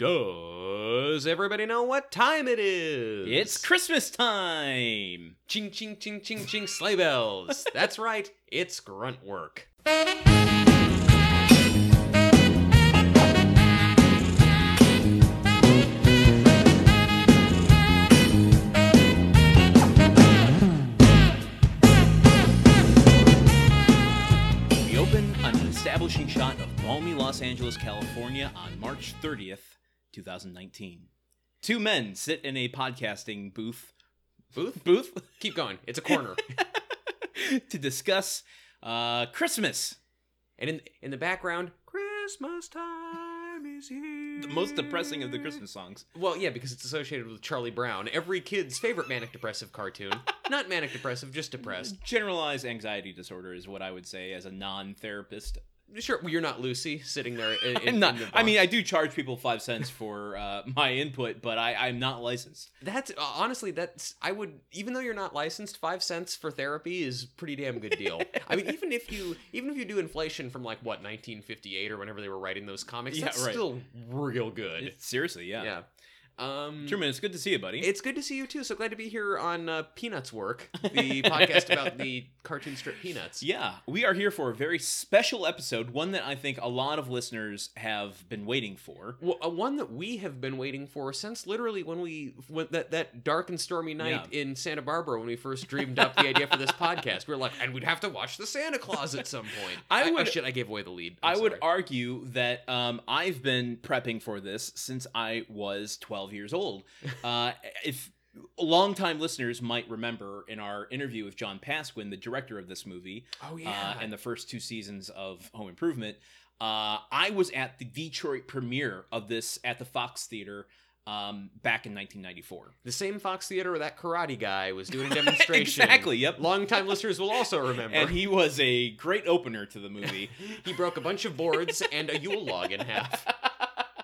Does everybody know what time it is? It's Christmas time. ching ching ching ching ching sleigh bells. That's right. It's grunt work. We open on an establishing shot of balmy Los Angeles, California on March 30th, 2019. Two men sit in a podcasting booth Booth? booth Keep going. It's a corner. to discuss uh, Christmas. and in in the background, Christmas time is here. The most depressing of the Christmas songs. Well, yeah, because it's associated with Charlie Brown, every kid's favorite manic depressive cartoon. Not manic depressive, just depressed. Generalized anxiety disorder is what I would say as a non-therapist. Sure, well, you're not Lucy sitting there. In, in- I'm not. in the I mean. I do charge people five cents for uh, my input, but I, I'm not licensed. That's uh, honestly that's I would even though you're not licensed, five cents for therapy is pretty damn good deal. I mean, even if you even if you do inflation from like what 1958 or whenever they were writing those comics, Yeah, that's right. still real good. Seriously, yeah. yeah. Um, Truman, it's good to see you, buddy. It's good to see you too. So glad to be here on uh, Peanuts Work, the podcast about the cartoon strip Peanuts. Yeah, we are here for a very special episode, one that I think a lot of listeners have been waiting for. Well, uh, one that we have been waiting for since literally when we when that that dark and stormy night in Santa Barbara when we first dreamed up the idea for this podcast. We are like, and we'd have to watch the Santa Clause at some point. I oh, would- shit, I gave away the lead. I'm I would argue that um, I've been prepping for this since I was 12 years old. Uh, if longtime listeners might remember in our interview with John Pasquin, the director of this movie, Oh yeah, uh, and the first two seasons of Home Improvement, uh, I was at the Detroit premiere of this at the Fox Theater um, back in 1994. the same Fox Theater where that karate guy was doing a demonstration. Exactly, yep. Longtime listeners will also remember. And he was a great opener to the movie. he broke a bunch of boards and a Yule log in half.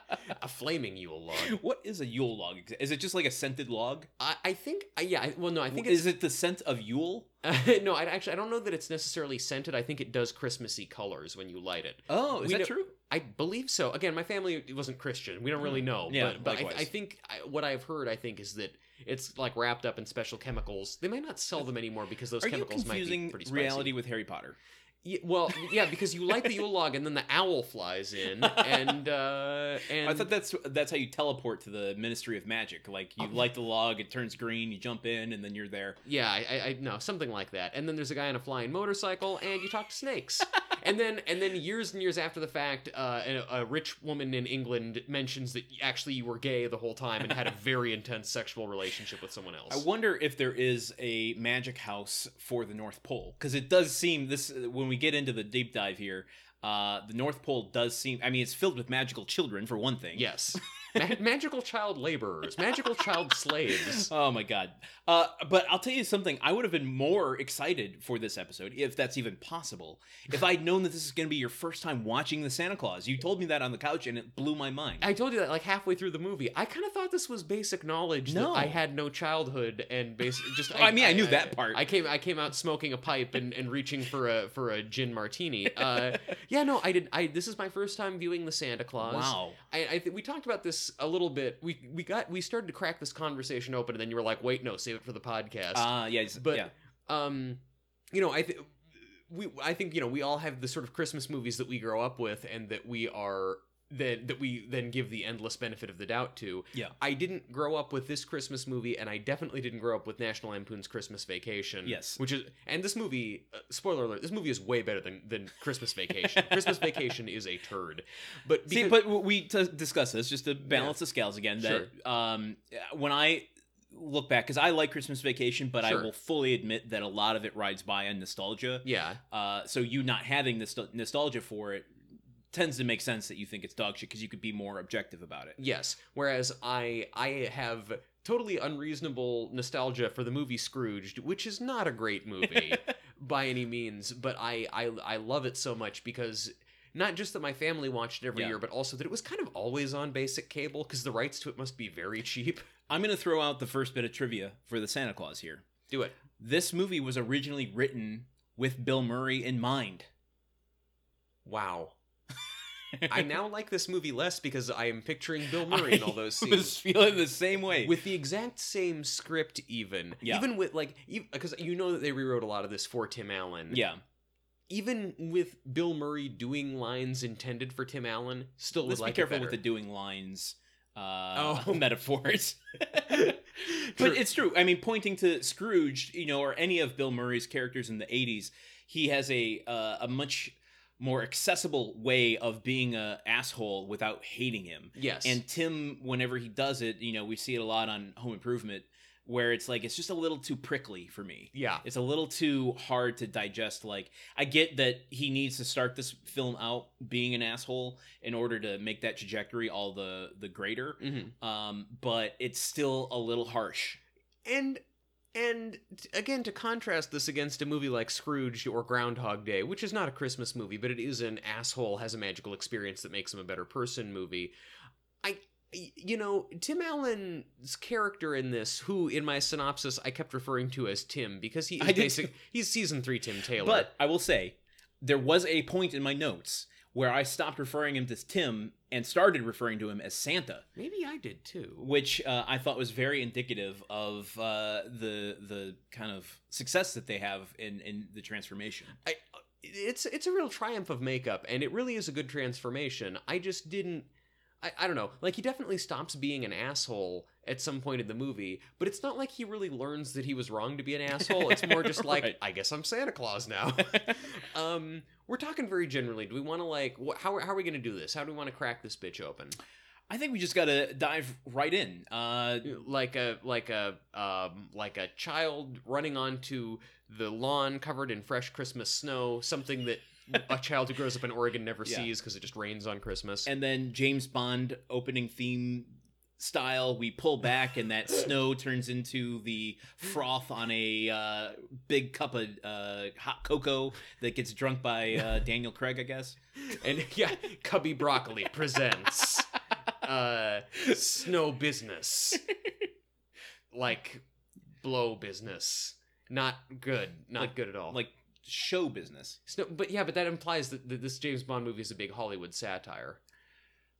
a flaming Yule log. what is a Yule log? Is it just like a scented log? I, I think, yeah. I- Well, no, I think is it the scent of Yule? no. I actually I don't know that it's necessarily scented. I think it does Christmassy colors when you light it. Oh, is We that know- true? I believe so. Again, my family wasn't Christian. We don't really know. Hmm. Yeah, but, but I. I think what I've heard, I think, is that it's like wrapped up in special chemicals. They might not sell them anymore because those Are chemicals might be pretty spicy. reality with Harry Potter? Yeah, well, yeah, because you light the Yule log and then the owl flies in, and uh, and I thought that's that's how you teleport to the Ministry of Magic. Like you Oh. light the log, it turns green, you jump in, and then you're there. Yeah, I, I, I no, something like that. And then there's a guy on a flying motorcycle, and you talk to snakes. and then, and then years and years after the fact, uh, a, a rich woman in England mentions that actually you were gay the whole time and had a very intense sexual relationship with someone else. I wonder if there is a magic house for the North Pole because it does seem this when we get into the deep dive here. Uh, the North Pole does seem. I mean, it's filled with magical children for one thing. yes, Ma- magical child laborers, magical child slaves. Oh my god. Uh, but I'll tell you something. I would have been more excited for this episode, if that's even possible, if I'd known that this is going to be your first time watching the Santa Clause. You told me that on the couch, and it blew my mind. I told you that like halfway through the movie. I kind of thought this was basic knowledge No. that I had no childhood and basic just. I mean, I knew that part. I came I came out smoking a pipe and, and reaching for a for a gin martini. Uh, yeah, no, I did. I this is my first time viewing the Santa Clause. wow. I, I think we talked about this a little bit. We we got we started to crack this conversation open, and then you were like, "Wait, no, save it for the podcast." Uh, yeah, but yeah. um you know i think we i think you know we all have the sort of christmas movies that we grow up with and that we are that that we then give the endless benefit of the doubt to Yeah. i didn't grow up with this christmas movie and i definitely didn't grow up with national lampoon's christmas vacation Yes. which is and this movie uh, spoiler alert this movie is way better than than christmas vacation christmas vacation is a turd but See, but we t- discuss this just to balance the scales again. That um, when I look back, because I like Christmas Vacation, but I will fully admit that a lot of it rides by on nostalgia. yeah Uh, so you not having this nostalgia for it tends to make sense that you think it's dog shit because you could be more objective about it. Yes. Whereas I I have totally unreasonable nostalgia for the movie Scrooged, which is not a great movie by any means, but I I I love it so much because not just that my family watched it every Yeah. year, but also that it was kind of always on basic cable because the rights to it must be very cheap. I'm going to throw out the first bit of trivia for the Santa Clause here. Do it. This movie was originally written with Bill Murray in mind. Wow. I now like this movie less because I am picturing Bill Murray in all those scenes. I was feeling the same way. with the exact same script even Yeah. even with like because you know that they rewrote a lot of this for tim allen yeah, even with bill murray doing lines intended for tim allen still let's like be careful it with the doing lines uh, Oh. metaphors. But it's true. I mean, pointing to Scrooge, you know, or any of Bill Murray's characters in the '80s, he has a uh, a much more accessible way of being a asshole without hating him. yes And Tim, whenever he does it, you know, we see it a lot on Home Improvement, where it's like it's just a little too prickly for me. yeah It's a little too hard to digest. Like, I get that he needs to start this film out being an asshole in order to make that trajectory all the the greater. hmm Um, but it's still a little harsh. and and again to contrast this against a movie like scrooge or groundhog day which is not a christmas movie but it is an asshole has a magical experience that makes him a better person movie. I, you know tim allen's character in this who in my synopsis i kept referring to as tim because he is basic he's season three tim taylor. But I will say, there was a point in my notes where I stopped referring him to Tim and started referring to him as Santa, maybe i did too which uh, I thought was very indicative of uh, the the kind of success that they have in in the transformation. I, it's it's a real triumph of makeup, and it really is a good transformation. I just didn't. I, I don't know. Like he definitely stops being an asshole at some point in the movie, but it's not like he really learns that he was wrong to be an asshole. It's more just like Right. I guess I'm Santa Claus now. um, we're talking very generally. Do we want to like wh- how how are we going to do this? How do we want to crack this bitch open? I think we just got to dive right in. Uh, Like a like a um like a child running onto the lawn covered in fresh Christmas snow, something that a child who grows up in Oregon never Yeah. sees because it just rains on Christmas. and then James Bond opening theme style we pull back and that snow turns into the froth on a uh, big cup of uh, hot cocoa that gets drunk by uh, Daniel Craig I guess And yeah, Cubby Broccoli presents uh Snow Business. Like blow business. Not good. Not Like- good at all. like show business Snow, but yeah, but that implies that, that this James Bond movie is a big Hollywood satire.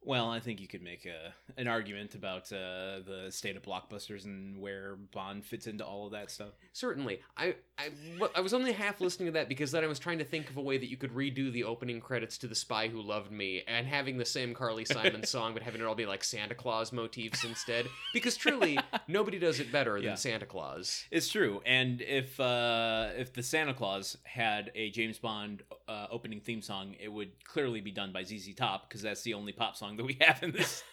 Well I think you could make a an argument about uh, the state of blockbusters and where Bond fits into all of that stuff Certainly. I I was only half listening to that because then I was trying to think of a way that you could redo the opening credits to The Spy Who Loved Me and having the same Carly Simon song, but having it all be like Santa Claus motifs instead. Because truly, nobody does it better than Yeah. Santa Claus. It's true, and if uh, if the Santa Clause had a James Bond uh, opening theme song, it would clearly be done by ZZ Top because that's the only pop song that we have in this.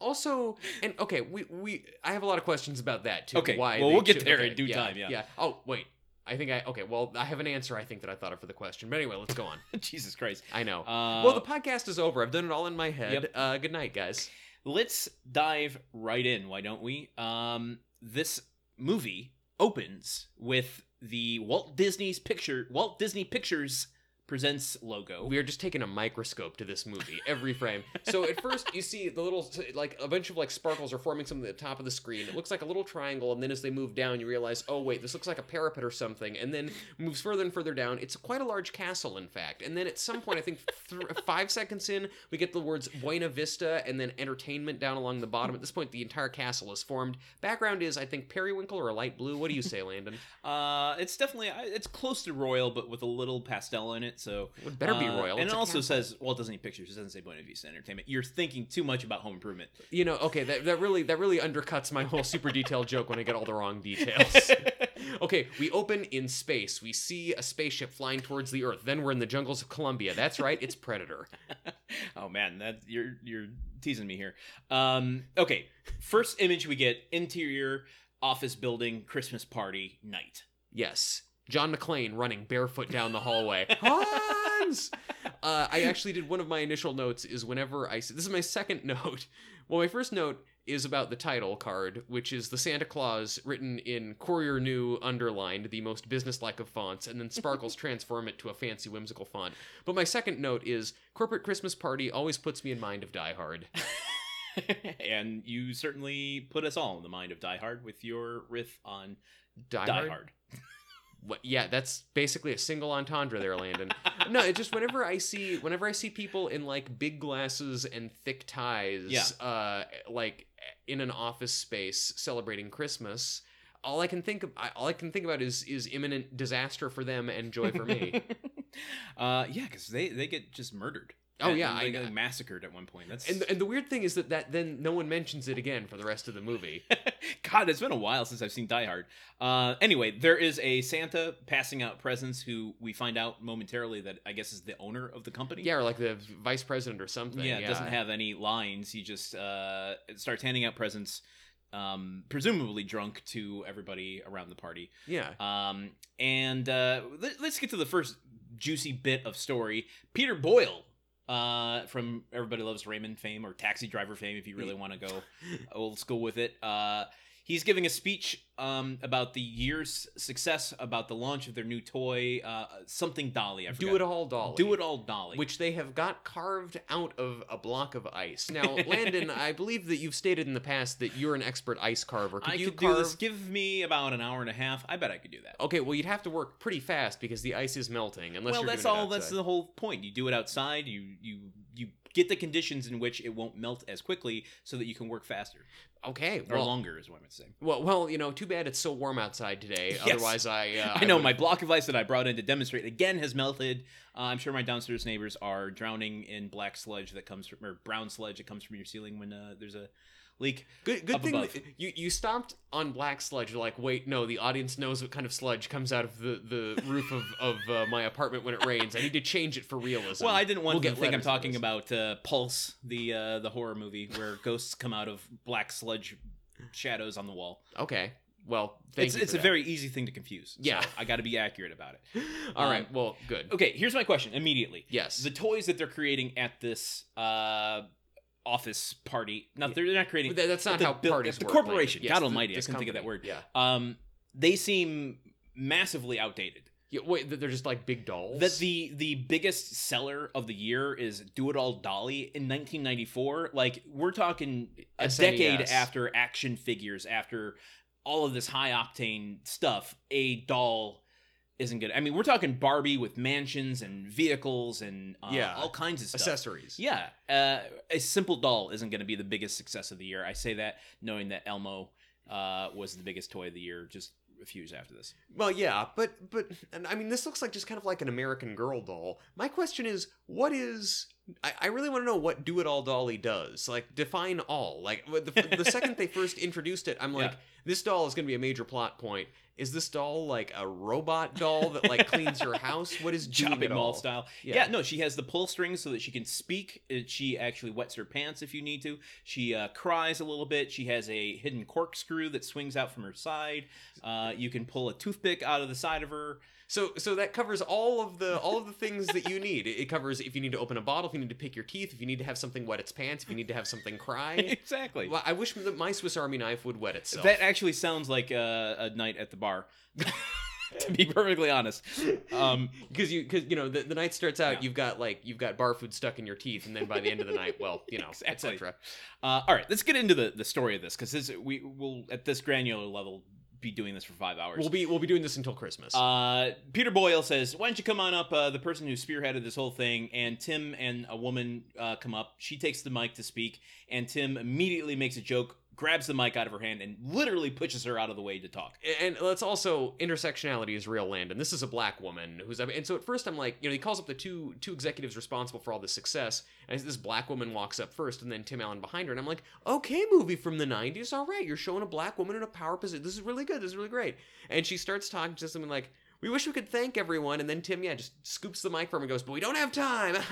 Also, and okay, we, we I have a lot of questions about that too. Okay, why well, we'll get cho- there in okay, due time, yeah. yeah. Oh wait, I think I okay. Well, I have an answer. I think that I thought of for the question. But anyway, let's go on. Jesus Christ! I know. Uh, well, the podcast is over. I've done it all in my head. Yep. Uh, good night, guys. let's dive right in. Why don't we? Um, this movie opens with the Walt Disney's picture. Walt Disney Pictures presents logo. We are just taking a microscope to this movie every frame. So at first you see the little like a bunch of like sparkles are forming something at the top of the screen. It looks like a little triangle, and then as they move down, you realize, oh wait, this looks like a parapet or something. And then moves further and further down. It's quite a large castle, in fact. And then at some point, I think th- five seconds in, we get the words Buena Vista and then entertainment down along the bottom. At this point, the entire castle is formed. Background is, I think, periwinkle or a light blue. What do you say, Landon? Uh, it's definitely it's close to royal, but with a little pastel in it. So It better be Uh, royal. and It's it also says Walt Disney Pictures. It doesn't say Buena Vista Entertainment. You're thinking too much about Home Improvement. You know, okay, that, that really that really undercuts my whole super detailed joke when I get all the wrong details. okay, we open in space. We see a spaceship flying towards the Earth. Then we're in the jungles of Colombia. That's right, it's Predator. oh man, that you're you're teasing me here. Um, okay, first image we get interior office building Christmas party night. Yes, John McClane running barefoot down the hallway. Hans. Uh, I actually did one of my initial notes is whenever I see this is my second note. Well, my first note is about the title card, which is the Santa Clause written in Courier New underlined, the most businesslike of fonts, and then Sparkles transform it to a fancy whimsical font. But my second note is corporate Christmas party always puts me in mind of Die Hard. and you certainly put us all in the mind of Die Hard with your riff on Die, Die, Hard? Hard. What, yeah, that's basically a single entendre there, Landon. no, it just whenever I see whenever I see people in like big glasses and thick ties, Yeah. uh, like in an office space celebrating Christmas, all I can think of, all I can think about is is imminent disaster for them and joy for me. uh, yeah, because they they get just murdered. Oh, And- yeah, and I they get know. massacred at one point. That's and and the weird thing is that that then no one mentions it again for the rest of the movie. God, it's been a while since I've seen Die Hard. Uh, anyway, there is a Santa passing out presents who we find out momentarily that I guess is the owner of the company. Yeah, or like the vice president or something. yeah, doesn't have any lines. He just uh, starts handing out presents, um, presumably drunk to everybody around the party. Yeah. Um, and uh, let, us get to the first juicy bit of story. Peter Boyle, uh, from Everybody Loves Raymond fame or Taxi Driver fame, if you really want to go old school with it. Uh, he's giving a speech um, about the year's success, about the launch of their new toy, uh, something Dolly. I Do it all, Dolly. Do it all, Dolly. Which they have got carved out of a block of ice. Now, Landon, I believe that you've stated in the past that you're an expert ice carver. Could I you could carve? do this. Give me about an hour and a half. I bet I could do that. Okay, well, you'd have to work pretty fast because the ice is melting. Unless well, that's all. That's the whole point. You do it outside. You you you get the conditions in which it won't melt as quickly, so that you can work faster okay. or Well, longer, is what I would say. well, well, you know, too bad it's so warm outside today. Yes. Otherwise, I. Uh, I know would- my block of ice that I brought in to demonstrate again has melted. Uh, I'm sure my downstairs neighbors are drowning in black sludge that comes from or brown sludge that comes from your ceiling when uh, there's a leak. Good, good thing above. you you stopped on black sludge. You're like, wait, no, the audience knows what kind of sludge comes out of the, the roof of, of uh, my apartment when it rains. I need to change it for realism. Well, I didn't want We'll to think I'm talking about uh, Pulse, the uh, the horror movie where ghosts come out of black sludge shadows on the wall. Okay. Well, thank it's you. it's a that. very easy thing to confuse. Yeah. so I got to be accurate about it. All um, right. Well, good. Okay, here's my question immediately. Yes. The toys that they're creating at this uh, office party. Now they're not creating. That- that's not the how buil- parties the work. corporation, Landon. God the- almighty, I this couldn't think of that word. Yeah. Um, they seem massively outdated. yeah. Wait, they're just like big dolls. That the the biggest seller of the year is Do It All Dolly in 1994. Like we're talking a SNES. decade after action figures, after all of this high octane stuff. A doll isn't good. I mean, we're talking Barbie with mansions and vehicles and uh, Yeah. all kinds of stuff. accessories. Yeah, uh, a simple doll isn't going to be the biggest success of the year. I say that knowing that Elmo uh, was the biggest toy of the year just a few years after this. Well, yeah, but but and I mean, this looks like just kind of like an American Girl doll. My question is, what is? I, I really want to know what Do It All Dolly does. Like, define all. Like, the, the second they first introduced it, I'm like, Yeah. this doll is going to be a major plot point. Is this doll like a robot doll that like cleans your house? What is Chopping mall all? style. Yeah. Yeah. no, she has the pull string so that she can speak. She actually wets her pants if you need to. She uh, cries a little bit. She has a hidden corkscrew that swings out from her side. Uh, you can pull a toothpick out of the side of her. So so that covers all of the all of the things that you need. It, it covers if you need to open a bottle, if you need to pick your teeth, if you need to have something wet its pants, if you need to have something cry. exactly. well, I wish that my Swiss Army knife would wet itself. That actually sounds like a, a night at the bar. to be perfectly honest. Um, because you because you know the, the night starts out Yeah. you've got like you've got bar food stuck in your teeth and then by the end of the night well you know Exactly. etc Uh, all right, let's get into the, the story of this because we will at this granular level be doing this for five hours. we'll be we'll be doing this until christmas uh, Peter Boyle says, "Why don't you come on up?" Uh, the person who spearheaded this whole thing, and Tim and a woman uh, come up. She takes the mic to speak, and Tim immediately makes a joke, grabs the mic out of her hand, and literally pushes her out of the way to talk. and let's also intersectionality is real land and this is a black woman who's and so at first i'm like you know he calls up the two two executives responsible for all this success and this black woman walks up first and then tim allen behind her and i'm like okay movie from the 90s all right you're showing a black woman in a power position this is really good this is really great and she starts talking to something like we wish we could thank everyone and then tim yeah just scoops the mic from her and goes but we don't have time.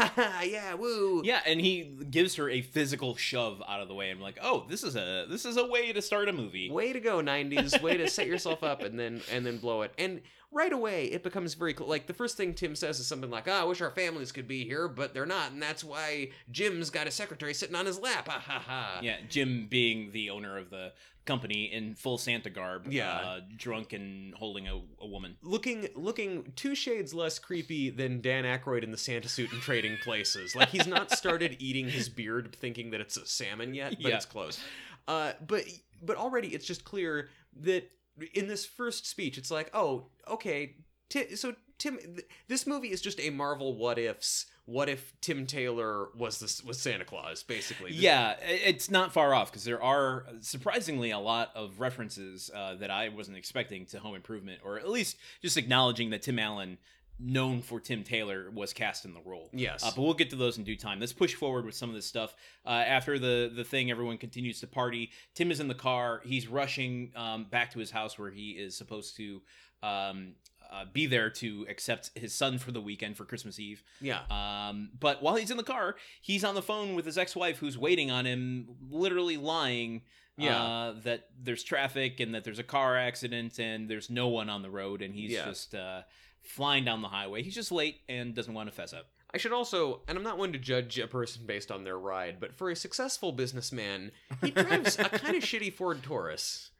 Yeah woo. Yeah, and he gives her a physical shove out of the way. I'm like, "Oh, this is a this is a way to start a movie." way to go 90s way to set yourself up and then and then blow it. And right away it becomes very cl- like the first thing tim says is something like oh, i wish our families could be here but they're not. And that's why jim's got a secretary sitting on his lap. Ha ha ha. Yeah, Jim being the owner of the company in full Santa garb, Yeah. uh, drunk and holding a, a woman. looking looking two shades less creepy than Dan Aykroyd in the Santa suit and trading places. Like he's not started eating his beard thinking that it's a salmon yet, but Yeah. it's close. Uh, but but already it's just clear that in this first speech, it's like, oh, okay, Ti- so Tim, th- this movie is just a Marvel what ifs. What if Tim Taylor was this was Santa Claus, basically? Yeah, it's not far off because there are surprisingly a lot of references uh, that I wasn't expecting to Home Improvement, or at least just acknowledging that Tim Allen, known for Tim Taylor, was cast in the role. Yes. Uh, but we'll get to those in due time. Let's push forward with some of this stuff. Uh, after the the thing, everyone continues to party. Tim is in the car. He's rushing um, back to his house where he is supposed to um, uh, be there to accept his son for the weekend for Christmas Eve. yeah. Um, but while he's in the car, he's on the phone with his ex-wife, who's waiting on him, literally lying. Yeah. Uh, that there's traffic and that there's a car accident and there's no one on the road and he's Yeah. just uh, flying down the highway. He's just late and doesn't want to fess up. I should also, and I'm not one to judge a person based on their ride, but for a successful businessman, he drives a kind of shitty Ford Taurus.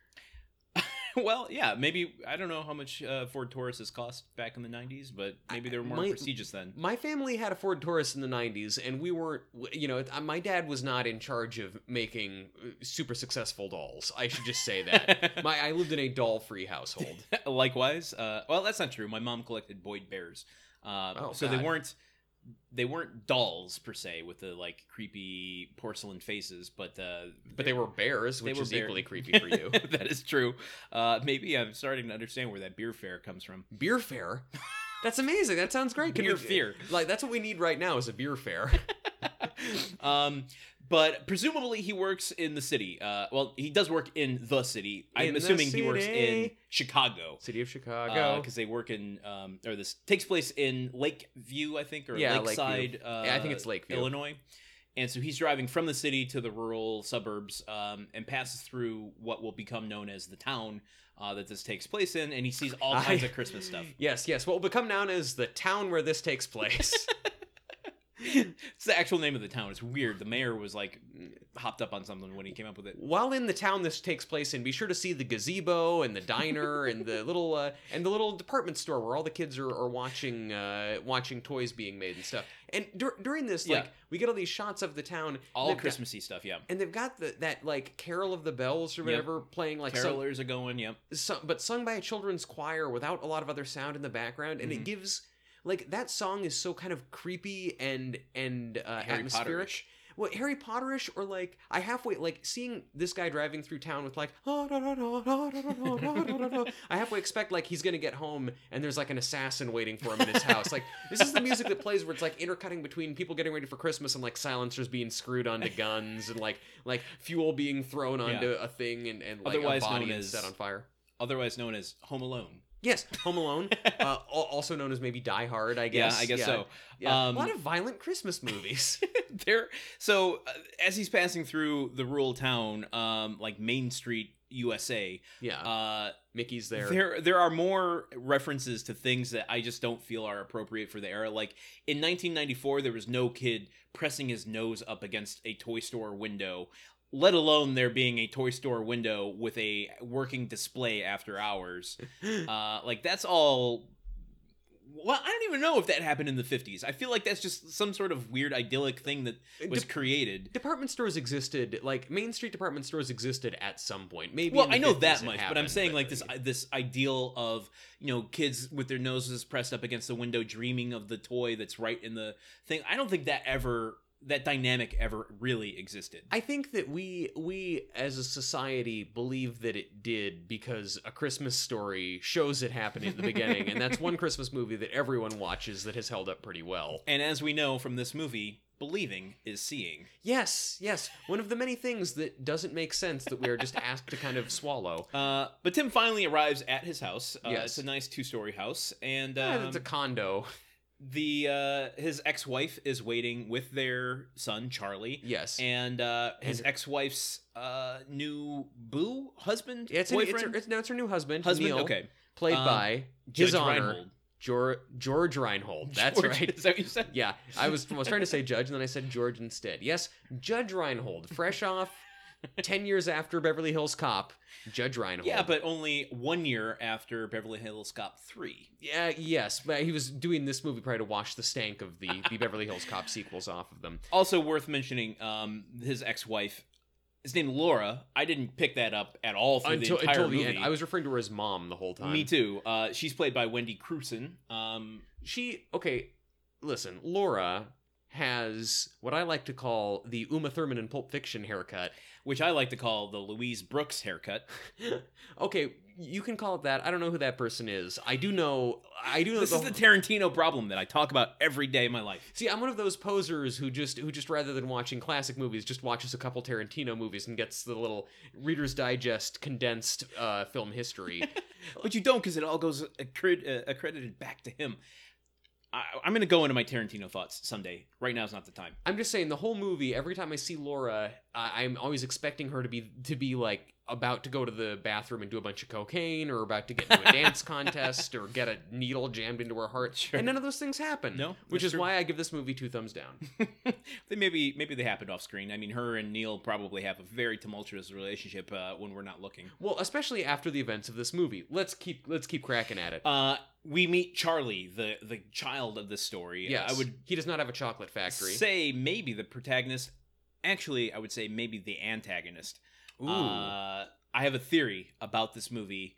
well, yeah, maybe I don't know how much uh, Ford Tauruses cost back in the '90s, but maybe they were more My- prestigious then. My family had a Ford Taurus in the 90s, and we weren't, you know, my dad was not in charge of making uh, super successful dolls. I should just say that. my I lived in a doll free household. Likewise, uh, well, that's not true. My mom collected Boyd bears, uh, Oh, so they weren't they weren't dolls per se with the like creepy porcelain faces, but uh, But they were bears, which were is bear- equally creepy for you. that is true. Uh, maybe I'm starting to understand where that beer fair comes from. beer fair? That's amazing. That sounds great. Can Beer we- fair. Like, that's what we need right now is a beer fair. um, but presumably he works in the city. Uh, well, he does work in the city. I'm In the assuming he works in city. Chicago. City of Chicago. because they work in um or this takes place in Lakeview, I think, or Yeah, Lakeside. Uh, Yeah, I think it's Lakeview. Illinois. And so he's driving from the city to the rural suburbs um, and passes through what will become known as the town uh, that this takes place in, and he sees all I- kinds of Christmas stuff. Yes, yes. What will become known as the town where this takes place. it's the actual name of the town. It's weird. The mayor was like hopped up on something when he came up with it. While in the town this takes place in, be sure to see the gazebo and the diner and the little uh, and the little department store where all the kids are, are watching uh, watching toys being made and stuff. And dur- during this, Yeah. like we get all these shots of the town, All they've got- Christmassy stuff, yeah. and they've got the, that like Carol of the Bells or Yep. whatever playing like Carolers are going, yep. su- but sung by a children's choir without a lot of other sound in the background, and Mhm. it gives like that song is so kind of creepy and and uh, Harry atmospheric. Potterish. Well, Harry Potterish, or like I halfway like seeing this guy driving through town with like I halfway expect like he's gonna get home and there's like an assassin waiting for him in his house. Like this is the music that plays where it's like intercutting between people getting ready for Christmas and like silencers being screwed onto guns and like like fuel being thrown onto a thing and and like Otherwise a body known as- set on fire. Otherwise known as Home Alone. Yes, Home Alone, uh, also known as maybe Die Hard. I guess. Yeah. I guess so. Yeah, Um, a lot of violent Christmas movies. there so uh, as he's passing through the rural town um like main street usa yeah, uh Mickey's there. there there are more references to things that i just don't feel are appropriate for the era like in 1994 there was no kid pressing his nose up against a toy store window let alone there being a toy store window with a working display after hours uh like that's all well, I don't even know if that happened in the 50s. I feel like that's just some sort of weird idyllic thing that was De- created. department stores existed, like Main Street department stores existed at some point. Maybe. Well, I know 50s that much, but I'm happened, saying like this this ideal of you know kids with their noses pressed up against the window, dreaming of the toy that's right in the thing. I don't think that ever that dynamic ever really existed. I think that we we as a society believe that it did because a Christmas story shows it happening at the beginning, and that's one Christmas movie that everyone watches that has held up pretty well. and as we know from this movie, believing is seeing. Yes, yes, one of the many things that doesn't make sense that we are just asked to kind of swallow. Uh, but Tim finally arrives at his house. Uh, Yes. It's a nice two story house, and Yeah, um, it's a condo. The uh his ex-wife is waiting with their son Charlie Yes, and uh his And- ex-wife's uh new boo husband it's, an, it's, her, it's no, it's her new husband. husband Neil, okay played Um, by Judge his honor Reinhold. George George Reinhold. That's George- right. is that what you said Yeah, I was I was trying to say Judge, and then I said George instead. Yes, Judge Reinhold, fresh off ten years after Beverly Hills Cop, Judge Reinhold. yeah but only one year after Beverly Hills Cop 3 yeah, yes, but he was doing this movie probably to wash the stank of the the Beverly Hills Cop sequels off of them. also worth mentioning um his ex-wife is named Laura. I didn't pick that up at all through until, the entire until the movie. end. I was referring to her as mom the whole time. Me too. Uh, she's played by Wendy Crewson. Um, She okay. Listen, Laura has what I like to call the Uma Thurman in Pulp Fiction haircut. which I like to call the Louise Brooks haircut. okay, you can call it that. I don't know who that person is. I do know. I do know. This the, is the Tarantino problem that I talk about every day of my life. See, I'm one of those posers who just who just rather than watching classic movies, just watches a couple Tarantino movies and gets the little Reader's Digest condensed uh, film history. But you don't because it all goes accred- uh, accredited back to him. I- I'm going to go into my Tarantino thoughts someday. Right now is not the time. I'm just saying the whole movie. Every time I see Laura, I I'm always expecting her to be to be like about to go to the bathroom and do a bunch of cocaine, or about to get into a dance contest, or get a needle jammed into her heart. Sure. And none of those things happen. No, which is true. why I give this movie two thumbs down. they maybe maybe they happened off screen. I mean, her and Neil probably have a very tumultuous relationship uh, when we're not looking. Well, especially after the events of this movie. Let's keep let's keep cracking at it. Uh, we meet Charlie, the the child of this story. Yeah, I would He does not have a chocolate factory. say maybe the protagonist. Actually, I would say maybe the antagonist. Ooh. Uh, I have a theory about this movie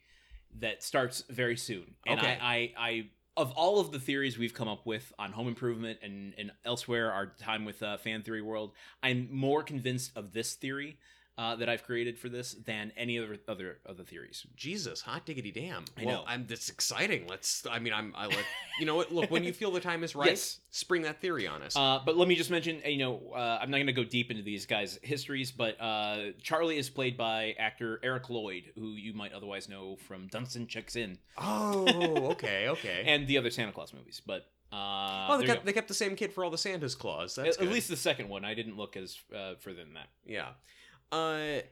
that starts very soon, and Okay. I, I, I, of all of the theories we've come up with on Home Improvement and and elsewhere, our time with uh, Fan Theory World, I'm more convinced of this theory uh, that I've created for this than any other other other theories. Jesus, hot diggity damn! I well, know. I'm. That's exciting. Let's. I mean, I'm. I like. You know what? Look, when you feel the time is right, Yes. spring that theory on us. Uh, but let me just mention, uh, you know, uh, I'm not going to go deep into these guys' histories, but uh, Charlie is played by actor Eric Lloyd, who you might otherwise know from Dunstan Checks In oh, okay, okay. and the other Santa Clause movies. But uh, oh, they kept, they kept the same kid for all the Santa's Claus. That's at, at least the second one. I didn't look as uh, further than that. yeah. Uh,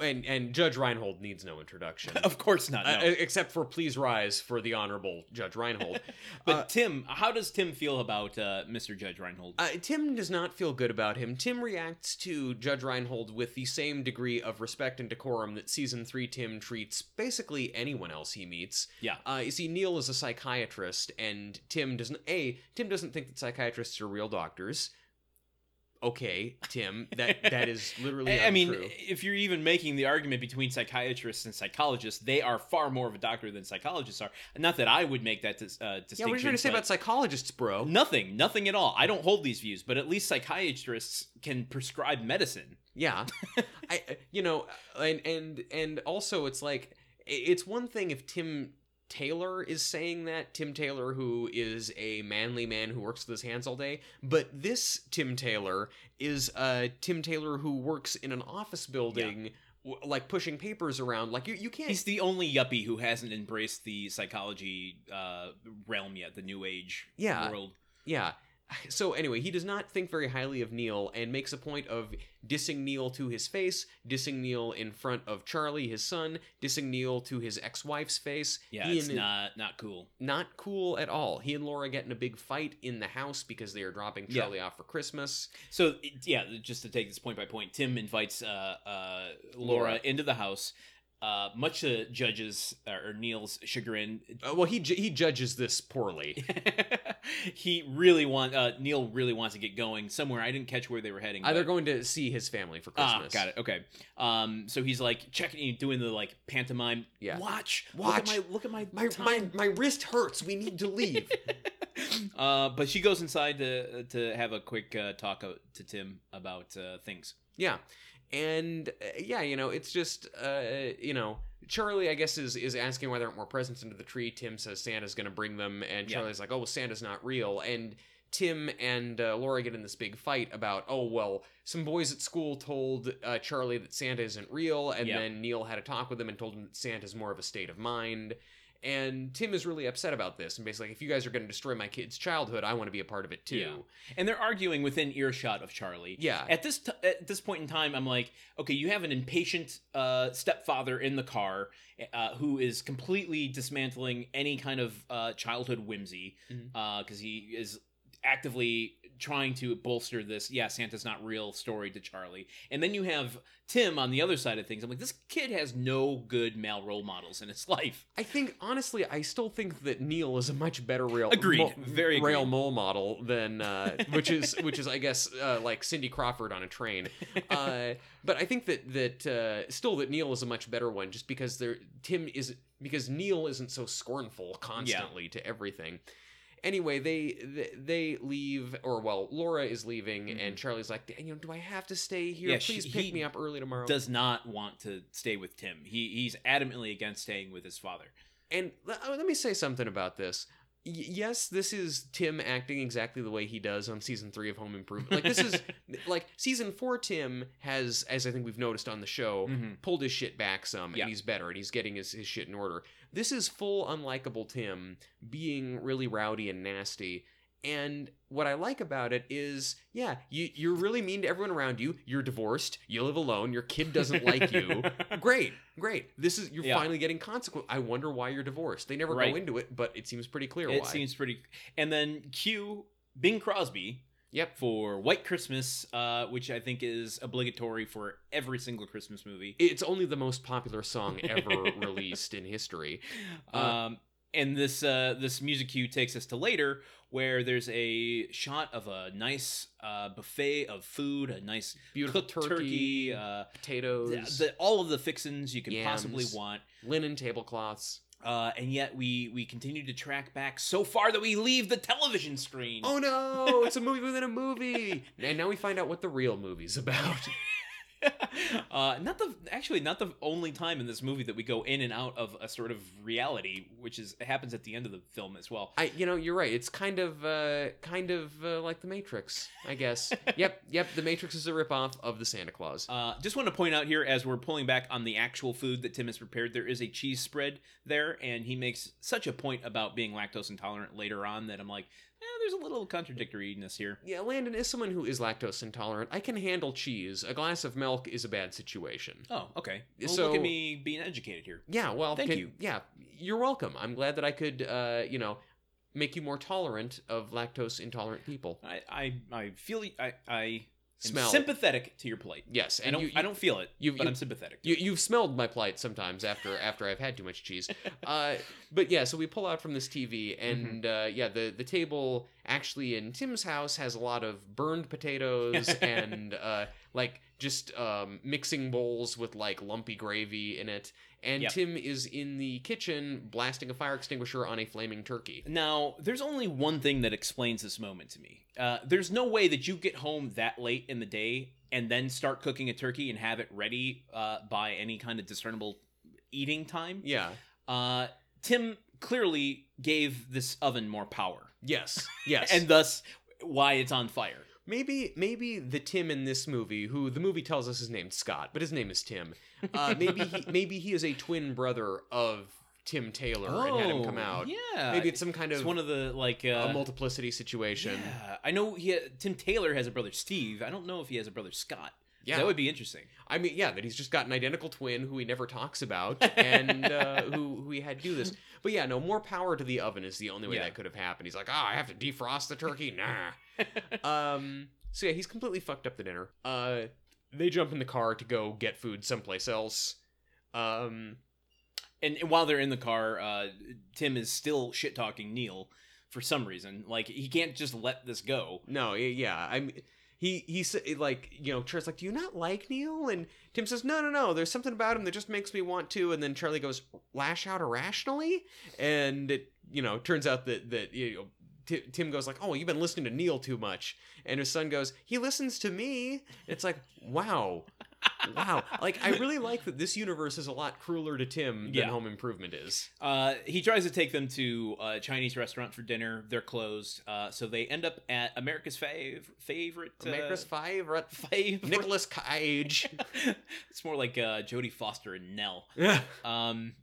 and and Judge Reinhold needs no introduction. Of course not. No. Uh, except for please rise for the honorable Judge Reinhold. but uh, Tim, how does Tim feel about uh, Mr. Judge Reinhold? Uh, Tim does not feel good about him. Tim reacts to Judge Reinhold with the same degree of respect and decorum that season three Tim treats basically anyone else he meets. yeah. Uh, you see, Neil is a psychiatrist, and Tim doesn't. A Tim doesn't think that psychiatrists are real doctors. Okay, Tim, that that is literally. I mean, untrue. if you're even making the argument between psychiatrists and psychologists, they are far more of a doctor than psychologists are. Not that I would make that dis- uh, distinction. yeah, what are you trying to say about psychologists, bro? Nothing, nothing at all. I don't hold these views, but at least psychiatrists can prescribe medicine. Yeah, I you know, and and and also it's like it's one thing if Tim Taylor is saying that Tim Taylor who is a manly man who works with his hands all day, but this Tim Taylor is a Tim Taylor who works in an office building. w Like pushing papers around, like you, you can't. He's the only yuppie who hasn't embraced the psychology uh, realm yet, the new age Yeah. world. Yeah. So anyway, he does not think very highly of Neil and makes a point of dissing Neil to his face, dissing Neil in front of Charlie, his son, dissing Neil to his ex-wife's face. Yeah, it's not not cool. not cool at all. He and Laura get in a big fight in the house because they are dropping Yeah. Charlie off for Christmas. So yeah, just to take this point by point, Tim invites uh, uh, Laura, Laura. into the house. Uh, much to Judge's uh, or Neil's chagrin, Uh, well, he ju- he judges this poorly. he really want uh, Neil really wants to get going somewhere. I didn't catch where they were heading. Uh, they're going to see his family for Ah, Christmas. got it. Okay. Um, so he's like checking, doing the like pantomime. Yeah. Watch, Watch. Look at my, look at my, My, my my wrist hurts. We need to leave. uh, but she goes inside to to have a quick uh, talk to Tim about uh, things. Yeah. And uh, yeah, you know, it's just uh, you know, Charlie I guess is is asking why there aren't more presents under the tree. Tim says Santa's going to bring them and Yeah. Charlie's like, "Oh, well, Santa's not real." And Tim and uh, Laura get in this big fight about, "Oh, well, some boys at school told uh, Charlie that Santa isn't real, and Yeah. then Neil had a talk with him and told him that Santa's more of a state of mind." And Tim is really upset about this and basically like, if you guys are going to destroy my kid's childhood, I want to be a part of it too. Yeah. And they're arguing within earshot of Charlie. Yeah. At this t- at this point in time, I'm like, okay, you have an impatient uh, stepfather in the car uh, who is completely dismantling any kind of uh, childhood whimsy because he is actively trying to bolster this yeah santa's not real story to charlie and then you have tim on the other side of things i'm like this kid has no good male role models in his life I think honestly, I still think that Neil is a much better rail Agreed. mo- Very agreed. rail mole model than uh, which is which is I guess uh, like Cindy Crawford on a train. Uh, but I think that that uh, still that Neil is a much better one just because there Tim is because Neil isn't so scornful constantly to everything. Anyway, they, they leave, or well, Laura is leaving, and Charlie's like, you know, do I have to stay here? Mm-hmm. Yeah, she- Please pick he me up early tomorrow. does not want to stay with tim he he's adamantly against staying with his father And uh, let me say something about this. Yes, this is Tim acting exactly the way he does on season three of Home Improvement. Like this is like season four. Tim has, as I think we've noticed on the show, Mhm. pulled his shit back some, Yeah. and he's better, and he's getting his, his shit in order. This is full unlikable Tim being really rowdy and nasty. And what I like about it is, yeah, you, you're really mean to everyone around you. You're divorced. You live alone. Your kid doesn't like you. great, great. This is you're Yeah. finally getting consequence. I wonder why you're divorced. They never Right. go into it, but it seems pretty clear it why. seems pretty and then cue bing crosby Yep. for white christmas uh, which i think is obligatory for every single christmas movie It's only the most popular song ever released in history. Uh, um, and this uh, this music cue takes us to later, where there's a shot of a nice uh, buffet of food, a nice Beautiful cooked turkey, turkey, uh, potatoes, the, all of the fixins you could possibly want. linen tablecloths. Uh, and yet we we continue to track back so far that we leave the television screen. Oh no, it's a movie within a movie. And now we find out what the real movie's about. uh, not the actually not the only time in this movie that we go in and out of a sort of reality, which is happens at the end of the film as well. I, you know, you're right. It's kind of, uh, kind of uh, like The Matrix, I guess. yep, yep. The Matrix is a ripoff of the Santa Clause. Uh, just want to point out here, as we're pulling back on the actual food that Tim has prepared, there is a cheese spread there, and he makes such a point about being lactose intolerant later on that I'm like, eh, there's a little contradictoriness here. Yeah, Landon is someone who is lactose intolerant. I can handle cheese. A glass of milk is a bad situation. Oh, okay. Well, So- look at me being educated here. Yeah, well, Thank can- you. Yeah, you're welcome. I'm glad that I could, uh, you know, make you more tolerant of lactose intolerant people. I I, I feel I I Smell. sympathetic to your plight. Yes, I and don't you, you, I don't feel it, you- but I'm sympathetic. You, you've smelled my plight sometimes after after I've had too much cheese. Uh, but yeah, so we pull out from this TV, Mm-hmm. and uh, yeah, the the table actually in Tim's house has a lot of burned potatoes and uh, like just um, mixing bowls with like lumpy gravy in it. And Yep. Tim is in the kitchen blasting a fire extinguisher on a flaming turkey. Now, there's only one thing that explains this moment to me. Uh, there's no way that you get home that late in the day and then start cooking a turkey and have it ready uh, by any kind of discernible eating time. Yeah. Uh, Tim clearly gave this oven more power, Yes. Yes. and thus why it's on fire. Maybe maybe the Tim in this movie, who the movie tells us is named Scott, but his name is Tim. Uh, maybe he, maybe he is a twin brother of Tim Taylor and had him come out. Oh, Yeah, Maybe it's some kind it's of one of the like uh, a multiplicity situation. Yeah, I know he Tim Taylor has a brother Steve. I don't know if he has a brother Scott. Yeah. that would be interesting. I mean, yeah, that he's just got an identical twin who he never talks about and uh, who who he had do this. But yeah, no more power to the oven is the only way Yeah. that could have happened. He's like, oh, I have to defrost the turkey. Nah. um. So yeah, he's completely fucked up the dinner. Uh, they jump in the car to go get food someplace else. Um. And, and while they're in the car, uh, Tim is still shit talking Neil for some reason. Like he can't just let this go. No, yeah, I'm. He he said like you know Charlie's like, do you not like Neil? And Tim says, no, no, no. There's something about him that just makes me want to. And then Charlie goes, lash out irrationally, and it you know turns out that that you know. Ti- Tim goes like, "Oh, you've been listening to Neil too much," and his son goes, "He listens to me." It's like, wow, wow. Like I really like that this universe is a lot crueler to Tim than Yeah. Home Improvement is. Uh, he tries to take them to a Chinese restaurant for dinner. They're closed, uh, so they end up at America's fav- favorite. Uh, America's Five, Rut- favorite. Nicolas Cage. it's more like uh, Jodie Foster and Nell. Um,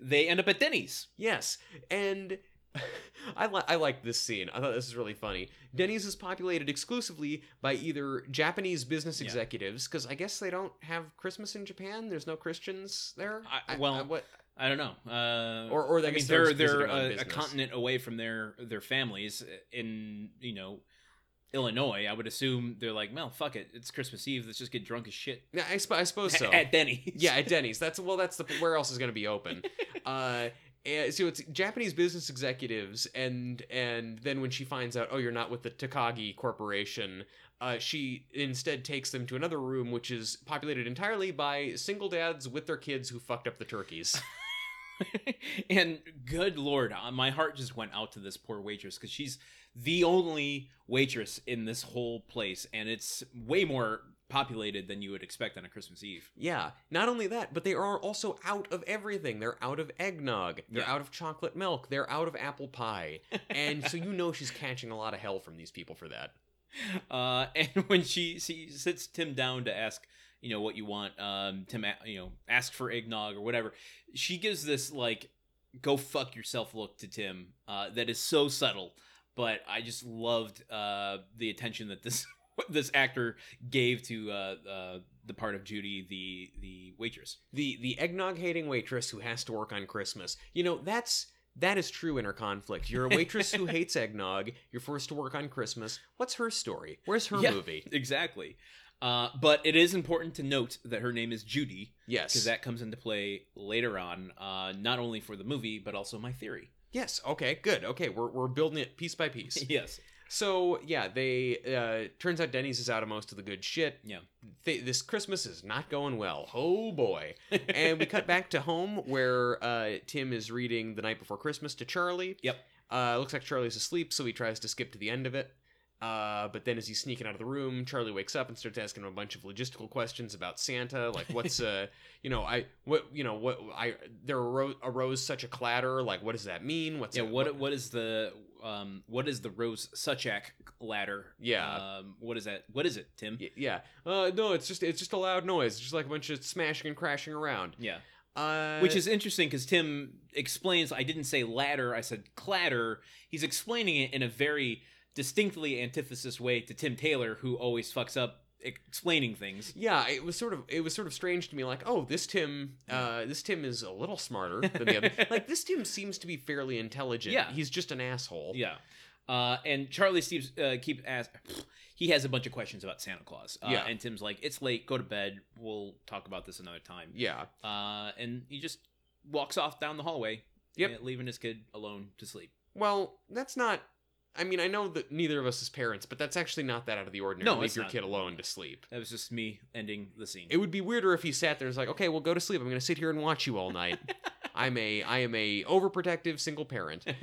they end up at Denny's. Yes, and I li- I like this scene. I thought this was really funny. Denny's is populated exclusively by either Japanese business Yeah. executives, because I guess they don't have Christmas in Japan. There's no Christians there. I- well, what? I don't know. Uh, Or- or I mean, they're they're just they're visiting on a, a continent away from their their families in you know Illinois, I would assume they're like, well, fuck it, it's Christmas Eve. Let's just get drunk as shit Yeah, I, sp- I suppose so. at Denny's. yeah, at Denny's. That's well. That's the where else is going to be open. Uh, and so it's Japanese business executives, and and then when she finds out, oh, you're not with the Takagi Corporation, uh, she instead takes them to another room, which is populated entirely by single dads with their kids who fucked up the turkeys. and good lord, uh, my heart just went out to this poor waitress because she's the only waitress in this whole place, and it's way more populated than you would expect on a Christmas Eve. Yeah, not only that, but they are also out of everything. They're out of eggnog, they're Yeah. out of chocolate milk, they're out of apple pie. And so you know she's catching a lot of hell from these people for that. Uh, and when she she sits Tim down to ask, you know, what you want, um, Tim, a- you know, ask for eggnog or whatever, she gives this like, "Go fuck yourself" look to Tim. Uh, that is so subtle, but I just loved uh the attention that this this actor gave to uh, uh the part of Judy, the the waitress. The the eggnog hating waitress who has to work on Christmas. You know, that's that is true in her conflict. You're a waitress who hates eggnog, you're forced to work on Christmas. What's her story? Where's her Yeah. movie? Exactly. Uh, but it is important to note that her name is Judy Yes. because that comes into play later on, uh, not only for the movie but also my theory. yes, okay, good. Okay, we're we're building it piece by piece. yes. So yeah, they uh turns out Denny's is out of most of the good shit. Yeah. They, this Christmas is not going well. Oh boy. and we cut back to home where uh Tim is reading The Night Before Christmas to Charlie. Yep. Uh looks like Charlie's asleep, so he tries to skip to the end of it. Uh, but then as he's sneaking out of the room, Charlie wakes up and starts asking him a bunch of logistical questions about Santa, like what's uh, you know, I what you know what I there arose, arose such a clatter, like what does that mean? What's Yeah. it- What what is the um what is the Rose Suchak ladder? Yeah. Um. What is that? What is it, Tim? Y- Yeah. Uh, no, it's just it's just a loud noise. It's just like a bunch of smashing and crashing around. Yeah. Uh, Which is interesting because Tim explains. I didn't say ladder. I said clatter. He's explaining it in a very distinctly antithesis way to Tim Taylor, who always fucks up explaining things. yeah, it was sort of it was sort of strange to me. Like, oh, this Tim, uh, this Tim is a little smarter than the other. like, this Tim seems to be fairly intelligent. Yeah. he's just an asshole. Yeah. Uh, and Charlie Steve's uh, keep ask. He has a bunch of questions about Santa Claus. Uh, Yeah. And Tim's like, "It's late. Go to bed. We'll talk about this another time." Yeah. Uh, and he just walks off down the hallway. Yep. leaving his kid alone to sleep. Well, that's not. I mean, I know that neither of us is parents, but that's actually not that out of the ordinary. No, to leave it's your not. kid alone to sleep. That was just me ending the scene. It would be weirder if he sat there and was like, "Okay, well, go to sleep. I'm going to sit here and watch you all night. I'm a I am a overprotective single parent."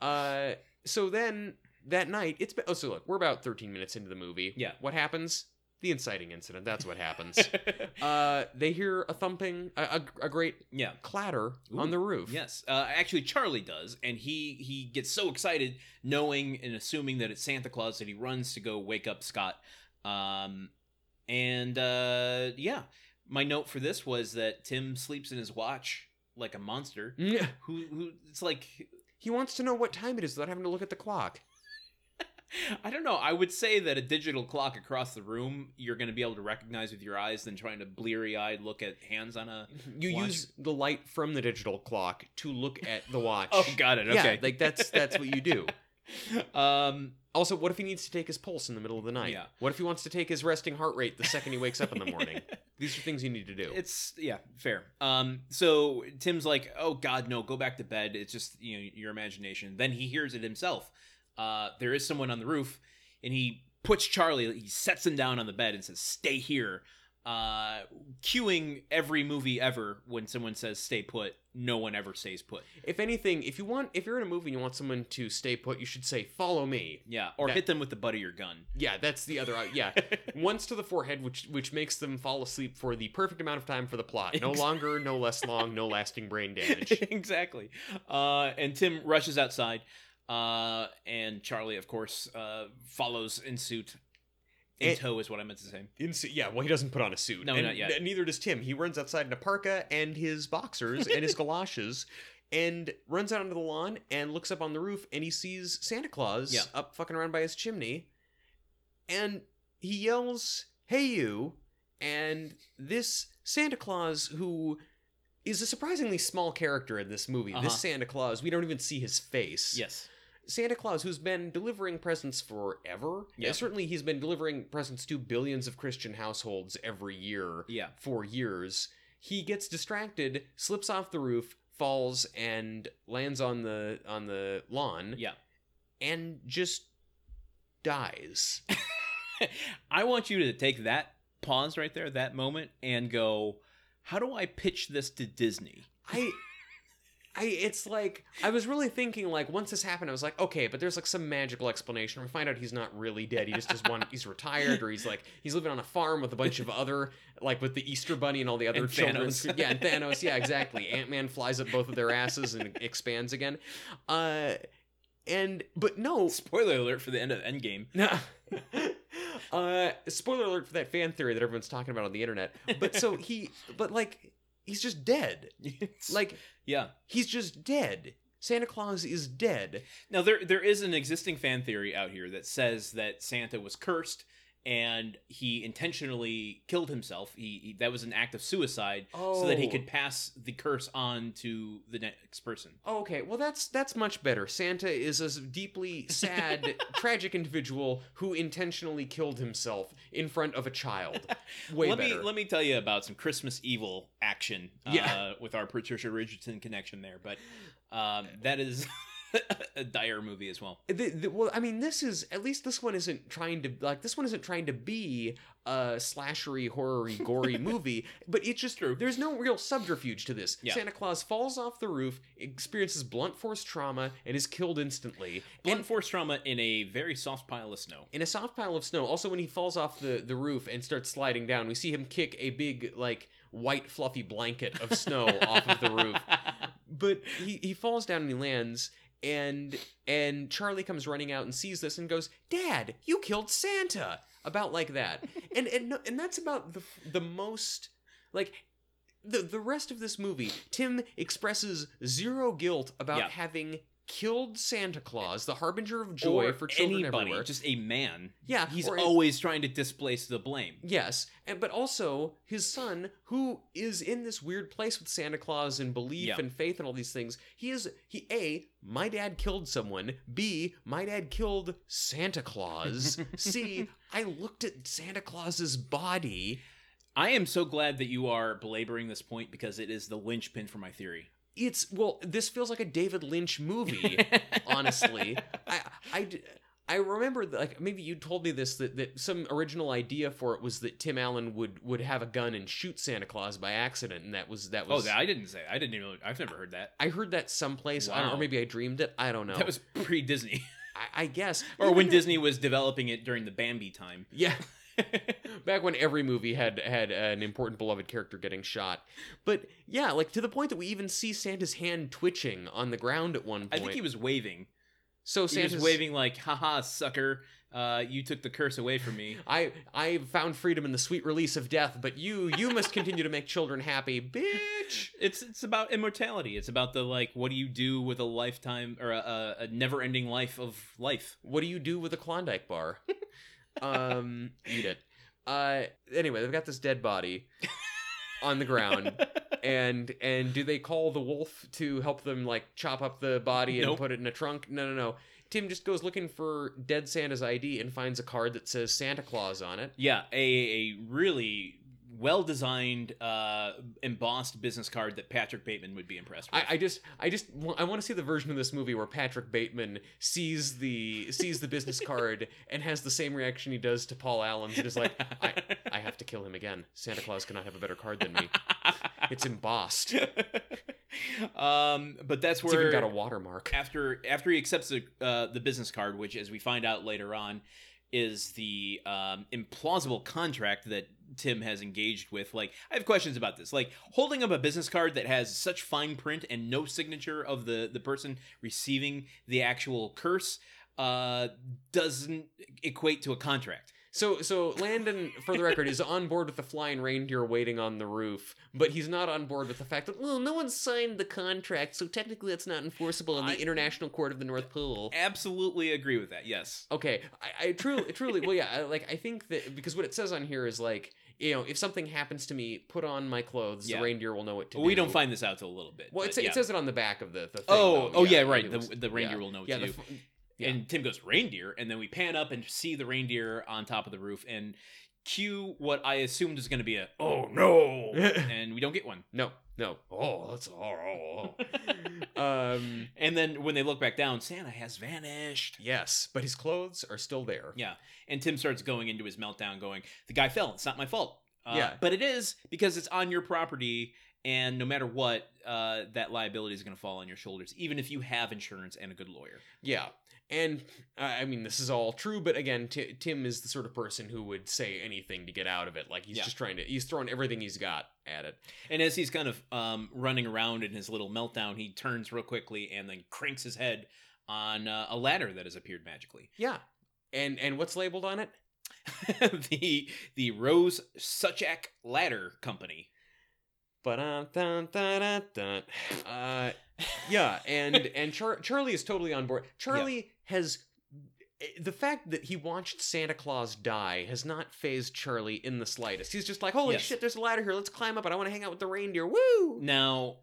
Uh, so then that night, it's been, oh, so look, we're about 13 minutes into the movie. Yeah. What happens? The inciting incident. That's what happens. uh, they hear a thumping, a, a, a great yeah. clatter Ooh, on the roof. Yes, uh, actually, Charlie does, and he he gets so excited, knowing and assuming that it's Santa Claus, that he runs to go wake up Scott. Um, and uh, yeah, my note for this was that Tim sleeps in his watch like a monster. Yeah. Who who? It's like He wants to know what time it is without having to look at the clock. I don't know. I would say that a digital clock across the room you're going to be able to recognize with your eyes than trying to bleary eyed look at hands on a. You Watch. use the light from the digital clock to look at the watch. Oh, got it. Yeah, Okay. like that's that's what you do. um. Also, what if he needs to take his pulse in the middle of the night? Yeah. What if he wants to take his resting heart rate the second he wakes up in the morning? These are things you need to do. It's yeah, fair. Um, so Tim's like, "Oh God, no, go back to bed. It's just you know your imagination." Then he hears it himself. Uh, there is someone on the roof, and he puts Charlie. He sets him down on the bed and says, "Stay here." Uh, cueing every movie ever when someone says "stay put," no one ever stays put. If anything, if you want, if you're in a movie and you want someone to stay put, you should say, "Follow me." Yeah, or That- hit them with the butt of your gun. Yeah, that's the other. uh, Yeah, once to the forehead, which which makes them fall asleep for the perfect amount of time for the plot. No longer, no less long, no lasting brain damage. exactly. Uh, and Tim rushes outside, uh, and Charlie, of course, uh, follows in suit. In And- tow is what I meant to say. Insu- yeah, well, he doesn't put on a suit. No, and not yet. Neither does Tim. He runs outside in a parka and his boxers and his galoshes, and runs out onto the lawn and looks up on the roof and he sees Santa Claus Yeah. up fucking around by his chimney, and he yells, "Hey you!" And this Santa Claus who is a surprisingly small character in this movie. Uh-huh. This Santa Claus, we don't even see his face. Yes. Santa Claus, who's been delivering presents forever, Yeah. certainly he's been delivering presents to billions of Christian households every year Yeah. for years. He gets distracted, slips off the roof, falls, and lands on the on the lawn, Yeah. and just dies. I want you to take that pause right there, that moment, and go, how do I pitch this to Disney? I I it's like I was really thinking like once this happened I was like okay but there's like some magical explanation we find out he's not really dead he just does one he's retired or he's like he's living on a farm with a bunch of other like with the Easter bunny and all the other And children Thanos. yeah and Thanos yeah exactly Ant-Man flies up both of their asses and expands again uh and but no Spoiler alert for the end of Endgame. no. uh, spoiler alert for that fan theory that everyone's talking about on the internet. But so he, but like, he's just dead. Like, yeah. he's just dead. Santa Claus is dead. Now there there is an existing fan theory out here that says that Santa was cursed and he intentionally killed himself. He, he that was an act of suicide so that he Oh. could pass the curse on to the next person. Oh, okay, well that's that's much better. Santa is a deeply sad, tragic individual who intentionally killed himself in front of a child. Way let better. me let me tell you about some Christmas evil action uh, Yeah. with our Patricia Richardson connection there, but um, that is a dire movie as well. The, the, well, I mean, this is at least this one isn't trying to like this one isn't trying to be a slashery, horror-y, gory movie, but it's just True. there's no real subterfuge to this. Yeah. Santa Claus falls off the roof, experiences blunt force trauma, and is killed instantly. Blunt and force trauma in a very soft pile of snow. in a soft pile of snow. Also, when he falls off the the roof and starts sliding down, we see him kick a big like white fluffy blanket of snow off of the roof but he, he falls down and he lands and and charlie comes running out and sees this and goes dad you killed santa about like that and and and that's about the the most like the the rest of this movie tim expresses zero guilt about Yeah. having killed santa claus the harbinger of joy or for children anybody, everywhere just a man. Yeah, he's always trying to displace the blame. Yes, and but also his son, who is in this weird place with Santa Claus and belief Yeah. and faith and all these things. He is he a my dad killed someone. B my dad killed Santa Claus. C I looked at Santa Claus's body. I am so glad that you are belaboring this point because it is the linchpin for my theory. It's well, this feels like a David Lynch movie. honestly, I I remember, that, like maybe you told me this that, that some original idea for it was that Tim Allen would would have a gun and shoot Santa Claus by accident, and that was that oh, was Oh. I didn't say. I didn't even. I've never heard that. I heard that someplace, I don't, or maybe I dreamed it. I don't know. That was pre Disney, I, I guess, or Even when if- Disney was developing it during the Bambi time. Yeah, back when every movie had had an important beloved character getting shot. But yeah, like to the point that we even see Santa's hand twitching on the ground at one point. I think he was waving. so He Santa's was waving like, "Haha, sucker! Uh, you took the curse away from me." I I found freedom in the sweet release of death, but you you must continue to make children happy, bitch. It's it's about immortality. It's about the like, what do you do with a lifetime or a, a never-ending life of life? What do you do with a Klondike bar? Um, eat it. Uh, anyway, they've got this dead body on the ground. and and do they call the wolf to help them like chop up the body and Nope. put it in a trunk no no no tim just goes looking for dead santa's id and finds a card that says santa claus on it Yeah, a a really well-designed, uh, embossed business card that Patrick Bateman would be impressed with. I, I just I just I want to see the version of this movie where Patrick Bateman sees the sees the business card and has the same reaction he does to Paul Allen's and is like I I have to kill him again. Santa Claus cannot have a better card than me. It's embossed. Um, but that's where even got a watermark. after after he accepts the uh, the business card, which, as we find out later on, is the um, implausible contract that Tim has engaged with. Like, I have questions about this. Like, holding up a business card that has such fine print and no signature of the the person receiving the actual curse uh, doesn't equate to a contract. So so Landon, for the record, is on board with the flying reindeer waiting on the roof, but he's not on board with the fact that well, no one signed the contract, so technically that's not enforceable in the I- International Court of the North Pole. Absolutely agree with that. Yes. Okay, I, I truly, truly, well, yeah, I, like I think that because what it says on here is like, you know, if something happens to me, put on my clothes. Yeah. The reindeer will know what to Well, do. we don't find this out till a little bit. Well, it, yeah. it says it on the back of the. the thing, Oh, though. oh yeah, right. it The, was- the reindeer yeah. will know what Yeah, to the do. Yeah. And Tim goes, reindeer. And then we pan up and see the reindeer on top of the roof and cue what I assumed was going to be a, oh no. and we don't get one. No, no. Oh, that's oh. um. And then when they look back down, Santa has vanished. Yes, but his clothes are still there. Yeah. And Tim starts going into his meltdown, going, The guy fell. It's not my fault. Uh, Yeah. But it is because it's on your property. And no matter what, uh, that liability is going to fall on your shoulders, even if you have insurance and a good lawyer. Yeah. And uh, I mean, this is all true, but again, Ti Tim is the sort of person who would say anything to get out of it. Like he's Yeah. just trying to, he's throwing everything he's got at it. And as he's kind of um, running around in his little meltdown, he turns real quickly and then cranks his head on uh, a ladder that has appeared magically. Yeah. And and what's labeled on it? the the Rose Suchak Ladder Company. But uh, yeah, and and Char- Charlie is totally on board. Charlie has eh, the fact that he watched Santa Claus die has not phased Charlie in the slightest. He's just like, holy Yes. shit, there's a ladder here. Let's climb up, and I want to hang out with the reindeer. Woo! Now,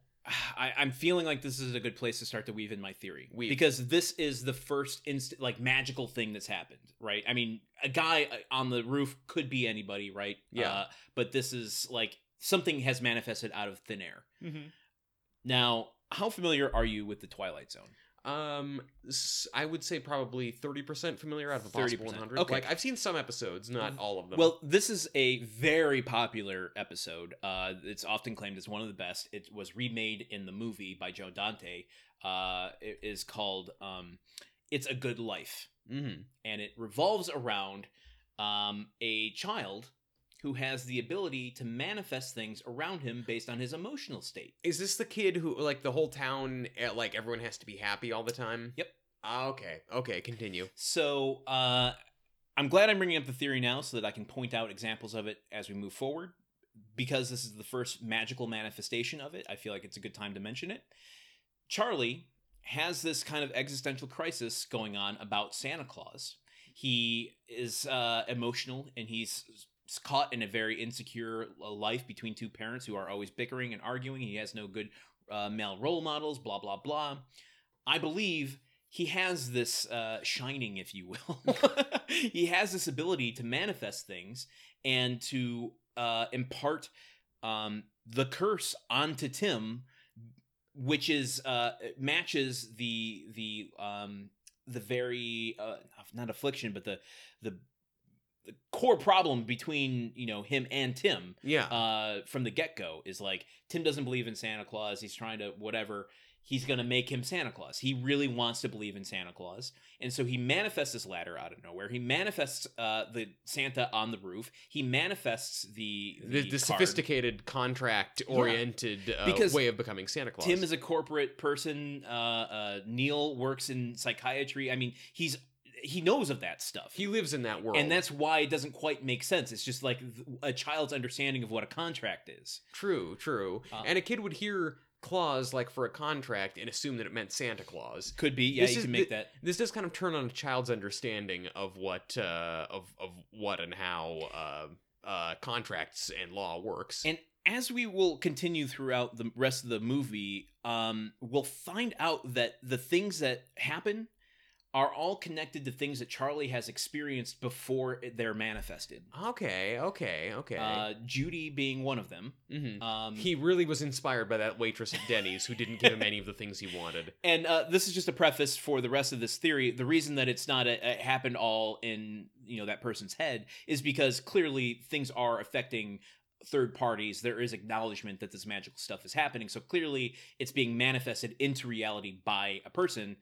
I, I'm feeling like this is a good place to start to weave in my theory Weave. because this is the first instant like magical thing that's happened, right? I mean, a guy uh, on the roof could be anybody, right? Yeah. Uh, but this is like something has manifested out of thin air. Now, how familiar are you with the Twilight Zone? Um, I would say probably thirty percent familiar out of a possible one hundred. Okay. Like I've seen some episodes, not all of them. Well, this is a very popular episode. Uh, it's often claimed as one of the best. It was remade in the movie by Joe Dante. Uh, it is called um, "It's a Good Life," mm-hmm. and it revolves around um, a child who has the ability to manifest things around him based on his emotional state. is this the kid who like the whole town? eh, Like everyone has to be happy all the time. Yep. Ah, okay. Okay. Continue. So uh, I'm glad I'm bringing up the theory now so that I can point out examples of it as we move forward. Because this is the first magical manifestation of it, I feel like it's a good time to mention it. Charlie has this kind of existential crisis going on about Santa Claus. He is uh, emotional and he's caught in a very insecure uh, life between two parents who are always bickering and arguing. He has no good uh, male role models, blah, blah, blah. I believe he has this uh, shining, if you will. he has this ability to manifest things and to uh, impart um, the curse onto Tim, which is uh, matches the the um, the very uh, not affliction, but the the the core problem between you know him and Tim Yeah. uh, from the get go is like Tim doesn't believe in Santa Claus. He's trying to whatever. He's gonna make him Santa Claus. He really wants to believe in Santa Claus, and so he manifests this ladder out of nowhere. He manifests uh, the Santa on the roof. He manifests the the, the card. sophisticated contract oriented uh, Because way of becoming Santa Claus. Tim is a corporate person. Uh, uh, Neil works in psychiatry. I mean, he's he knows of that stuff. he lives in that world, and that's why it doesn't quite make sense. It's just like a child's understanding of what a contract is. true, true. Uh, and a kid would hear clause like for a contract and assume that it meant Santa Claus. Could be, yeah, This you is can make the- that. This does kind of turn on a child's understanding of what uh, of of what and how uh, uh, contracts and law works. And as we will continue throughout the rest of the movie, um, we'll find out that the things that happen are all connected to things that Charlie has experienced before they're manifested. okay, okay, okay. Uh, Judy being one of them. Mhm. Um, He really was inspired by that waitress at Denny's who didn't give him any of the things he wanted. and uh, this is just a preface for the rest of this theory. The reason that it's not a, it happened all in you know that person's head is because clearly things are affecting third parties. There is acknowledgement that this magical stuff is happening. So clearly, it's being manifested into reality by a person.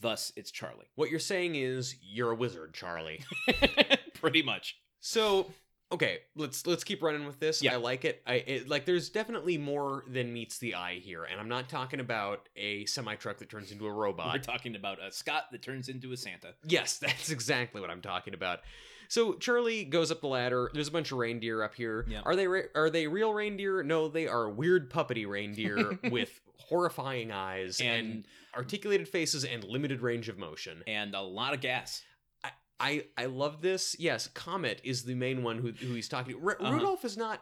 Thus, it's Charlie. What you're saying is you're a wizard, Charlie. Pretty much. So okay, let's let's keep running with this. Yeah. I like it. I it, like. There's definitely more than meets the eye here, and I'm not talking about a semi truck that turns into a robot. We're talking about a Scott that turns into a Santa. yes, that's exactly what I'm talking about. So Charlie goes up the ladder. There's a bunch of reindeer up here. Yeah. Are they re- are they real reindeer? No, they are weird puppety reindeer with horrifying eyes and, And articulated faces and limited range of motion. and a lot of gas. I I love this. Yes, Comet is the main one who who he's talking to. R- Uh-huh. Rudolph is not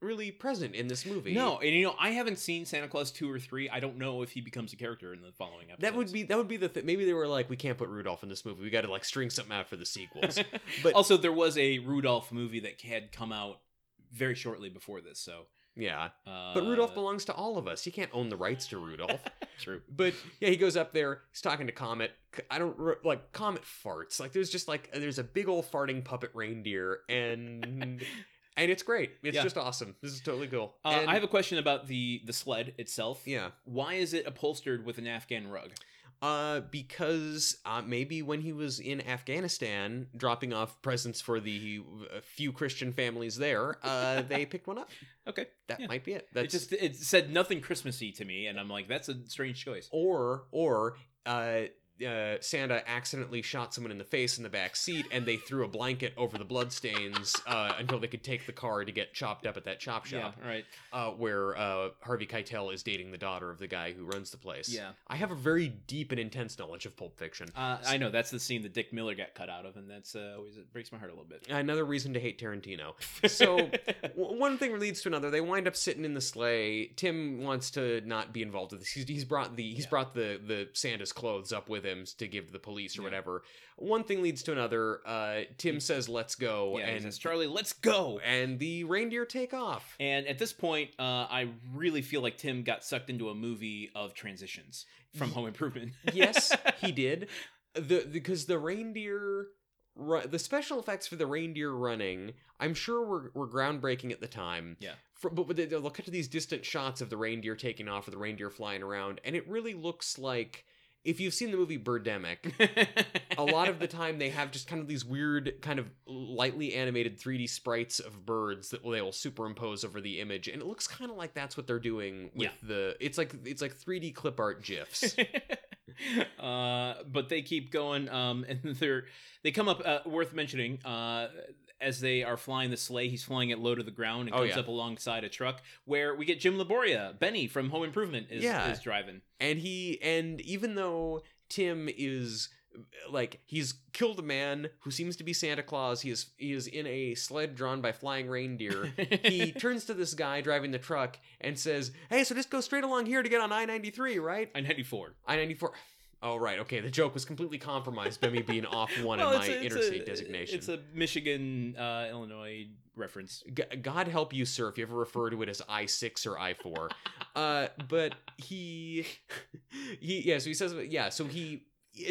really present in this movie. No, and you know, I haven't seen Santa Claus two or three. I don't know if he becomes a character in the following episodes. That would be that would be the th- maybe they were like we can't put Rudolph in this movie. We got to like string something out for the sequels. But also there was a Rudolph movie that had come out very shortly before this. So, yeah, uh, but Rudolph belongs to all of us. He can't own the rights to Rudolph. true. But yeah, he goes up there. He's talking to Comet. I don't like Comet farts. Like there's just like there's a big old farting puppet reindeer, and and it's great. It's Yeah. just awesome. This is totally cool. Uh, I have a question about the the sled itself. yeah. Why is it upholstered with an Afghan rug? Uh, because uh, maybe when he was in Afghanistan dropping off presents for the uh, few Christian families there, uh, they picked one up. Okay, That Yeah. might be it. it just it said nothing Christmassy to me, and I'm like, that's a strange choice. or or uh, uh, Santa accidentally shot someone in the face in the back seat, and they threw a blanket over the bloodstains uh, until they could take the car to get chopped up at that chop shop, Yeah, right. uh, where uh, Harvey Keitel is dating the daughter of the guy who runs the place. Yeah. I have a very deep and intense knowledge of Pulp Fiction. Uh, I know that's the scene that Dick Miller got cut out of, and that's uh, always it breaks my heart a little bit. Another reason to hate Tarantino. So w- one thing leads to another. They wind up sitting in the sleigh. Tim wants to not be involved with this. He's, he's brought the he's Yeah. brought the the Santa's clothes up with to give to the police or Yeah. whatever. One thing leads to another. Uh, Tim says, "Let's go," yeah, he and says, Charlie, let's go. and the reindeer take off. And at this point, uh, I really feel like Tim got sucked into a movie of transitions from Home Improvement. yes, he did. The because the reindeer. The special effects for the reindeer running, I'm sure were, were groundbreaking at the time. Yeah. For, but, but they, they'll cut to these distant shots of the reindeer taking off or the reindeer flying around, and it really looks like if you've seen the movie Birdemic, a lot of the time they have just kind of these weird, kind of lightly animated 3D sprites of birds that they will superimpose over the image, and it looks kind of like that's what they're doing with Yeah. the. It's like it's like 3D clip art gifs. uh, but they keep going, um, and they're they come up. Uh, worth mentioning, uh, as they are flying the sleigh, he's flying it low to the ground and Oh, comes yeah. up alongside a truck where we get Jim Labriola, Benny from Home Improvement, is, Yeah. is driving. and he and even though Tim is like he's killed a man who seems to be Santa Claus, he is he is in a sled drawn by flying reindeer. he turns to this guy driving the truck and says, "Hey, so just go straight along here to get on I ninety three, right? I ninety four. I ninety four. Oh right, okay. The joke was completely compromised by me being off one in my interstate designation. It's a Michigan, uh, Illinois reference. G- God help you, sir, if you ever refer to it as I six or I four. uh, but he, he, yeah. So he says, yeah. So he,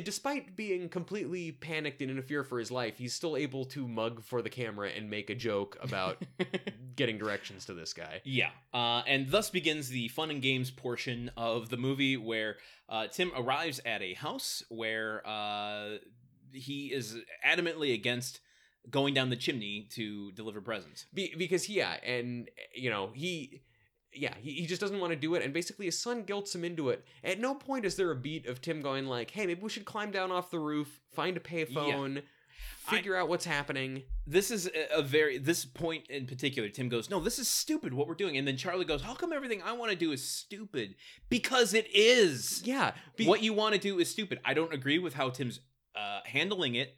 despite being completely panicked and in a fear for his life, he's still able to mug for the camera and make a joke about getting directions to this guy. Yeah, uh, and thus begins the fun and games portion of the movie, where uh, Tim arrives at a house where uh, he is adamantly against going down the chimney to deliver presents. Be- because yeah, and you know he. Yeah, he, he just doesn't want to do it, and basically his son guilts him into it. At no point is there a beat of Tim going like, "Hey, maybe we should climb down off the roof, find a payphone, figure out what's happening." This is a- a very this point in particular. Tim goes, "No, this is stupid. What we're doing," and then Charlie goes, "How come everything I want to do is stupid? Because it is. Yeah, be- what you want to do is stupid. I don't agree with how Tim's uh, handling it,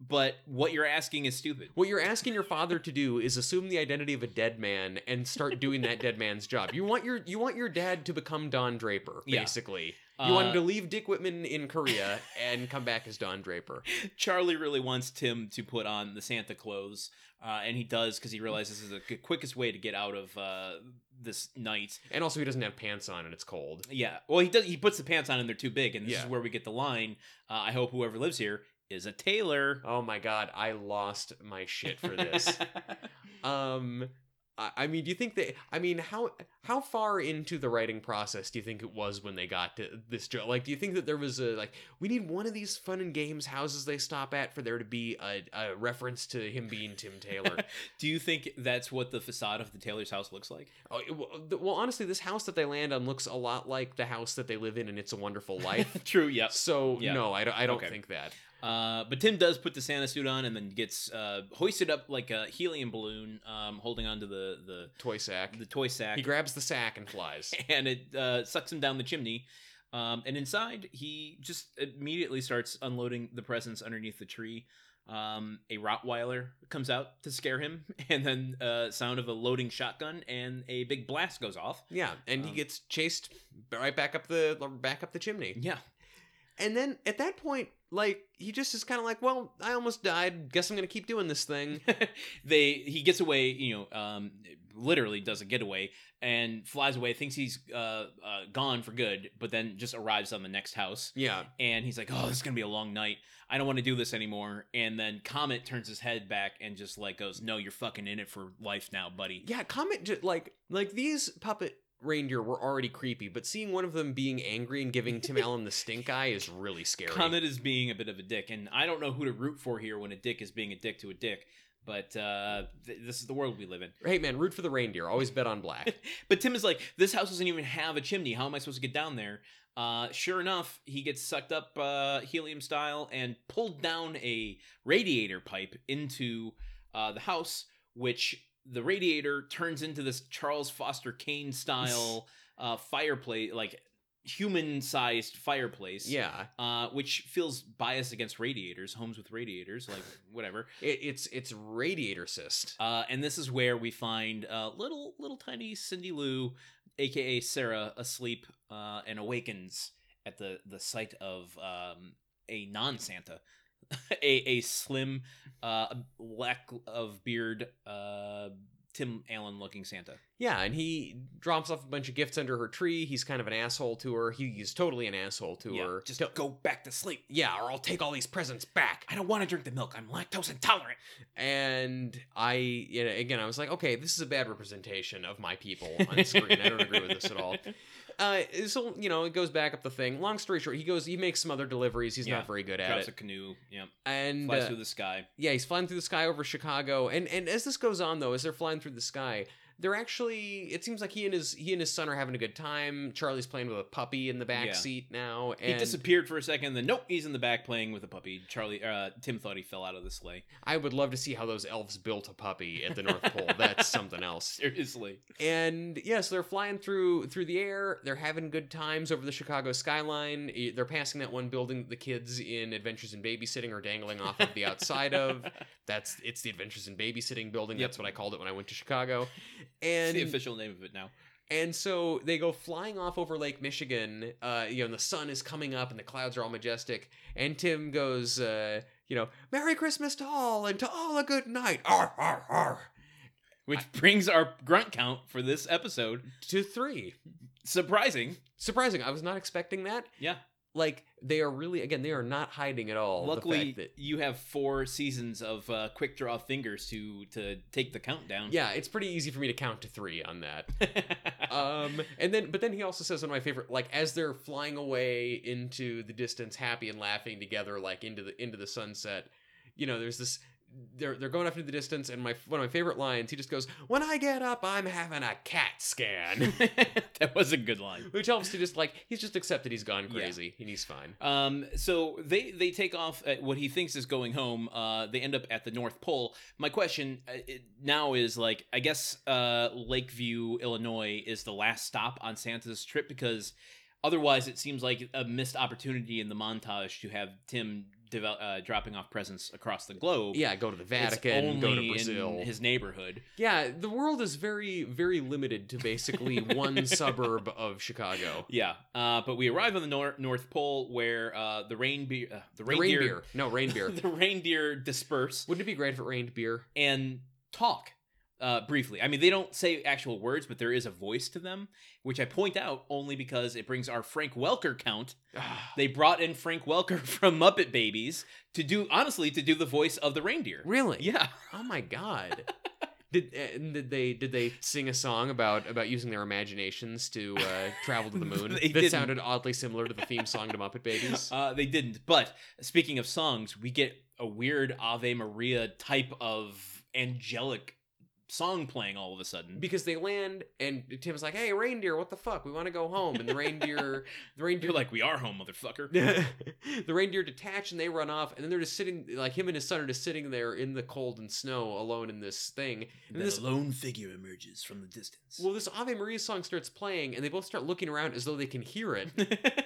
but what you're asking is stupid. What you're asking your father to do is assume the identity of a dead man and start doing that dead man's job. You want your you want your dad to become Don Draper, Yeah. basically. You want him Uh, to leave Dick Whitman in Korea and come back as Don Draper. Charlie really wants Tim to put on the Santa clothes, uh, and he does because he realizes this is the quickest way to get out of uh, this night. And also he doesn't have pants on and it's cold. Yeah, well, he does. He puts the pants on and they're too big, and this Yeah. is where we get the line. Uh, I hope whoever lives here is a tailor. Oh my god, I lost my shit for this. um I mean, do you think that? I mean, how how far into the writing process do you think it was when they got to this joke? Like, do you think that there was a like we need one of these fun and games houses they stop at for there to be a, a reference to him being Tim Taylor? Do you think that's what the facade of the Taylor's house looks like? oh, well, honestly, this house that they land on looks a lot like the house that they live in in It's a Wonderful Life. True. Yeah. so Yeah. no, I don't. I don't Okay. think that. Uh, but Tim does put the Santa suit on and then gets uh, hoisted up like a helium balloon, um, holding onto the the Toy sack. the toy sack. He grabs the sack and flies. and it uh, sucks him down the chimney. Um, and inside, he just immediately starts unloading the presents underneath the tree. Um, a Rottweiler comes out to scare him, and then uh, sound of a loading shotgun and a big blast goes off. Yeah, and he Um, gets chased right back up the back up the chimney. Yeah, And then at that point, like he just is kind of like, well, I almost died. Guess I'm gonna keep doing this thing. they he gets away. You know, um, literally does a getaway and flies away. Thinks he's uh, uh gone for good, but then just arrives on the next house. yeah, and he's like, "Oh, this is gonna be a long night. I don't want to do this anymore." And then Comet turns his head back and just like goes, "No, you're fucking in it for life now, buddy." yeah. Comet just like like these puppet reindeer were already creepy, but seeing one of them being angry and giving Tim Allen the stink eye is really scary. Comet is being a bit of a dick, and I don't know who to root for here when a dick is being a dick to a dick. But uh, th- this is the world we live in. Hey man, root for the reindeer. Always bet on black. But Tim is like, "This house doesn't even have a chimney. How am I supposed to get down there?" Uh, sure enough, he gets sucked up uh, helium style and pulled down a radiator pipe into uh, the house, which the radiator turns into this Charles Foster Kane style uh, fireplace, like human-sized fireplace. yeah, Uh, which feels biased against radiators, homes with radiators, like whatever. it, it's it's radiator cyst. Uh, and this is where we find uh, little little tiny Cindy Lou, aka Sarah, asleep uh, and awakens at the the sight of um, a non Santa, a a slim, uh, lack of beard, uh, Tim Allen looking Santa. Yeah, and he drops off a bunch of gifts under her tree. He's kind of an asshole to her. He is totally an asshole to her. just To- go back to sleep. yeah, or I'll take all these presents back. I don't want to drink the milk. I'm lactose intolerant. And I, you know, again, I was like, okay, this is a bad representation of my people on screen. I don't agree with this at all. Uh, so you know, it goes back up the thing. Long story short, he goes, he makes some other deliveries. He's Yeah, not very good at Drops it, a canoe. Yeah, and flies uh, through the sky. yeah, he's flying through the sky over Chicago. And and as this goes on, though, as they're flying through the sky, they're actually. It seems like he and his he and his son are having a good time. Charlie's playing with a puppy in the back Yeah. seat now, He disappeared for a second, then nope, he's in the back playing with a puppy. Charlie, uh, Tim thought he fell out of the sleigh. I would love to see how those elves built a puppy at the North Pole. That's something else. Seriously. And yes, yeah, so they're flying through through the air. They're having good times over the Chicago skyline. They're passing that one building that the kids in Adventures in Babysitting are dangling off of the outside of. That's it's the Adventures in Babysitting building. Yep. That's what I called it when I went to Chicago. And the official name of it now. and so they go flying off over Lake Michigan. Uh, you know, and the sun is coming up, and the clouds are all majestic. And Tim goes, uh, you know, "Merry Christmas to all, and to all a good night." Arr, arr, arr. Which brings our grunt count for this episode. To three. Surprising. Surprising. I was not expecting that. Yeah. Like they are really again, they are not hiding at all. the Luckily, that you have four seasons of uh, quick draw fingers to to take the countdown. yeah, it's pretty easy for me to count to three on that. um and then but then he also says one of my favorite like as they're flying away into the distance happy and laughing together like into the into the sunset you know there's this they're they're going off into the distance and my one of my favorite lines he just goes when i get up i'm having a cat scan that was a good line. which helps to just like he's just accepted he's gone Yeah. crazy and he's fine Um, so they they take off at what he thinks is going home. Uh, they end up at the North Pole. My question uh, now is like, I guess uh, Lakeview, Illinois, is the last stop on Santa's trip because otherwise it seems like a missed opportunity in the montage to have Tim devel- uh, dropping off presents across the globe. yeah go to the vatican go to brazil his neighborhood. Yeah, the world is very, very limited to basically one suburb of Chicago. Yeah, uh, but we arrive on the nor- North Pole where uh, the reindeer, uh, the The reindeer, reindeer. No, reindeer. the reindeer disperse. Wouldn't it be great if it rained beer? and talk uh, briefly. I mean, they don't say actual words, but there is a voice to them, which I point out only because it brings our Frank Welker count. They brought in Frank Welker from Muppet Babies to do, honestly, to do the voice of the reindeer. really? Yeah. Oh my god. Did, uh, did they did they sing a song about about using their imaginations to uh, travel to the moon? That didn't. sounded oddly similar to the theme song to Muppet Babies. Uh, they didn't. But speaking of songs, we get a weird Ave Maria type of angelic song playing all of a sudden. because they land and Tim's like, "Hey, reindeer, what the fuck? We want to go home." And the reindeer, the reindeer, You're like, we are home, motherfucker. the reindeer detach and they run off, and then they're just sitting, like him and his son are just sitting there in the cold and snow, alone in this thing. And Then this, lone figure emerges from the distance. well, this Ave Maria song starts playing, and they both start looking around as though they can hear it.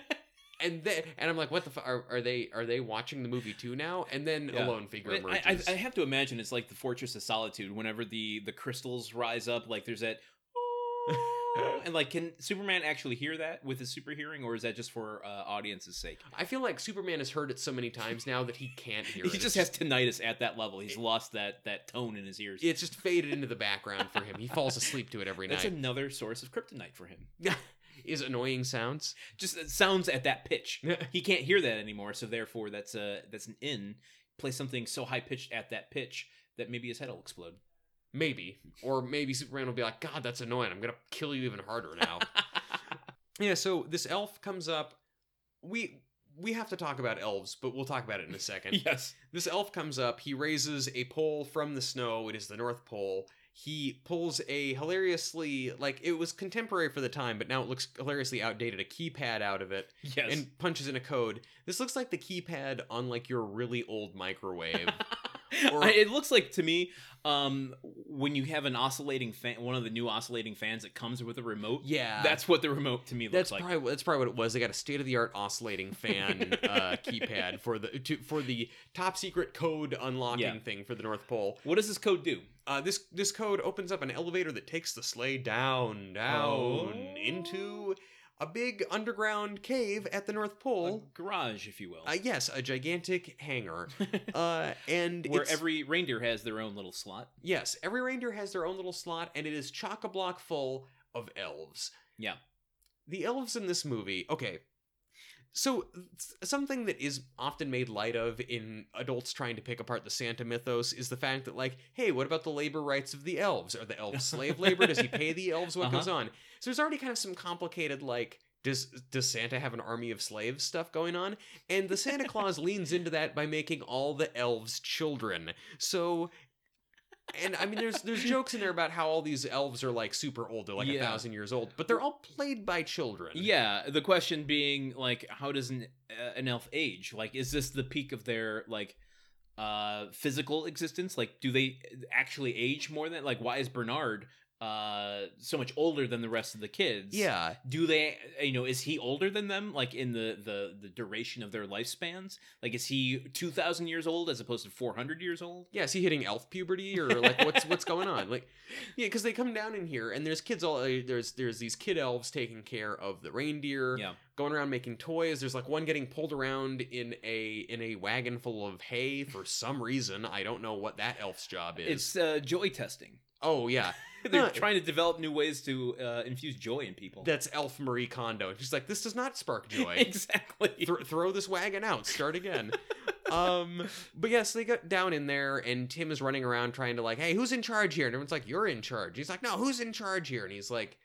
and then and I'm like, what the fuck? Are, are they are they watching the movie too now? And then Yeah. a lone figure I, emerges. I, I have to imagine it's like the Fortress of Solitude. Whenever the the crystals rise up, like there's that. and like, can Superman actually hear that with his super hearing, or is that just for uh, audience's sake? I feel like Superman has heard it so many times now that he can't hear it. He it. just has tinnitus at that level. He's lost that that tone in his ears. It's just faded into the background for him. He falls asleep to it every That's night. That's another source of kryptonite for him. Is annoying sounds. Just uh, sounds at that pitch. He can't hear that anymore, so therefore that's a that's an in. Play something so high pitched at that pitch that maybe his head will explode. Maybe. Or maybe Superman will be like, God, that's annoying. I'm going to kill you even harder now. yeah, so this elf comes up. We we have to talk about elves, but we'll talk about it in a second. yes. This elf comes up. He raises a pole from the snow. It is the North Pole. He pulls a hilariously, like, it was contemporary for the time, but now it looks hilariously outdated, a keypad out of it Yes. and punches in a code. This looks like the keypad on, like, your really old microwave. Or- it looks like to me um when you have an oscillating fan one of the new oscillating fans that comes with a remote yeah. that's what the remote to me looks That's like probably that's probably what it was. They got a state of the art oscillating fan uh, keypad for the to, for the top secret code unlocking Yeah. thing for the North Pole. what does this code do Uh, this this code opens up an elevator that takes the sleigh down down Oh. into a big underground cave at the North a Pole. garage if you will Uh, yes, a gigantic hangar. Uh, and where every reindeer has their own little slot yes, every reindeer has their own little slot, and it is chock a block full of elves. yeah the elves in this movie okay so something that is often made light of in adults trying to pick apart the santa mythos is the fact that like hey what about the labor rights of the elves are the elves slave labor does he pay the elves what Uh-huh. goes on so there's already kind of some complicated like does does Santa have an army of slaves stuff going on? And the Santa Claus leans into that by making all the elves children. So and I mean there's there's jokes in there about how all these elves are like super old, they're like a thousand years old, but they're all played by children. yeah the question being like how does an, uh, an elf age? Like is this the peak of their like uh physical existence? Like do they actually age more than like why is bernard uh so much older than the rest of the kids Yeah. do they you know is he older than them like in the the the duration of their lifespans like is he 2000 years old as opposed to 400 years old Yeah, is he hitting elf puberty or like what's what's going on? Like, yeah, because they come down in here and there's kids all uh, there's there's these kid elves taking care of the reindeer, yeah going around making toys. There's like one getting pulled around in a in a wagon full of hay for some reason. I don't know what that elf's job is. it's uh joy testing oh yeah, they're Huh. trying to develop new ways to uh, infuse joy in people that's Elf Marie Kondo. She's like, this does not spark joy. exactly Th- throw this wagon out. Start again. um, but yes, they got down in there, and Tim is running around trying to like, hey, who's in charge here? And everyone's like, you're in charge. He's like, no, who's in charge here? And he's like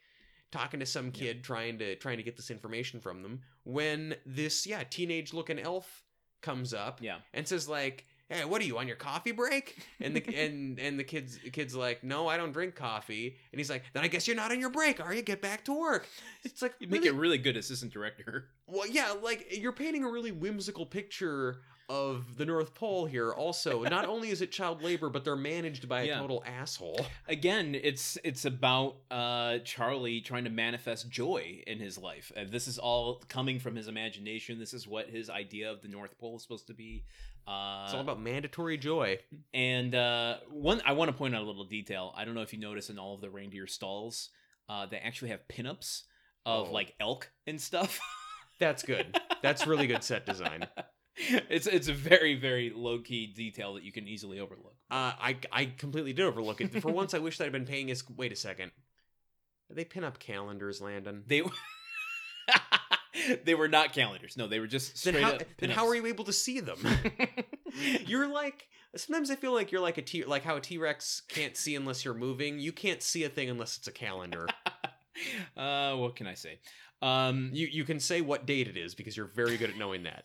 talking to some kid trying to trying to get this information from them. When this yeah teenage looking elf comes up yeah and says like. Hey, what are you on your coffee break? And the and and the kids the kid's like, no, I don't drink coffee. And he's like, then I guess you're not on your break, are you? Get back to work. It's like you make really? a really good assistant director Well, yeah, like you're painting a really whimsical picture of the North Pole here. Also, not only is it child labor, but they're managed by a Yeah. total asshole. again it's it's about uh charlie trying to manifest joy in his life and this is all coming from his imagination this is what his idea of the north pole is supposed to be uh It's all about mandatory joy. and uh one i want to point out a little detail i don't know if you notice in all of the reindeer stalls uh they actually have pinups of Oh. like elk and stuff That's good. That's really good set design. it's it's a very very low key detail that you can easily overlook Uh, I I completely did overlook it. For once, I wish that I'd been paying his. Wait a second. They pin up calendars, Landon. they they were not calendars no they were just Then how, up then how are you able to see them? you're like sometimes I feel like you're like a T like how a T Rex can't see unless you're moving. You can't see a thing unless it's a calendar. uh what can i say um You you can say what date it is because you're very good at knowing that.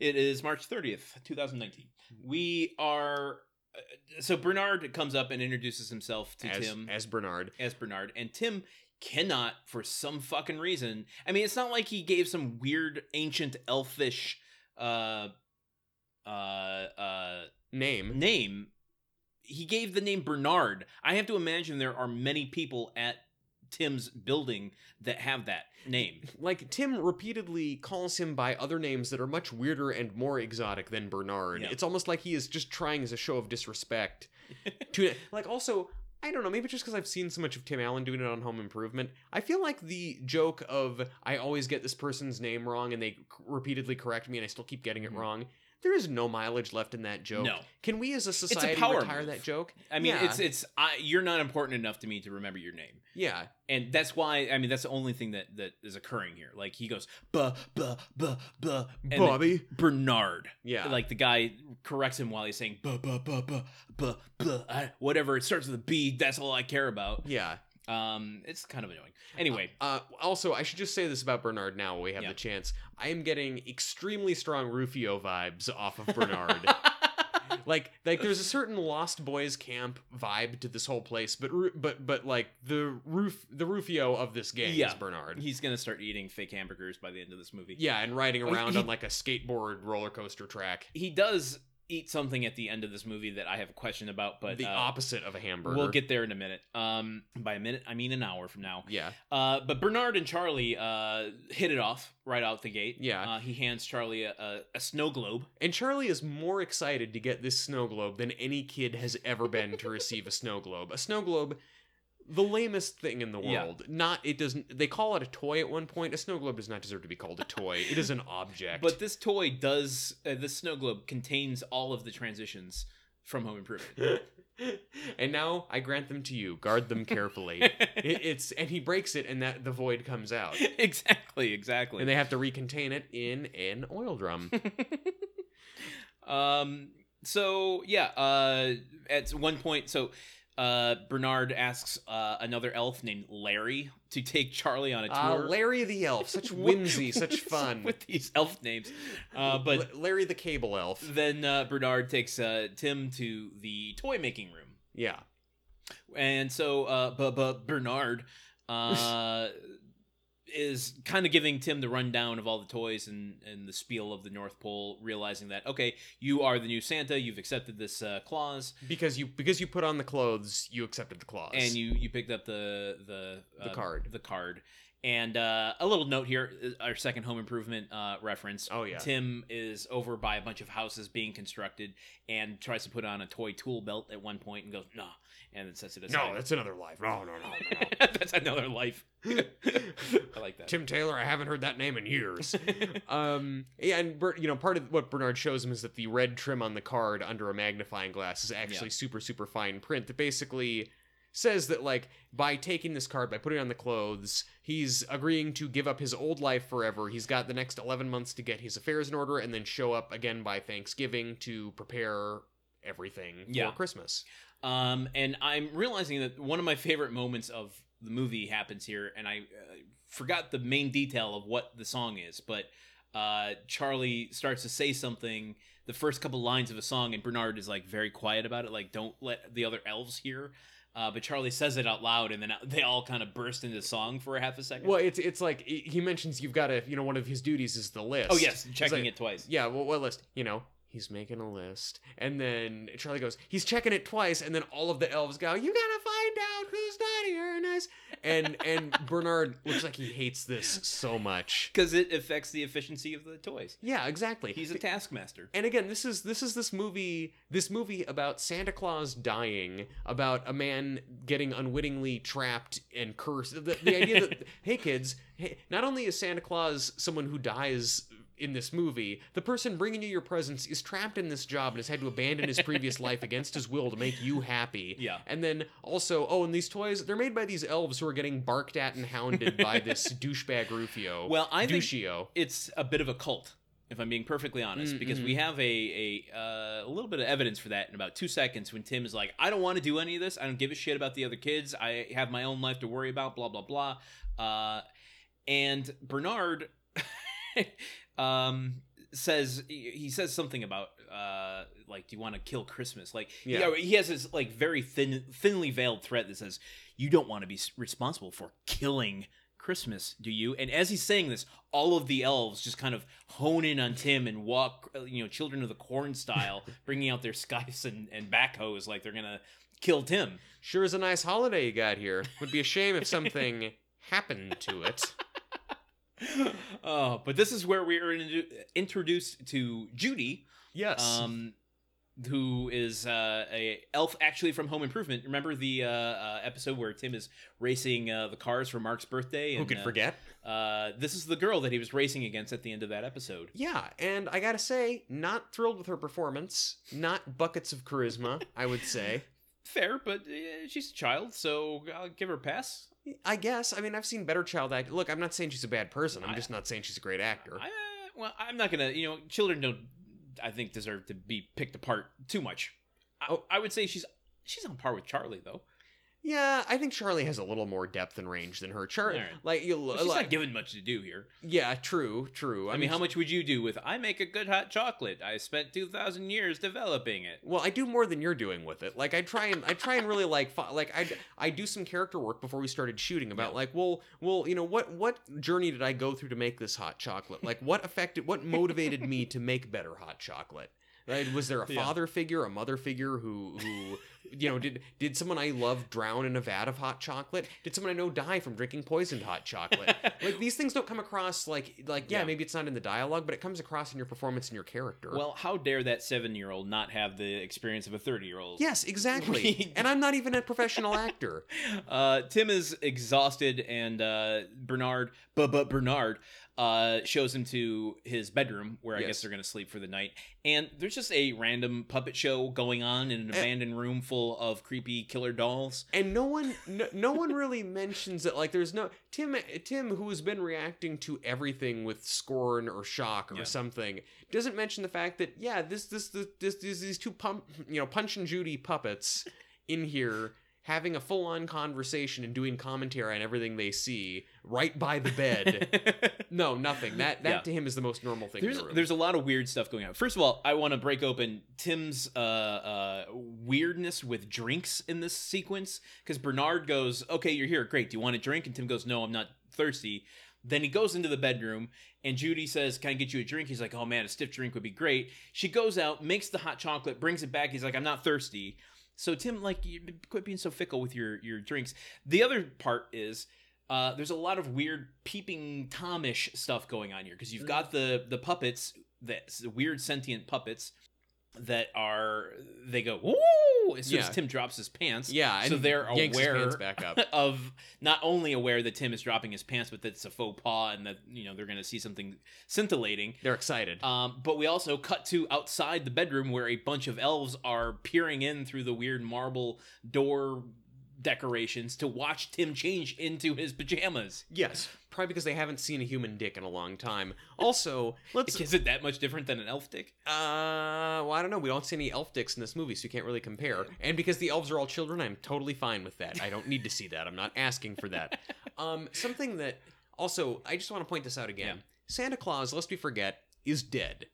it is march 30th 2019 we are uh, so bernard comes up and introduces himself to as, tim as Bernard. as bernard and tim cannot for some fucking reason i mean it's not like he gave some weird ancient elfish uh uh uh Name. name he gave the name bernard i have to imagine there are many people at Tim's building that have that name. Like Tim repeatedly calls him by other names that are much weirder and more exotic than Bernard. Yeah. It's almost like he is just trying as a show of disrespect to like also I don't know, maybe just because I've seen so much of Tim Allen doing it on Home Improvement. I feel like the joke of I always get this person's name wrong and they c- repeatedly correct me and I still keep getting it Mhm. wrong. There is no mileage left in that joke. No. Can we as a a society power retire move. that joke? I mean, Yeah. it's it's I, you're not important enough to me to remember your name. Yeah. and that's why I mean that's the only thing that that is occurring here. Like he goes buh buh buh buh, and Bobby. Bernard. Yeah. Like the guy corrects him while he's saying buh buh buh buh buh buh I- whatever. It starts with a B. That's all I care about. yeah. Um, it's kind of annoying. Anyway, Uh, also, I should just say this about Bernard now while we have Yeah. the chance. I am getting extremely strong Rufio vibes off of Bernard. like, like there's a certain Lost Boys camp vibe to this whole place, but but but like the roof the Rufio of this game Yeah. is Bernard. he's gonna start eating fake hamburgers by the end of this movie. yeah, and riding Oh, around he- on like a skateboard roller coaster track. he does eat something at the end of this movie that I have a question about, but the uh, opposite of a hamburger. We'll get there in a minute. Um, by a minute, I mean an hour from now. yeah, Uh, but Bernard and Charlie uh, hit it off right out the gate. Yeah. Uh, he hands Charlie a, a, a snow globe. and Charlie is more excited to get this snow globe than any kid has ever been to receive a snow globe. A snow globe, the lamest thing in the Yeah. world. Not it doesn't. They call it a toy at one point. A snow globe does not deserve to be called a toy. It is an object. But this toy does, uh, this snow globe contains all of the transitions from Home Improvement. and now I grant them to you. Guard them carefully. it, it's and he breaks it, and that the void comes out, exactly, exactly. and they have to recontain it in an oil drum. um. So yeah. Uh. At one point, so. Uh, Bernard asks uh, another elf named Larry to take Charlie on a Uh, tour. Larry the elf, such whimsy, such fun. with these elf names. Uh, but L- Larry the cable elf. then uh, Bernard takes uh, Tim to the toy making room, Yeah. and so uh, but but Bernard uh, is kind of giving Tim the rundown of all the toys and and the spiel of the North Pole, realizing that okay, you are the new Santa, you've accepted this uh, clause, Because you because you put on the clothes, you accepted the clause. and you you picked up the the The uh, card. the card. And uh, a little note here, uh, our second home improvement uh, reference. Oh, yeah. Tim is over by a bunch of houses being constructed and tries to put on a toy tool belt at one point and goes, nah, and then sets it aside. No, that's another life. No, no, no, no. that's another life. I like that. Tim Taylor, I haven't heard that name in years. um, yeah, and Ber- you know, part of what Bernard shows him is that the red trim on the card under a magnifying glass is actually Yeah. super, super fine print that basically says that like by taking this card by putting on the clothes he's agreeing to give up his old life forever he's got the next 11 months to get his affairs in order and then show up again by thanksgiving to prepare everything Yeah. for christmas Um, and I'm realizing that one of my favorite moments of the movie happens here, and I uh, forgot the main detail of what the song is, but uh, Charlie starts to say something. The first couple lines of a song, and Bernard is like very quiet about it, like don't let the other elves hear. Uh, but Charlie says it out loud, and then they all kind of burst into song for a half a second. well it's it's like he he mentions you've got to you know one of his duties is the list oh yes, checking like, it twice. Yeah, well, what list? You know, he's making a list. And then Charlie goes, he's checking it twice, and then all of the elves go, You gotta find out who's naughty or nice. And and Bernard looks like he hates this so much. Because it affects the efficiency of the toys. Yeah, exactly. He's a taskmaster. and again, this is this is this movie this movie about Santa Claus dying, about a man getting unwittingly trapped and cursed. The, the idea that hey kids, hey, not only is Santa Claus someone who dies in this movie, the person bringing you your presents is trapped in this job and has had to abandon his previous life against his will to make you happy. Yeah. And then also, oh, and these toys, they're made by these elves who are getting barked at and hounded by this douchebag Rufio. Well, I think Duccio. it's a bit of a cult, if I'm being perfectly honest, Mm, because we have a a uh, a little bit of evidence for that in about two seconds when Tim is like, "I don't want to do any of this. I don't give a shit about the other kids. I have my own life to worry about." Blah blah blah. Uh, and Bernard, um, says he says something about uh like do you want to kill christmas like Yeah. yeah he has this like very thin thinly veiled threat that says you don't want to be responsible for killing christmas do you and as he's saying this all of the elves just kind of hone in on tim and walk uh, you know children of the corn style bringing out their scythes and, and backhoes like they're gonna kill Tim. Sure is a nice holiday you got here. Would be a shame if something happened to it. oh, but this is where we are in- introduced to Judy, Yes. um, who is uh, a elf actually from Home Improvement. Remember the uh, uh, episode where Tim is racing uh, the cars for Mark's birthday? Who could uh, forget? Uh, this is the girl that he was racing against at the end of that episode. Yeah, and I gotta say, not thrilled with her performance. Not buckets of charisma, I would say. Fair, but uh, she's a child, so I'll give her a pass. I guess. I mean, I've seen better child act. Look, I'm not saying she's a bad person. I'm I- just not saying she's a great actor. I, uh, well, I'm not gonna. You know, children don't. I think deserve to be picked apart too much. I, Oh. I would say she's she's on par with Charlie though. Yeah, I think Charlie has a little more depth and range than her. Charlie, Alright. like you, But she's like, not given much to do here. yeah, true, true. I, mean, how much would you do with? I make a good hot chocolate. I spent two thousand years developing it. Well, I do more than you're doing with it. Like I try and I try and really like fo- like I I do some character work before we started shooting about Yeah. like well well you know what what journey did I go through to make this hot chocolate? Like what affected what motivated me to make better hot chocolate? Right? Was there a Yeah. father figure, a mother figure who who you know did did someone I love drown in a vat of hot chocolate? Did someone I know die from drinking poisoned hot chocolate? like these things don't come across like like yeah, Yeah. maybe it's not in the dialogue, but it comes across in your performance and your character. Well, how dare that seven-year-old not have the experience of a thirty-year-old? Yes, exactly. And I'm not even a professional actor. Uh, Tim is exhausted, and uh, Bernard, but but Bernard, uh, shows him to his bedroom where I Yes. guess they're gonna sleep for the night. And there's just a random puppet show going on in an Eh. abandoned room full of creepy killer dolls. And no one, no, no one really mentions it. Like, there's no Tim. Tim, who has been reacting to everything with scorn or shock or Yeah. something, doesn't mention the fact that yeah, this, this, this, this, this these two pump, you know, Punch and Judy puppets in here having a full-on conversation and doing commentary on everything they see right by the bed. no, nothing. That that Yeah. to him is the most normal thing. There's in the there's a lot of weird stuff going on. First of all, I want to break open Tim's uh, uh, weirdness with drinks in this sequence because Bernard goes, "Okay, you're here, great. Do you want a drink?" And Tim goes, "No, I'm not thirsty." Then he goes into the bedroom and Judy says, Can I get you a drink? He's like, Oh man, a stiff drink would be great. She goes out, makes the hot chocolate, brings it back. He's like, I'm not thirsty. So Tim, like, you quit being so fickle with your your drinks. The other part is uh, there's a lot of weird peeping Tomish stuff going on here because you've got the the puppets, the, the weird sentient puppets that are they go woo as soon Yeah. as Tim drops his pants. yeah, so and they're aware pants back up. of not only aware that Tim is dropping his pants, but that it's a faux pas and that you know they're going to see something scintillating. They're excited. Um, but we also cut to outside the bedroom where a bunch of elves are peering in through the weird marble door decorations to watch Tim change into his pajamas. Yes, probably because they haven't seen a human dick in a long time. Also, let's. Is it that much different than an elf dick? Uh, well, I don't know. We don't see any elf dicks in this movie, so you can't really compare. And because the elves are all children, I'm totally fine with that. I don't need to see that. I'm not asking for that. Um, something that also, I just want to point this out again. Yeah. Santa Claus, lest we forget, is dead.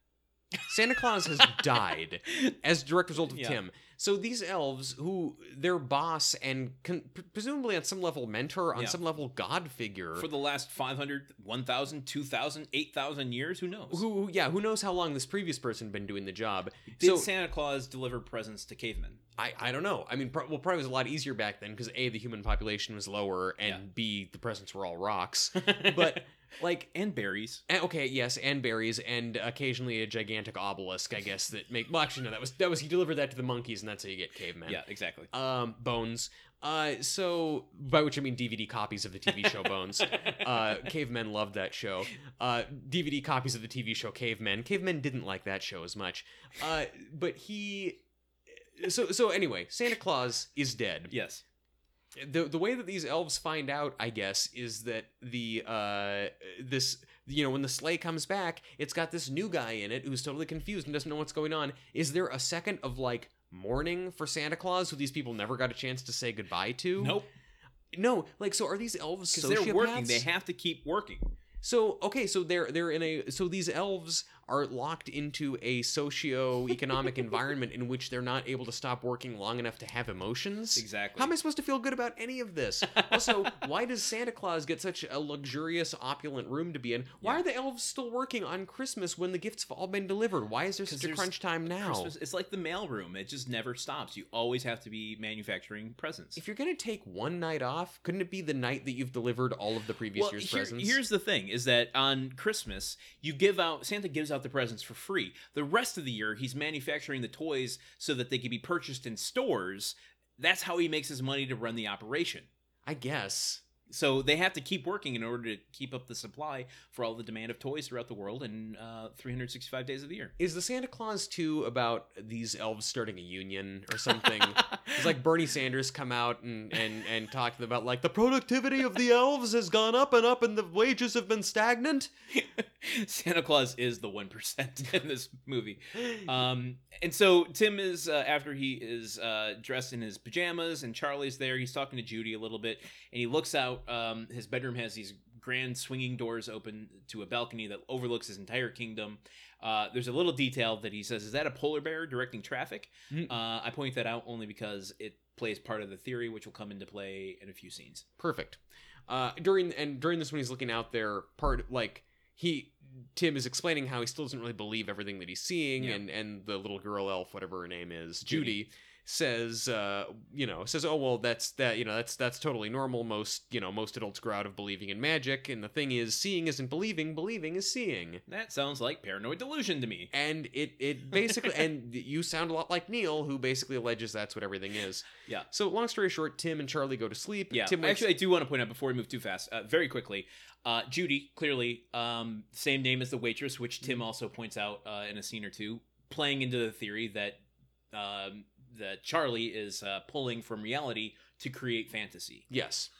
Santa Claus has died as a direct result of Yeah. Tim. So these elves, who their boss and con- presumably on some level mentor, on Yeah. some level god figure, For the last 500, 1,000, 2,000, 8,000 years? Who knows? who, yeah, who knows how long this previous person been doing the job? Did so Santa Claus deliver presents to cavemen? I, I don't know. I mean, pro- well, probably was a lot easier back then because a the human population was lower and Yeah. b the presents were all rocks. But like, and berries. and- okay, yes, and berries and occasionally a gigantic obelisk, I guess that make. Well, actually, no, that was that was he delivered that to the monkeys, and that's how you get cavemen. Yeah, exactly. Um, Bones. Uh, so by which I mean DVD copies of the TV show Bones. Uh, cavemen loved that show. Uh, DVD copies of the TV show Cavemen. Cavemen didn't like that show as much. Uh, but he. So so anyway, Santa Claus is dead. yes. The the way that these elves find out, I guess, is that the uh this you know when the sleigh comes back, it's got this new guy in it who's totally confused and doesn't know what's going on. Is there a second of like mourning for Santa Claus who these people never got a chance to say goodbye to? Nope. No, like so are these elves Because sociopaths? they're working. They have to keep working. So okay, so they're they're in a so these elves are locked into a socio-economic environment in which they're not able to stop working long enough to have emotions. Exactly. How am I supposed to feel good about any of this? also, why does Santa Claus get such a luxurious, opulent room to be in? Why Yeah. are the elves still working on Christmas when the gifts have all been delivered? Why is there such a crunch time now? Christmas, it's like the mailroom. It just never stops. You always have to be manufacturing presents. If you're gonna take one night off, couldn't it be the night that you've delivered all of the previous well, year's here- presents? here's the thing: is that on Christmas you give out Santa gives out the presents for free. The rest of the year he's manufacturing the toys so that they can be purchased in stores. That's how he makes his money to run the operation. I guess. So they have to keep working in order to keep up the supply for all the demand of toys throughout the world and uh, 365 days of the year. Is the Santa Claus 2 about these elves starting a union or something? it's like Bernie Sanders come out and, and, and talk about like the productivity of the elves has gone up and up and the wages have been stagnant. Santa Claus is the one percent in this movie. Um, and so Tim is uh, after he is uh, dressed in his pajamas, and Charlie's there. He's talking to Judy a little bit, and he looks out. Um, his bedroom has these grand swinging doors open to a balcony that overlooks his entire kingdom. Uh, there's a little detail that he says, "Is that a polar bear directing traffic?" Mm. Uh, I point that out only because it plays part of the theory, which will come into play in a few scenes. Perfect. Uh, during and during this when he's looking out there, part like he Tim is explaining how he still doesn't really believe everything that he's seeing, Yeah. and and the little girl elf, whatever her name is, Judy. Judy, says, uh, you know, says, oh well, that's that, you know, that's that's totally normal. Most you know, most adults grow out of believing in magic, and the thing is, seeing isn't believing, believing is seeing. That sounds like paranoid delusion to me. And it it basically and you sound a lot like Neil, who basically alleges that's what everything is. Yeah. So long story short, Tim and Charlie go to sleep. Yeah, Tim wakes actually, I do want to point out before we move too fast, uh, very quickly. Uh, Judy, clearly, um, same name as the waitress, which Tim also points out uh, in a scene or two, playing into the theory that um, that Charlie is uh, pulling from reality to create fantasy. Yes.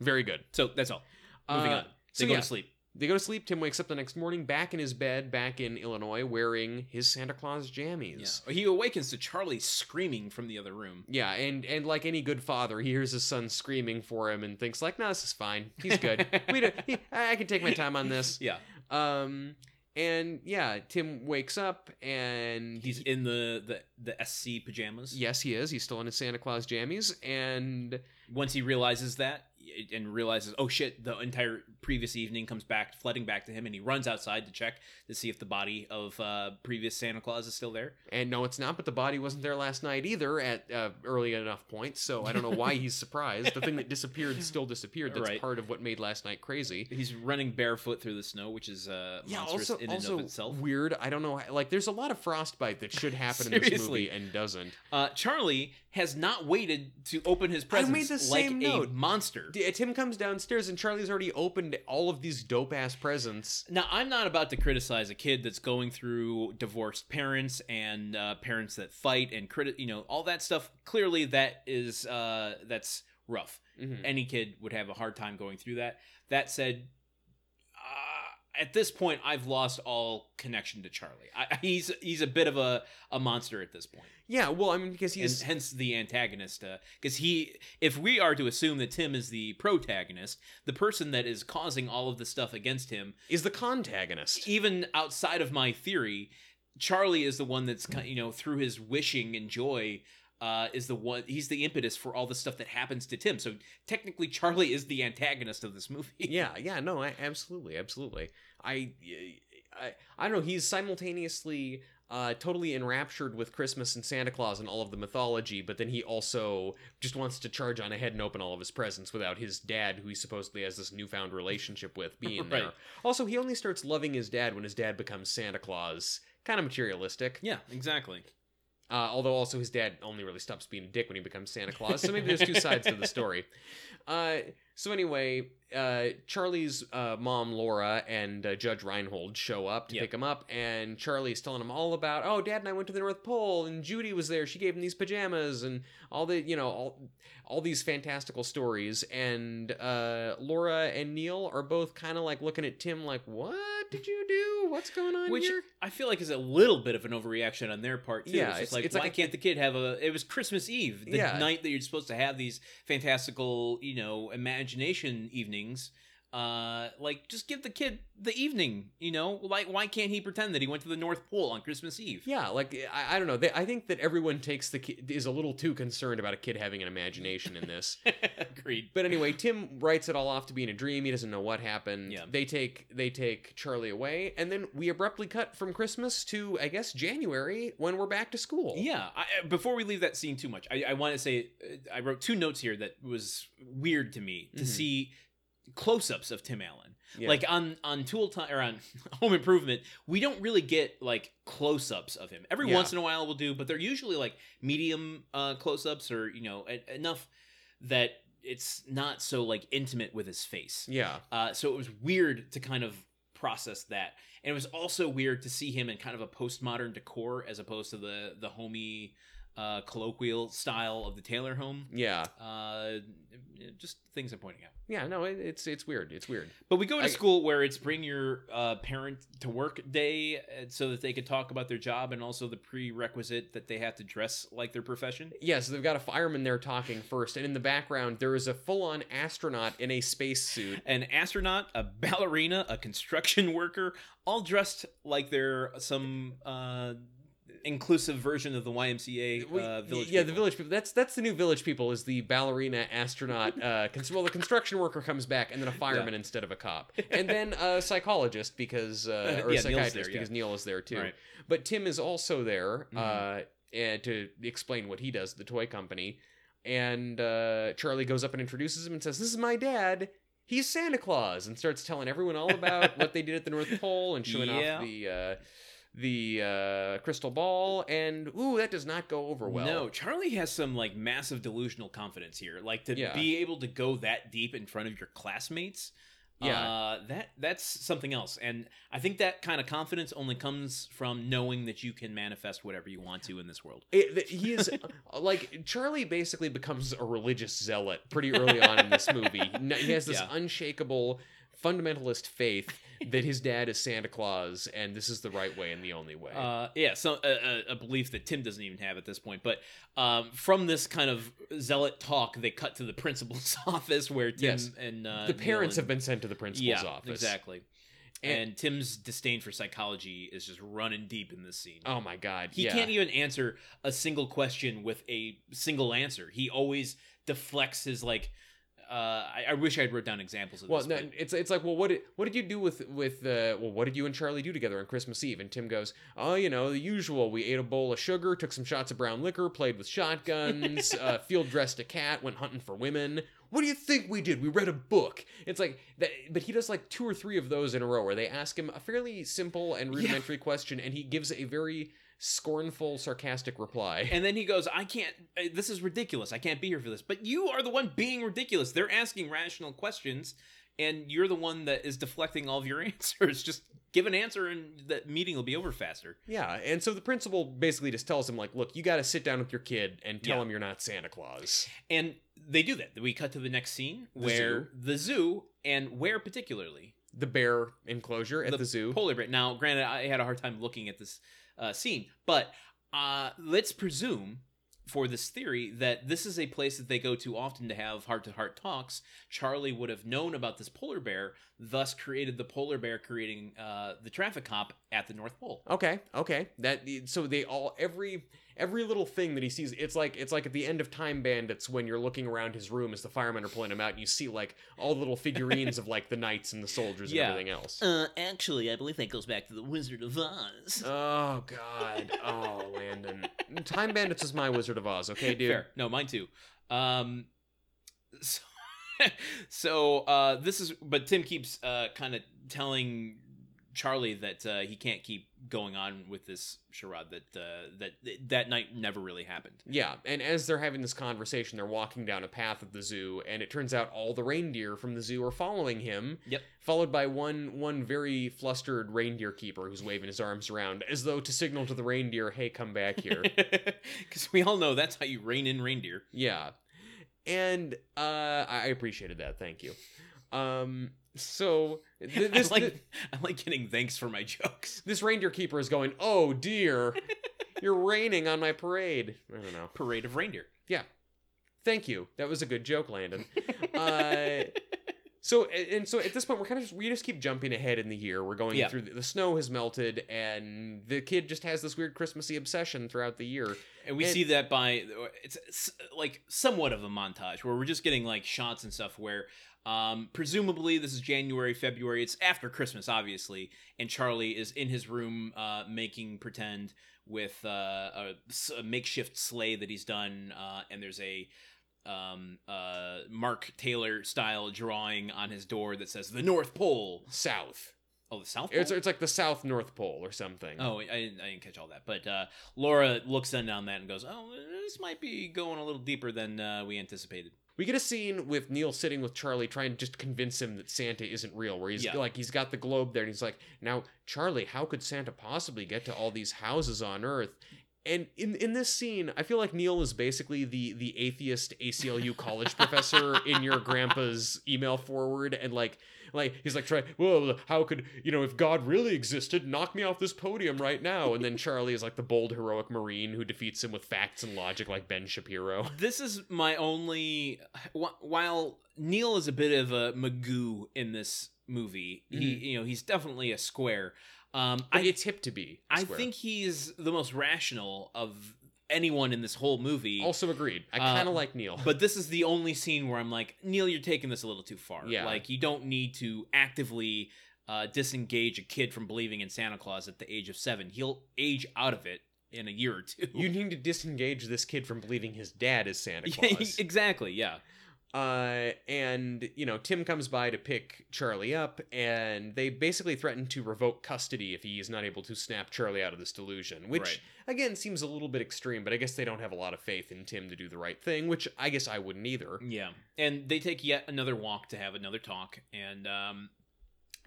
Very good. So that's all. Moving Uh, on. They so go yeah. to sleep. They go to sleep. Tim wakes up the next morning, back in his bed, back in Illinois, wearing his Santa Claus Yeah. jammies. He awakens to Charlie screaming from the other room. Yeah, and and like any good father, he hears his son screaming for him and thinks like, "No, this is fine. He's good. we do, he, I can take my time on this." Yeah, Um, and yeah, Tim wakes up and he's in the the the SC pajamas. yes, he is. He's still in his Santa Claus jammies, and once he realizes that and realizes oh shit the entire previous evening comes back flooding back to him and he runs outside to check to see if the body of uh, previous santa claus is still there and no, it's not. But the body wasn't there last night either at uh, early enough point. So I don't know why he's surprised. The thing that disappeared still disappeared. That's Right. part of what made last night crazy. he's running barefoot through the snow which is uh, Yeah, monstrous also in and also of itself weird. I don't know. how- Like, there's a lot of frostbite that should happen in this movie and doesn't. uh, charlie has not waited to open his I made presents the like same a note. monster D- Tim comes downstairs and Charlie's already opened all of these dope ass presents. Now, I'm not about to criticize a kid that's going through divorced parents and uh, parents that fight and criti- you know, all that stuff. Clearly, that is uh, that's rough. Mhm. Any kid would have a hard time going through that. That said, at this point, I've lost all connection to Charlie. I, he's he's a bit of a, a monster at this point, Yeah, well, I mean, because and he's hence the antagonist. Uh, because he, if we are to assume that Tim is the protagonist, the person that is causing all of the stuff against him, is the contagonist. even outside of my theory, Charlie is the one that's you know through his wishing and joy uh, is the one he's the impetus for all the stuff that happens to Tim. So technically, Charlie is the antagonist of this movie. yeah, yeah, no, I, absolutely, absolutely. I, I, I don't know. He's simultaneously uh, totally enraptured with Christmas and Santa Claus and all of the mythology, but then he also just wants to charge on ahead and open all of his presents without his dad, who he supposedly has this newfound relationship with, being there. Also, he only starts loving his dad when his dad becomes Santa Claus. Kind of materialistic. Yeah, exactly. Uh, although also his dad only really stops being a dick when he becomes Santa Claus. So maybe there's two sides to the story. Uh, so anyway, uh, Charlie's uh, mom Laura and uh, Judge Reinhold show up to Yep. pick him up, and Charlie's telling him all about, oh, Dad and I went to the North Pole, and Judy was there. She gave him these pajamas, and all the, you know, all all these fantastical stories. And uh, Laura and Neil are both kind of like looking at Tim like, what did you do? What's going on Which here? I feel like is a little bit of an overreaction on their part too. Yeah, it's, just it's- like it's why like a- can't the kid have a? It was Christmas Eve, the Yeah. night that you're supposed to have these fantastical, you know, imagination evenings. Uh like just give the kid the evening you know like why can't he pretend that he went to the north pole on christmas eve Yeah, like I, I don't know. They, I think that everyone takes the kid is a little too concerned about a kid having an imagination in this. agreed But anyway, Tim writes it all off to being a dream. He doesn't know what happened. Yeah. They take they take Charlie away, and then we abruptly cut from Christmas to I guess January when we're back to school. Yeah. I, I- before we leave that scene too much, I, I want to say uh, I wrote two notes here that was weird to me to Mhm. see close-ups of Tim Allen. Yeah. Like on on Tool Time or on Home Improvement, we don't really get like close-ups of him. Every Yeah. once in a while we'll do, but they're usually like medium uh, close-ups or you know e- enough that it's not so like intimate with his face. yeah, Uh, so it was weird to kind of process that, and it was also weird to see him in kind of a postmodern decor as opposed to the the homey, uh, colloquial style of the Taylor home. yeah, Uh, just things I'm pointing out. yeah. No, it, it's it's weird. It's weird. But we go to I- school where it's bring your uh, parent to work day, uh, so that they could talk about their job and also the prerequisite that they have to dress like their profession. Yeah, so they've got a fireman there talking first, and in the background there is a full-on astronaut in a spacesuit. An astronaut, a ballerina, a construction worker, all dressed like they're some uh, inclusive version of the YMCA uh, village. yeah, the village people. That's that's the new village people. Is the ballerina astronaut? Uh, cons- well, the construction worker comes back, and then a fireman instead of a cop, and then a psychologist because uh, or Yeah, a psychiatrist there, yeah. because Neil is there too. Right. But Tim is also there uh, Mhm. and to explain what he does, at the toy company, and uh, Charlie goes up and introduces him and says, "This is my dad." He's Santa Claus, and starts telling everyone all about what they did at the North Pole and showing Yeah. off the uh, the uh, crystal ball. And ooh, that does not go over well. No, Charlie has some like massive delusional confidence here. Like to Yeah. be able to go that deep in front of your classmates. Yeah. Uh, that that's something else, and I think that kind of confidence only comes from knowing that you can manifest whatever you want to in this world. It, he is uh, like Charlie basically becomes a religious zealot pretty early on in this movie. He has this Yeah. unshakable fundamentalist faith that his dad is Santa Claus and this is the right way and the only way. Uh, yeah, so a, a, a belief that Tim doesn't even have at this point. But um, from this kind of zealot talk, they cut to the principal's office where Tim Yes. and uh, the parents have been sent to the principal's yeah, office. exactly. And- And, Tim's disdain for psychology is just running deep in this scene. Oh my god. He yeah. can't even answer a single question with a single answer. He always deflects his like. Uh, I, I wish I'd wrote down examples of Well, this. no, it's it's like, well, what did what did you do with with uh, well, what did you and Charlie do together on Christmas Eve? And Tim goes, oh, you know, the usual. We ate a bowl of sugar, took some shots of brown liquor, played with shotguns, uh, field dressed a cat, went hunting for women. What do you think we did? We read a book. It's like that, but he does like two or three of those in a row where they ask him a fairly simple and rudimentary question, and he gives a very scornful, sarcastic reply. and then he goes, "I can't. uh, This is ridiculous. I can't be here for this." But you are the one being ridiculous. They're asking rational questions, and you're the one that is deflecting all of your answers. Just give an answer, and the meeting will be over faster. Yeah, and so the principal basically just tells him like, look, you got to sit down with your kid and tell Yeah. him you're not Santa Claus. And they do that. We cut to the next scene The where zoo. the zoo, and where particularly The bear enclosure at the, zoo. polar bear. Now, granted, I had a hard time looking at this uh, scene, but uh, let's presume for this theory that this is a place that they go to often to have heart-to-heart talks. Charlie would have known about this polar bear, thus created the polar bear, creating uh, the traffic cop at the North Pole. Okay, okay. That so they all every every little thing that he sees. It's like it's like at the end of Time Bandits when you're looking around his room as the firemen are pulling him out, and you see like all the little figurines of like the knights and the soldiers and Yeah. everything else. Uh, actually, I believe that goes back to the Wizard of Oz. Oh God! Oh Landon, Time Bandits is my Wizard of Oz. Okay, dude. Fair. No, mine too. Um, so, so uh, this is, but Tim keeps uh, kind of telling Charlie that uh, he can't keep going on with this charade. That uh, that that night never really happened. Yeah, and as they're having this conversation, they're walking down a path at the zoo, and it turns out all the reindeer from the zoo are following him. Yep. Followed by one one very flustered reindeer keeper who's waving his arms around as though to signal to the reindeer, "Hey, come back here." Because we all know that's how you rein in reindeer. yeah, and uh, I appreciated that. Thank you. Um, so this I like th- I like getting thanks for my jokes. this reindeer keeper is going, "Oh dear, you're raining on my parade." I don't know. Parade of reindeer. Yeah. Thank you. That was a good joke, Landon. Uh, So and so at this point we're kind of just, we just keep jumping ahead in the year. We're going Yeah. through the, the snow has melted and the kid just has this weird Christmassy obsession throughout the year. And we And- see that by it's, it's like somewhat of a montage where we're just getting like shots and stuff where um presumably this is January, February, it's after Christmas obviously, and Charlie is in his room uh making pretend with uh a, a makeshift sleigh that he's done uh and there's a um uh Mark Taylor style drawing on his door that says the North Pole. South. Oh, the South Pole. It's it's like the South North Pole or something. Oh, I didn't, I didn't catch all that. But uh, Laura looks in on that and goes, "Oh, this might be going a little deeper than uh, we anticipated." We get a scene with Neil sitting with Charlie trying to just convince him that Santa isn't real, where he's Yeah. like he's got the globe there and he's like, Now, Charlie, how could Santa possibly get to all these houses on Earth? And in in this scene, I feel like Neil is basically the the atheist ACLU college professor in your grandpa's email forward, and like like he's like try well how could you know if God really existed knock me off this podium right now and then Charlie is like the bold heroic marine who defeats him with facts and logic like Ben Shapiro This is my only. While Neil is a bit of a Magoo in this movie, he Mhm. you know he's definitely a square. Um, I it's hip to be I think he's the most rational of anyone in this whole movie. Also agreed. I kind of like Neil. But this is the only scene where I'm like, Neil, you're taking this a little too far. Yeah. Like, you don't need to actively uh, disengage a kid from believing in Santa Claus at the age of seven. He'll age out of it in a year or two. you need to disengage this kid from believing his dad is Santa Claus. exactly, yeah. Uh, and you know, Tim comes by to pick Charlie up, and they basically threaten to revoke custody if he is not able to snap Charlie out of this delusion. Which Right. again seems a little bit extreme, but I guess they don't have a lot of faith in Tim to do the right thing. Which I guess I wouldn't either. Yeah. And they take yet another walk to have another talk. And um,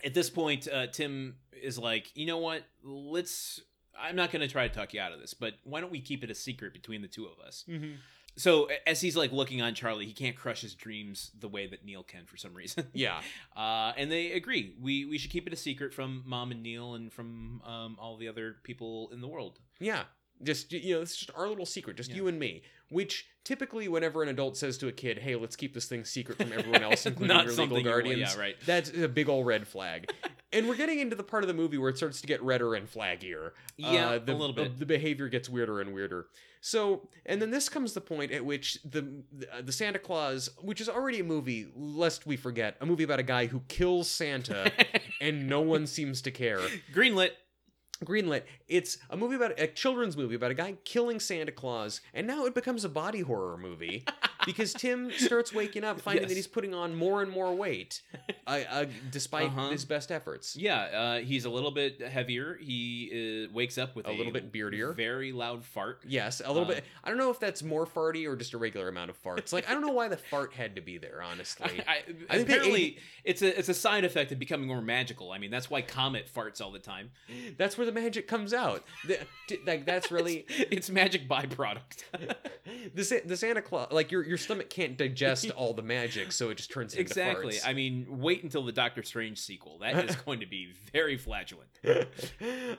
at this point, uh, Tim is like, you know what? Let's. I'm not going to try to talk you out of this, but why don't we keep it a secret between the two of us? Mm-hmm. So as he's like looking on Charlie, he can't crush his dreams the way that Neil can for some reason. Yeah. Uh, and they agree. We we should keep it a secret from Mom and Neil and from um, all the other people in the world. Yeah. Just you know, it's just our little secret, just Yeah. you and me. Which typically, whenever an adult says to a kid, "Hey, let's keep this thing secret from everyone else, including your legal something you're- guardians," yeah, right. That's a big old red flag. and we're getting into the part of the movie where it starts to get redder and flaggier. Yeah, Uh, the, a little bit. The behavior gets weirder and weirder. So, and then this comes the point at which the the, the Santa Claus, which is already a movie, lest we forget, a movie about a guy who kills Santa, and no one seems to care. Greenlit. Greenlit. It's a movie about a children's movie about a guy killing Santa Claus, and now it becomes a body horror movie because Tim starts waking up finding Yes. that he's putting on more and more weight, uh, uh, despite Uh-huh. his best efforts. Yeah, uh, he's a little bit heavier. He uh, wakes up with A little bit beardier. very loud fart. Yes, a little Uh, bit. I don't know if that's more farty or just a regular amount of farts. Like I don't know why the fart had to be there. Honestly, I, I they apparently, it's a it's a side effect of becoming more magical. I mean, that's why Comet farts all the time. that's where the magic comes out. The- t- like that's really it's, it's magic byproduct. the the Santa Claus. Like your your stomach can't digest all the magic, so it just turns into exactly. farts. I mean, wait until the Doctor Strange sequel. That is going to be very flatulent.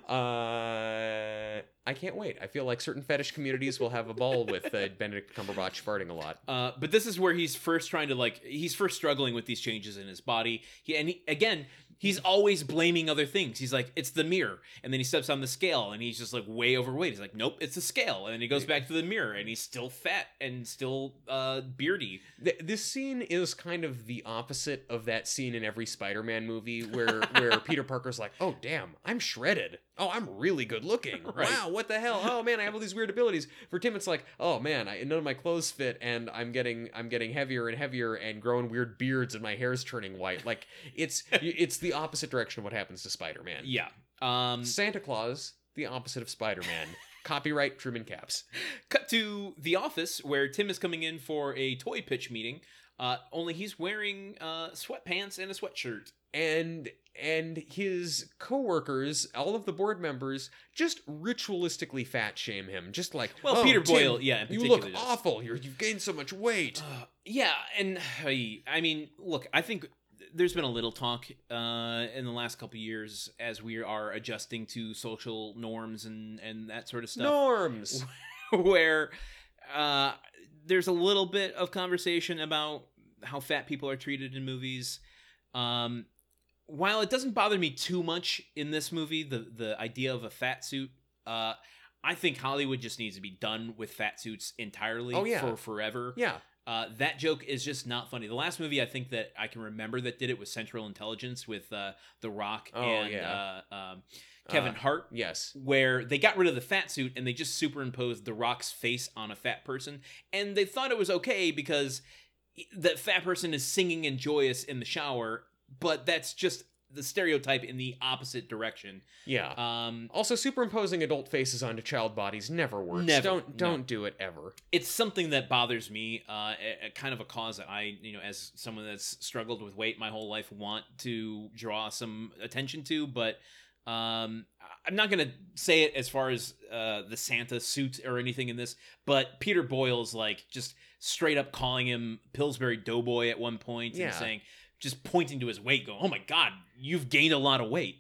uh, I can't wait. I feel like certain fetish communities will have a ball with uh, Benedict Cumberbatch farting a lot. Uh, but this is where he's first trying to like he's first struggling with these changes in his body. He and he, again he's always blaming other things. He's like it's the mirror, and then he steps on the scale and he's just like way overweight. He's like nope, it's the scale, and then he goes back to the mirror and he's still fat and still uh, beardy. Th- this scene is kind of the opposite of that scene in every Spider-Man movie where where Peter Parker's like, "Oh damn, I'm shredded. Oh, I'm really good looking. Right. Wow, what the hell? Oh man, I have all these weird abilities." For Tim, it's like, "Oh man, I, none of my clothes fit, and I'm getting I'm getting heavier and heavier, and growing weird beards, and my hair's turning white." Like it's it's the opposite direction of what happens to Spider-Man. Yeah. Um, Santa Claus, the opposite of Spider-Man. Copyright Truman Caps. cut to the office where Tim is coming in for a toy pitch meeting. Uh, only he's wearing uh, sweatpants and a sweatshirt. And and his coworkers, all of the board members, just ritualistically fat shame him. Just like, Well, "Oh, Peter Tim, Boyle, yeah, you look does." awful. You're, you've gained so much weight. Uh, yeah, and I, I mean, look, I think there's been a little talk uh, in the last couple years as we are adjusting to social norms and and that sort of stuff, Norms. where uh, there's a little bit of conversation about how fat people are treated in movies. Um, while it doesn't bother me too much in this movie, the the idea of a fat suit, uh, I think Hollywood just needs to be done with fat suits entirely Oh, yeah. for forever. Yeah. Uh, that joke is just not funny. The last movie I think that I can remember that did it was Central Intelligence with uh, The Rock Oh, and yeah. uh, um, Kevin Uh, Hart, Yes. where they got rid of the fat suit and they just superimposed The Rock's face on a fat person, and they thought it was okay because that fat person is singing and joyous in the shower, but that's just the stereotype in the opposite direction. Yeah. Um, also, superimposing adult faces onto child bodies never works. Never. Don't don't do it ever. it's something that bothers me uh a, a kind of a cause that i you know as someone that's struggled with weight my whole life want to draw some attention to but um i'm not gonna say it as far as uh the santa suit or anything in this but peter boyle's like just straight up calling him pillsbury doughboy at one point Yeah. and saying just pointing to his weight going oh my god you've gained a lot of weight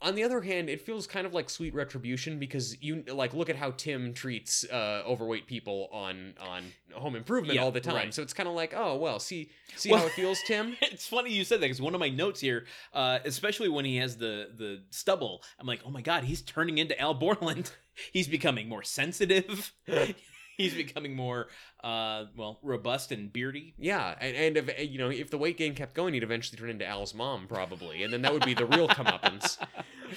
On the other hand, it feels kind of like sweet retribution because you like look at how Tim treats uh, overweight people on on Home Improvement Yeah, all the time. right. So it's kind of like, oh well, see see Well- how it feels, Tim. it's funny you said that because one of my notes here, uh, especially when he has the the stubble, I'm like, oh my god, he's turning into Al Borland. he's becoming more sensitive. he's becoming more, uh, well, robust and beardy. Yeah, and, and if you know if the weight gain kept going, he'd eventually turn into Al's mom probably, and then that would be the real comeuppance.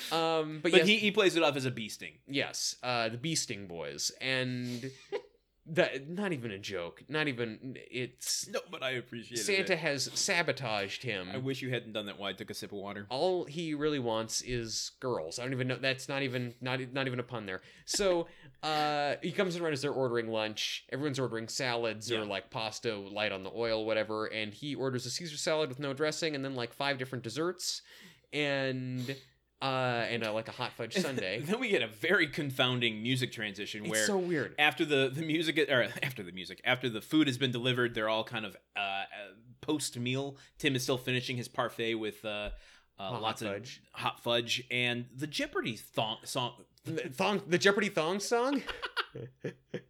Um, but, But yes, he, he plays it off as a bee sting. yes, uh, the Beasting Boys, and that not even a joke. Not even it's No, but I appreciate it. Santa has sabotaged him. I wish you hadn't done that while I took a sip of water. all he really wants is girls. I don't even know. That's not even not not even a pun there. So uh, he comes around as they're ordering lunch. Everyone's ordering salads Yeah. or like pasta light on the oil, whatever. And he orders a Caesar salad with no dressing, and then like five different desserts, and uh, and uh, like a hot fudge sundae. then we get a very confounding music transition where it's so weird. after the the music or after the music after the food has been delivered they're all kind of uh, post meal tim is still finishing his parfait with uh, uh Hot lots fudge. of hot fudge and the jeopardy thong- song thong, the Jeopardy thong song.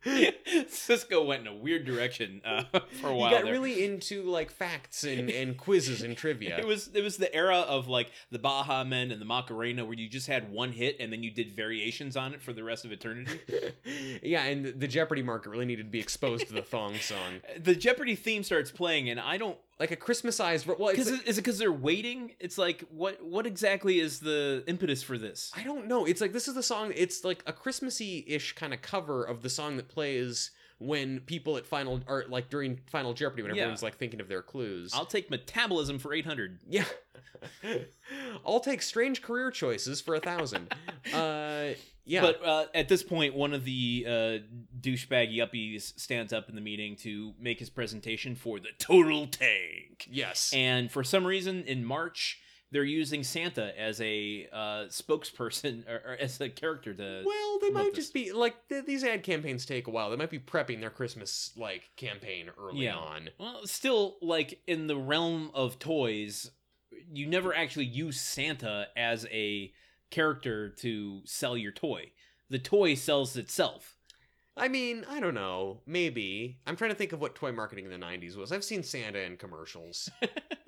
Sisqó went in a weird direction uh, for a He while got there. really into like facts and, and quizzes and trivia. It was it was the era of like the Baha Men and the Macarena where you just had one hit and then you did variations on it for the rest of eternity. yeah, and the Jeopardy market really needed to be exposed to the thong song, The Jeopardy theme starts playing and I don't like a Christmasized. Well, it's like- is it because they're waiting? It's like what what exactly is the impetus for this? I don't know. It's like this is the song. It's like a Christmassy ish kind of cover of the song that plays when people at final or like during Final Jeopardy when Yeah. everyone's like thinking of their clues. I'll take metabolism for eight hundred. yeah. I'll take strange career choices for a thousand. uh, yeah. But uh, at this point, one of the uh, douchebag yuppies stands up in the meeting to make his presentation for the total tank. yes. And for some reason, in March, they're using Santa as a uh, spokesperson or, or as a character to. Well, they might this. just be like th- these ad campaigns take a while. They might be prepping their Christmas like campaign early Yeah. on. Well, still, like in the realm of toys, you never actually use Santa as a character to sell your toy. The toy sells itself. I mean, I don't know. Maybe. I'm trying to think of what toy marketing in the 90s was. I've seen Santa in commercials.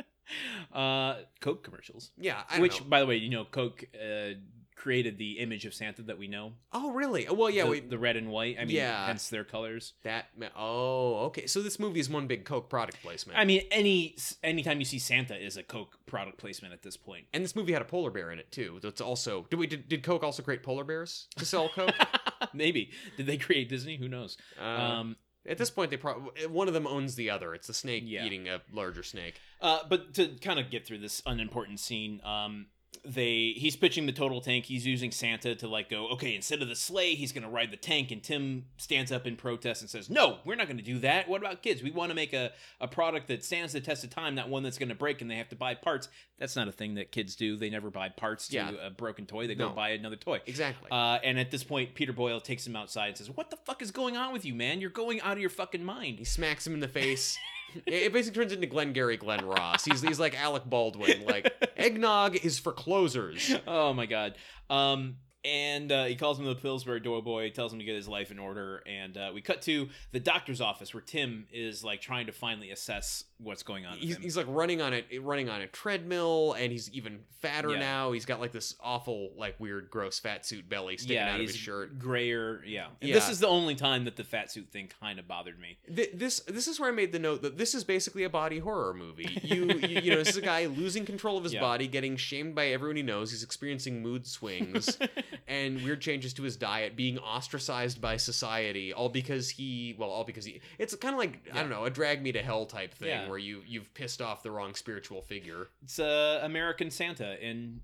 uh, Coke commercials, Yeah, which, know. by the way, you know, Coke uh, created the image of Santa that we know. Oh, really? Well, yeah, the, wait. the red and white. I mean, Yeah. hence their colors. That Oh, okay. So this movie is one big Coke product placement. I mean, any anytime you see Santa is a Coke product placement at this point. and this movie had a polar bear in it too. That's also Did we did, did Coke also create polar bears to sell Coke? Maybe did they create Disney? Who knows? uh, um, at this point they probably one of them owns the other. It's the snake Yeah. eating a larger snake. Uh, but to kind of get through this unimportant scene, um, they he's pitching the total tank. He's using Santa to like go, okay, instead of the sleigh, he's gonna ride the tank. And Tim stands up in protest and says, "No, we're not gonna do that. What about kids? We want to make a, a product that stands the test of time, not one that's gonna break and they have to buy parts. That's not a thing that kids do. They never buy parts to Yeah. a broken toy. They go No. buy another toy." Exactly. Uh, and at this point, Peter Boyle takes him outside and says, "What the fuck is going on with you, man? You're going out of your fucking mind." he smacks him in the face. it basically turns into Glengarry Glen Ross. He's he's like Alec Baldwin. Like eggnog is for closers. oh my god. Um and uh, he calls him the Pillsbury Doughboy, tells him to get his life in order, and uh, we cut to the doctor's office where Tim is like trying to finally assess what's going on. He's, he's like running on a running on a treadmill, and he's even fatter Yeah. now. He's got like this awful, like weird, gross fat suit belly sticking yeah, out of his shirt. grayer. Yeah. And Yeah. this is the only time that the fat suit thing kind of bothered me. Th- this this is where I made the note that this is basically a body horror movie. You you, you know this is a guy losing control of his body, getting shamed by everyone he knows. He's experiencing mood swings and weird changes to his diet, being ostracized by society, all because he well, all because he. It's kind of like I don't know a drag me to hell type thing Yeah. where you you've pissed off the wrong spiritual figure. it's uh, American Santa in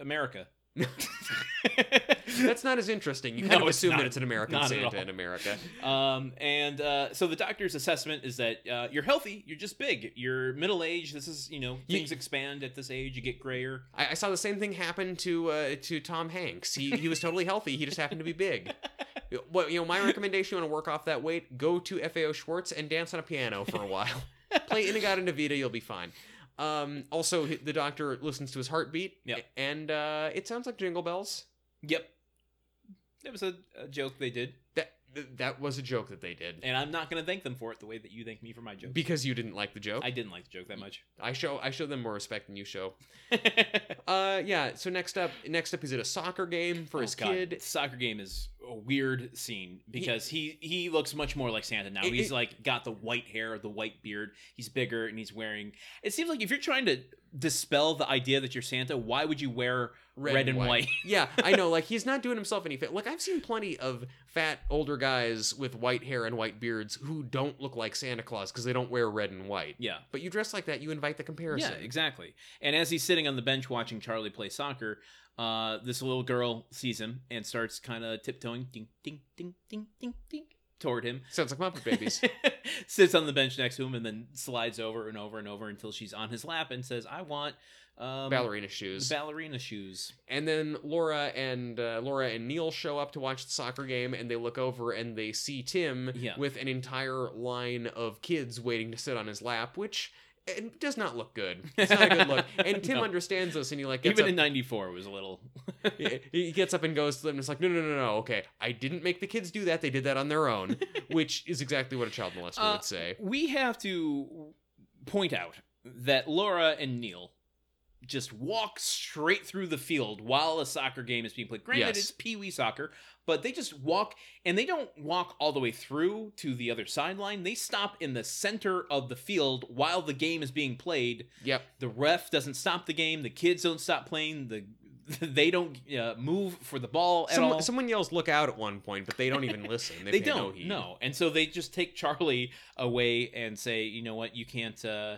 America. That's not as interesting. You kind No, of assume not. that it's an American Not Santa in America. Um, and uh, so the doctor's assessment is that uh, you're healthy, you're just big, you're middle aged. This is, you know, You- things expand at this age, you get grayer. I, I saw the same thing happen to uh, to Tom Hanks. He he was totally healthy. He just happened to be big. Well, you know, my recommendation: you want to work off that weight, go to FAO Schwarz and dance on a piano for a while. Play In-A-Gadda-Da-Vida, you'll be fine. Um, also, the doctor listens to his heartbeat, Yep. and uh, it sounds like Jingle Bells. Yep. That was a, a joke they did, That that was a joke that they did and I'm not going to thank them for it the way that you thank me for my joke. because you didn't like the joke. I didn't like the joke that much. I show I show them more respect than you show. Uh, yeah. So next up, next up, he's at a soccer game for Oh, his God. kid. Soccer game is a weird scene because he he looks much more like Santa now. It- he's it- like got the white hair, the white beard. He's bigger and he's wearing. It seems like if you're trying to dispel the idea that you're Santa, why would you wear red, and white? yeah, I know. Like he's not doing himself any favor. Like I've seen plenty of fat older guys with white hair and white beards who don't look like Santa Claus because they don't wear red and white. yeah. But you dress like that, you invite the comparison. Yeah, exactly. And as he's sitting on the bench watching Charlie play soccer, uh, this little girl sees him and starts kind of tiptoeing, ding, ding, ding, ding, ding, ding, toward him. Sounds like Muppet Babies. Sits on the bench next to him and then slides over and over and over until she's on his lap and says, "I want um, Ballerina shoes. ballerina shoes." and then Laura and uh, Laura and Neil show up to watch the soccer game, and they look over and they see Tim Yeah. with an entire line of kids waiting to sit on his lap, which it does not look good. It's not a good look. And Tim No. understands this, and he like gets Even up, in '94, it was a little. he he gets up and goes to them and it's like, no, no, no, no, okay. I didn't make the kids do that. They did that on their own, which is exactly what a child molester Uh, would say. we have to point out that Laura and Neil just walk straight through the field while a soccer game is being played. Granted, Yes. it's pee wee soccer, but they just walk and they don't walk all the way through to the other sideline. They stop in the center of the field while the game is being played. Yep. The ref doesn't stop the game. The kids don't stop playing. The they don't uh, move for the ball at Someone, all. someone yells "Look out!" at one point, but they don't even listen. They, they don't heed. no and so they just take charlie away and say you know what you can't uh,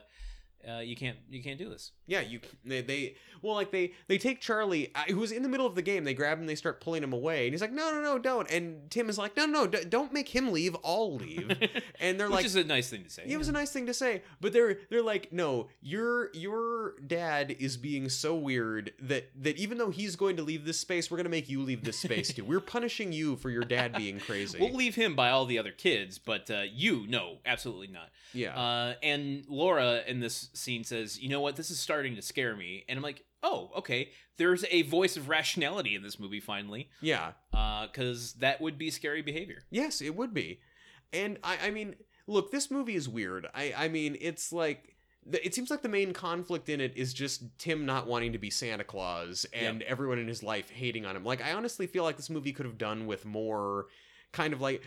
uh you can't you can't do this Yeah, you. They, they well, like they they take Charlie, uh, who's in the middle of the game. They grab him, they start pulling him away, and he's like, "No, no, no, don't." And Tim is like, "No, no, d- don't make him leave. I'll leave." And they're which like, "Which is a nice thing to say It was a nice thing to say, but they're they're like, no, your your dad is being so weird that that even though he's going to leave this space, we're gonna make you leave this space too. We're punishing you for your dad being crazy. we'll leave him by all the other kids but uh, you no absolutely not yeah, uh, and laura in this scene says you know what this is starting to scare me and i'm like oh okay there's a voice of rationality in this movie finally yeah, uh, because that would be scary behavior yes, it would be. And I I mean, look, this movie is weird. I I mean, it's like. It seems like the main conflict in it is just Tim not wanting to be Santa Claus and everyone in his life hating on him. Like, I honestly feel like this movie could have done with more kind of like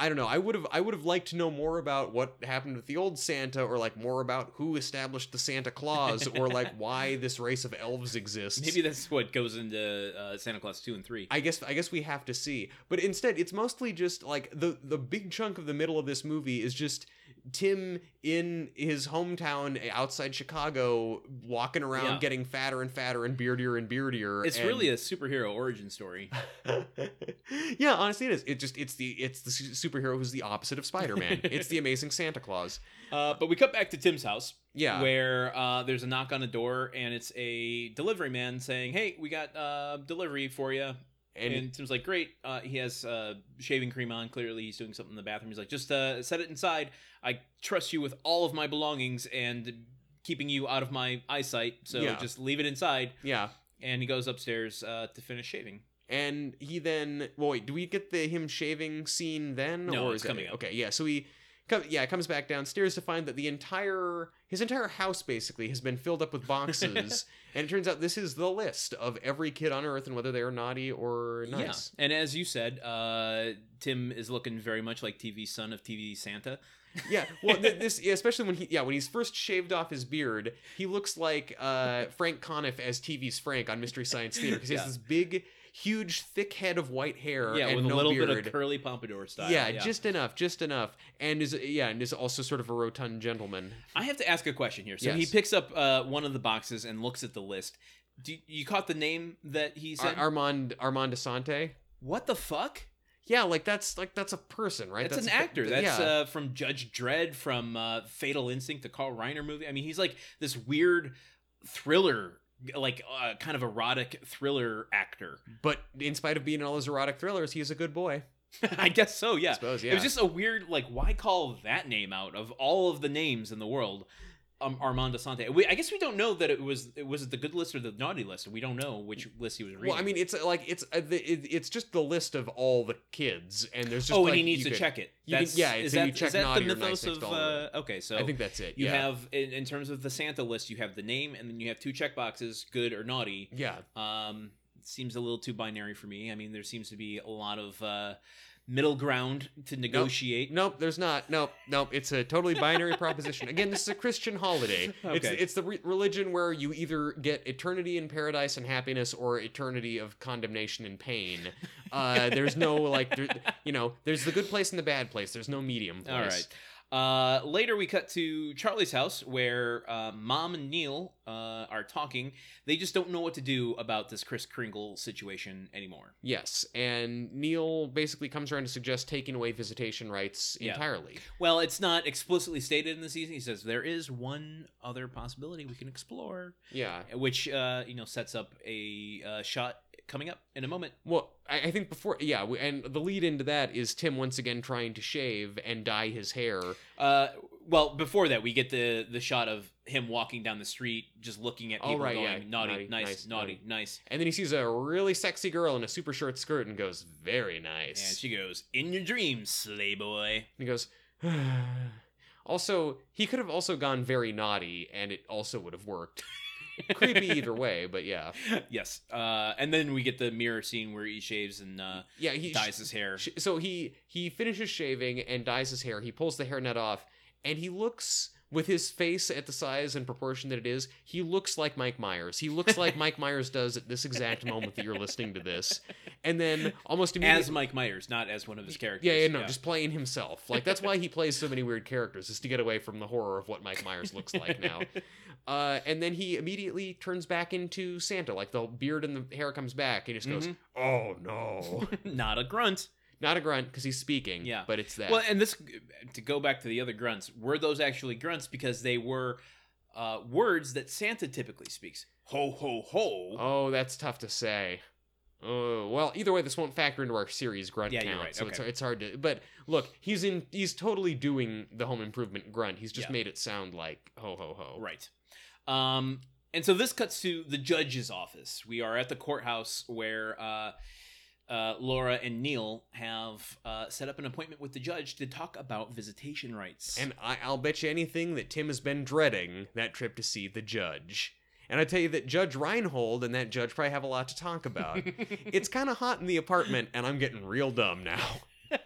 I, don't know. I would have I would have liked to know more about what happened with the old Santa or like more about who established the Santa Claus or like why this race of elves exists. maybe that's what goes into uh, santa claus 2 and 3 I guess I guess we have to see. But instead, it's mostly just like the the big chunk of the middle of this movie is just Tim in his hometown outside Chicago walking around Yeah. getting fatter and fatter and beardier and beardier. it's and- really a superhero origin story yeah, honestly, it is. It just it's the it's the superhero who's the opposite of Spider Man. it's the amazing Santa Claus. Uh, but we cut back to Tim's house, Yeah, where uh, there's a knock on the door, and it's a delivery man saying, "Hey, we got uh, delivery for you." And, And, Tim's like, "Great." Uh, he has uh, shaving cream on. Clearly, he's doing something in the bathroom. He's like, "Just uh, set it inside. I trust you with all of my belongings and keeping you out of my eyesight. So Yeah. just leave it inside." yeah, And he goes upstairs uh, to finish shaving. and he then well wait do we get the him shaving scene then No, or it's is that- coming up. okay yeah so he come, yeah comes back downstairs to find that the entire his entire house basically has been filled up with boxes and it turns out this is the list of every kid on earth and whether they are naughty or nice Yeah. And as you said, uh, Tim is looking very much like TV son of TV Santa. yeah well th- this yeah, especially when he yeah when he's first shaved off his beard he looks like uh frank conniff as tv's frank on mystery science theater because he Yeah. has this big huge thick head of white hair Yeah, and with a little beard. bit of curly pompadour style. yeah, just enough just enough and is yeah and is also sort of a rotund gentleman I have to ask a question here. So he picks up uh, one of the boxes and looks at the list. Do you caught the name that he Ar- said? armand armand Assante what the fuck? yeah like that's like that's a person right That's, an a- actor. That's yeah. uh, from Judge Dredd, from uh, Fatal Instinct, the Carl Reiner movie. I mean, he's like this weird thriller, like uh, kind of erotic thriller actor. but in spite of being in all those erotic thrillers he's a good boy I guess so. Yeah. i suppose yeah It was just a weird, like, why call that name out of all of the names in the world? Um, Armand Assante. We, I guess we don't know that it was it was it the good list or the naughty list. We don't know which list he was reading. Well, I mean, it's like it's uh, the, it, it's just the list of all the kids, and there's just oh, like, and he needs to could- check it. can- yeah, is that, you check is that the nice mythos of? to all of Uh, okay, so I think that's it. you yeah. have in, in terms of the Santa list, you have the name, and then you have two check boxes, good or naughty. yeah, Um, seems a little too binary for me. I mean, there seems to be a lot of uh, middle ground to negotiate. nope. There's not. Nope, nope. It's a totally binary proposition. Again, this is a Christian holiday. It's Okay. it's the re- religion where you either get eternity in paradise and happiness, or eternity of condemnation and pain. Uh, there's no like, there, you know, there's the good place and the bad place. There's no medium place. All right. Uh, later, we cut to Charlie's house where uh, Mom and Neil uh, are talking. They just don't know what to do about this Kris Kringle situation anymore. Yes, and Neil basically comes around to suggest taking away visitation rights Yeah. entirely. Well, it's not explicitly stated in the season. He says there is one other possibility we can explore, Yeah. which uh, you know sets up a uh, shot coming up in a moment. Well, I, I think before, yeah, we- and the lead into that is Tim once again trying to shave and dye his hair. Uh, well, before that, we get the the shot of him walking down the street, just looking at Oh, people right, going, yeah. naughty, Naughty, nice, nice, naughty, naughty." nice. And then he sees a really sexy girl in a super short skirt and goes, very nice. And she goes, "In your dreams, sleigh boy." he goes, also, he could have also gone very naughty and it also would have worked. Creepy either way, but yeah. yes. Uh, and then we get the mirror scene where he shaves and uh, Yeah, he dyes his hair. So he he finishes shaving and dyes his hair. He pulls the hairnet off, and he looks with his face at the size and proportion that it is. He looks like Mike Myers. He looks like Mike Myers does at this exact moment that you're listening to this. And then almost immediately. As Mike Myers, not as one of his characters. yeah, yeah, no, just playing himself. Like that's why he plays so many weird characters, is to get away from the horror of what Mike Myers looks like now. Uh, and then he immediately turns back into Santa. Like the beard and the hair comes back. He just goes, Mhm. "Oh no!" not a grunt. Not a grunt because he's speaking. Yeah. but it's that. Well, and this to go back to the other grunts, were those actually grunts because they were uh, words that Santa typically speaks? Ho ho ho. Oh, that's tough to say. Oh well, either way, this won't factor into our series grunt Yeah, count, right, so it's it's hard to. But look, he's in. He's totally doing the Home Improvement grunt. He's just Yeah. made it sound like ho ho ho. Right. Um, and so this cuts to the judge's office. We are at the courthouse where uh, uh, Laura and Neil have uh, set up an appointment with the judge to talk about visitation rights. And I, I'll bet you anything that Tim has been dreading that trip to see the judge. And I tell you that Judge Reinhold and that judge probably have a lot to talk about. it's kind of hot in the apartment, and I'm getting real dumb now.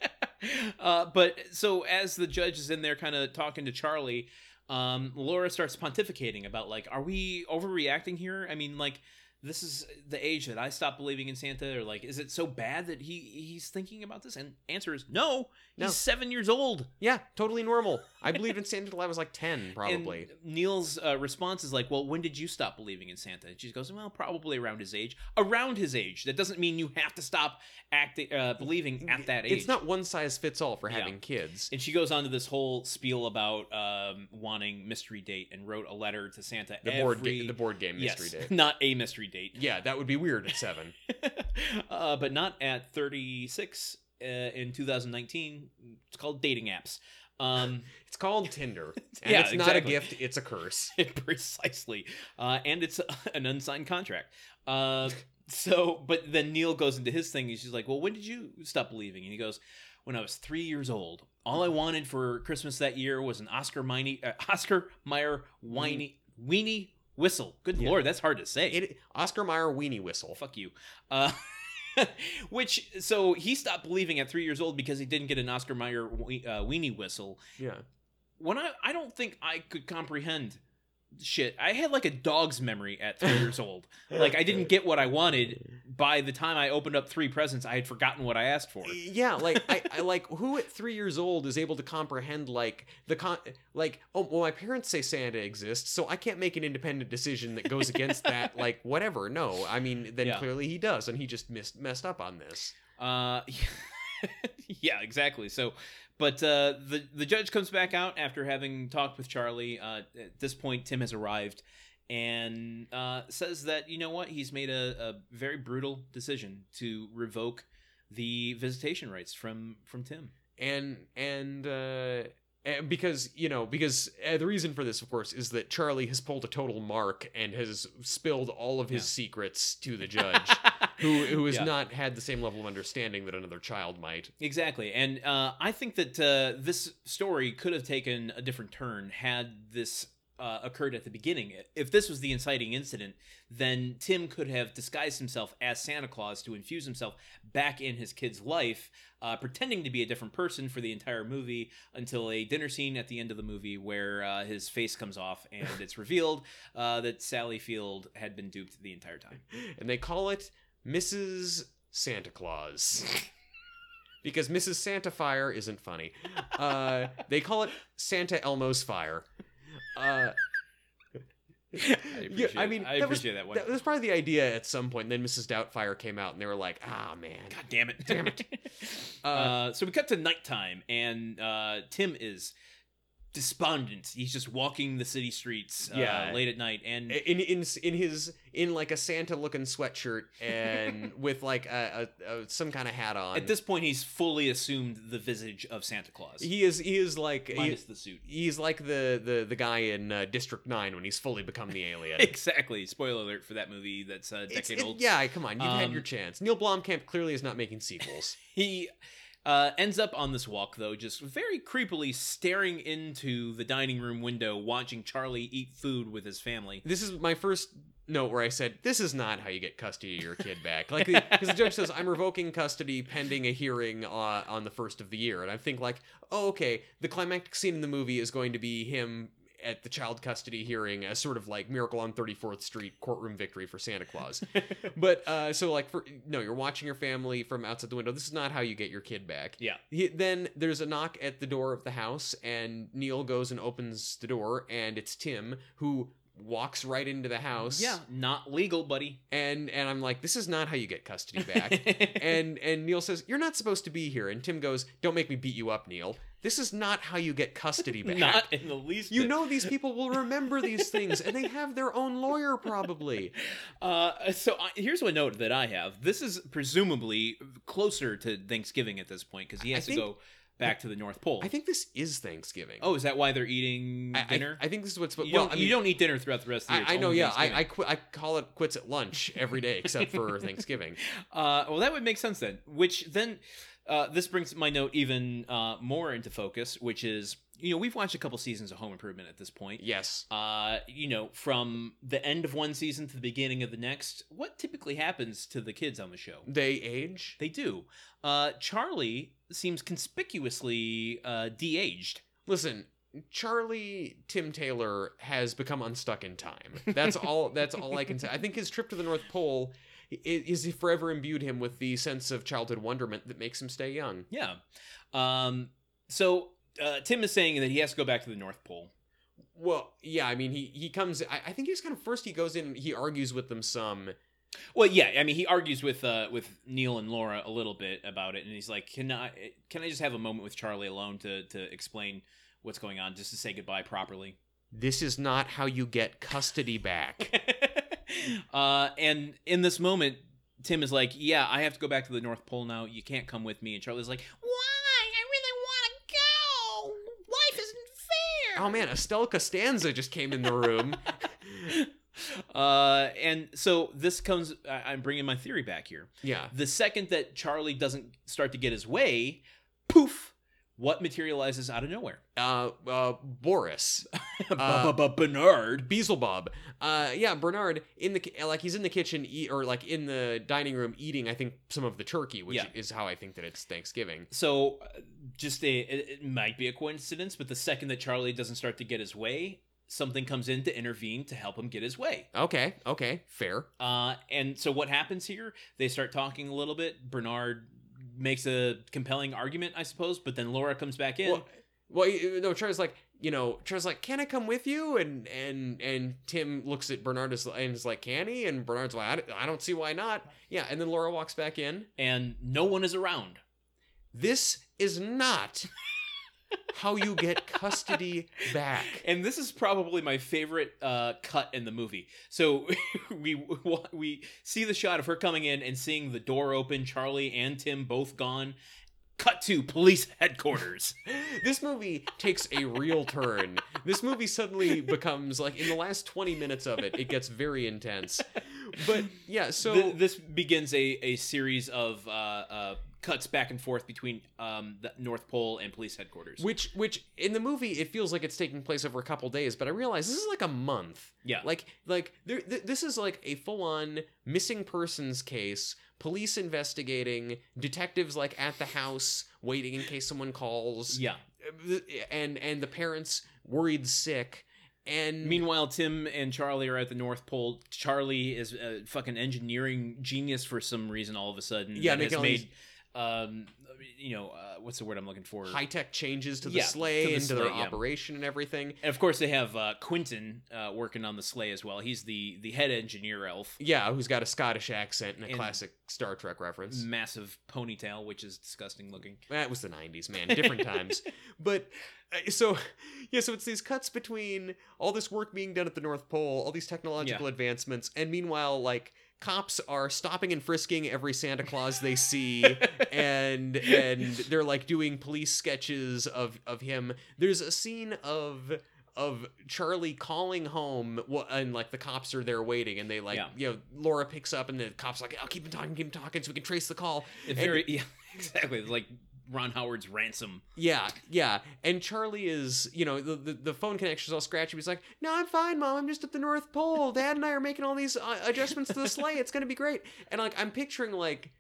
uh, but so as the judge is in there kind of talking to Charlie, um, Laura starts pontificating about like, are we overreacting here? I mean, like, this is the age that I stopped believing in Santa, or like, is it so bad that he he's thinking about this? And answer is no. He's seven years old. Yeah, totally normal. I believed in Santa till I was like 10, probably. And Neil's uh, response is like, "Well, when did you stop believing in Santa?" And she goes, "Well, probably around his age. Around his age. That doesn't mean you have to stop acting, uh, believing at that age." It's not one size fits all for Yeah. having kids. And she goes on to this whole spiel about um, wanting mystery date and wrote a letter to Santa. The every... board game, the board game mystery yes, date. not a mystery date. Yeah, that would be weird at seven. uh, but not at 36 uh, in 2019. It's called dating apps. Um, It's called Tinder, and Yeah, it's not exactly. a gift; it's a curse. precisely, uh, and it's an unsigned contract. Uh, so, but then Neil goes into his thing. He's just like, "Well, when did you stop believing?" And he goes, "When I was three years old. All I wanted for Christmas that year was an Oscar Miney, uh, Oscar Mayer whiny weenie whistle. Good Yeah. lord, that's hard to say. It, Oscar Mayer weenie whistle. Fuck you. Which so he stopped believing at three years old because he didn't get an Oscar Mayer we- uh, weenie whistle. Yeah. When I I don't think I could comprehend shit. I had like a dog's memory at three years old. Like I didn't get what I wanted. By the time I opened up three presents, I had forgotten what I asked for. Yeah, like I, I like who at three years old is able to comprehend like the con like oh well my parents say Santa exists so I can't make an independent decision that goes against that like whatever no I mean then Yeah. clearly he does and he just missed messed up on this Uh, yeah, exactly. So, but uh, the the judge comes back out after having talked with Charlie. Uh, at this point, Tim has arrived and uh, says that you know what he's made a, a very brutal decision to revoke the visitation rights from from Tim. and and uh because you know because uh, the reason for this of course is that Charlie has pulled a total mark and has spilled all of his Yeah. secrets to the judge who who has Yeah. not had the same level of understanding that another child might Exactly, and uh, I think that uh, this story could have taken a different turn had this uh, occurred at the beginning. If this was the inciting incident, then Tim could have disguised himself as Santa Claus to infuse himself back in his kid's life, uh, pretending to be a different person for the entire movie until a dinner scene at the end of the movie where uh, his face comes off and it's revealed uh, that Sally Field had been duped the entire time. and they call it Mrs. Santa Claus. because Mrs. Santa Fire isn't funny. Uh, they call it Santa Elmo's Fire. Uh, I yeah, I mean, I that was, appreciate that one. That was probably the idea at some point. And then Mrs. Doubtfire came out, and they were like, "Ah, man." God damn it. Damn it. uh, Uh, so we cut to nighttime, and uh, Tim is despondent. He's just walking the city streets uh, Yeah. late at night. And in in in his in like a Santa looking sweatshirt and with like a, a, a some kind of hat on. at this point, he's fully assumed the visage of Santa Claus. he is he is like he, minus the suit. he's like the the the guy in uh, District Nine when he's fully become the alien. Exactly. Spoiler alert for that movie that's a decade it- old. yeah, come on, you've had Um, your chance. Neil Blomkamp clearly is not making sequels. He uh, ends up on this walk, though, just very creepily staring into the dining room window, watching Charlie eat food with his family. this is my first note where I said, "This is not how you get custody of your kid back." Like, because the judge says, "I'm revoking custody pending a hearing uh, on the first of the year," and I think like, "Oh, okay." The climactic scene in the movie is going to be him at the child custody hearing, a sort of like Miracle on 34th Street courtroom victory for Santa Claus. but uh, so like, for no, you're watching your family from outside the window. This is not how you get your kid back. Yeah. He, then there's a knock at the door of the house, and Neil goes and opens the door, and it's Tim who walks right into the house. Yeah, not legal, buddy. And and I'm like, this is not how you get custody back. and and Neil says, You're not supposed to be here. And Tim goes, Don't make me beat you up, Neil. This is not how you get custody back. not in the least. you bit. know these people will remember these things, and they have their own lawyer probably. Uh, so I, here's one note that I have. This is presumably closer to Thanksgiving at this point because he I has to think- go back to the North Pole. I think this is Thanksgiving. oh, is that why they're eating I, I- dinner? I, think this is what's. you, well, don't, I mean, you don't eat dinner throughout the rest of the year. I, I know, yeah. I I, qu- I call it quits at lunch every day except for Thanksgiving. Uh, well, that would make sense then. Which then, uh, this brings my note even uh, more into focus, which is you know we've watched a couple seasons of Home Improvement at this point. Yes. Uh, you know, from the end of one season to the beginning of the next, what typically happens to the kids on the show? They age. They do. Uh, Charlie seems conspicuously uh, de-aged. Listen, Charlie Tim Taylor has become unstuck in time. That's all. That's all I can say. I think his trip to the North Pole i- he forever imbued him with the sense of childhood wonderment that makes him stay young. Yeah. Um, so uh, Tim is saying that he has to go back to the North Pole. Well, yeah. I mean, he he comes. I, I think he's kind of first. He goes in. He argues with them some. Well, yeah. I mean, he argues with uh, with Neil and Laura a little bit about it, and he's like, "Can I can I just have a moment with Charlie alone to to explain what's going on, just to say goodbye properly?" This is not how you get custody back. uh, and in this moment, Tim is like, "Yeah, I have to go back to the North Pole now. You can't come with me." And Charlie's like, "Why? I really want to go. Life isn't fair." oh man, Estelle Costanza just came in the room. uh, and so this comes. I- I'm bringing my theory back here. Yeah. The second that Charlie doesn't start to get his way, poof, what materializes out of nowhere? Uh, uh, Boris, Bernard. Beelzebub. Uh, yeah, Bernard in the ki- like he's in the kitchen eat or like in the dining room eating. I think some of the turkey, which Yeah. is how I think that it's Thanksgiving. So, uh, just a it, it might be a coincidence, but the second that Charlie doesn't start to get his way, something comes in to intervene to help him get his way. Okay, okay, fair. Uh, and so what happens here? They start talking a little bit. Bernard makes a compelling argument, I suppose, but then Laura comes back in. Well, well, you- no, Charlie's like, you know, Charlie's like, can I come with you? And and and Tim looks at Bernard as- and is like, can he? And Bernard's like, I don't- I don't see why not. Yeah, and then Laura walks back in. and no one is around. This is not how you get custody back. And this is probably my favorite uh, cut in the movie. So we we see the shot of her coming in and seeing the door open, Charlie and Tim both gone. Cut to police headquarters. This movie takes a real turn. This movie suddenly becomes like in the last 20 minutes of it, it gets very intense. But yeah, so Th- this begins a, a series of uh, uh, cuts back and forth between um, the North Pole and police headquarters. which which in the movie it feels like it's taking place over a couple days, but I realize this is like a month. yeah, Like like there, th- this is like a full-on missing persons case. Police investigating, detectives like at the house waiting in case someone calls. yeah. And and the parents worried sick and Meanwhile, Tim and Charlie are at the North Pole. Charlie is a fucking engineering genius for some reason. All of a sudden, Yeah, that has made, um, you know, uh, what's the word I'm looking for? high tech changes to the Yeah, sleigh to the and to their yeah. operation and everything. And of course, they have uh, Quentin uh, working on the sleigh as well. He's the the head engineer elf. Yeah, who's got a Scottish accent and a And- classic Star Trek reference. Massive ponytail, which is disgusting looking. That was the 90s, man. Different times. But uh, so, yeah, so it's these cuts between all this work being done at the North Pole, all these technological advancements, and meanwhile, like, cops are stopping and frisking every Santa Claus they see and and they're like doing police sketches of of him. There's a scene of of Charlie calling home and like the cops are there waiting and they like Yeah. you know Laura picks up and the cops like I'll keep him talking keep him talking so we can trace the call. It very yeah, exactly. Like Ron Howard's ransom. Yeah, yeah. And Charlie is, you know, the, the, the phone connection's all scratchy. He's like, no, I'm fine, Mom. I'm just at the North Pole. Dad and I are making all these uh, adjustments to the sleigh. It's going to be great. And, like, I'm picturing, like,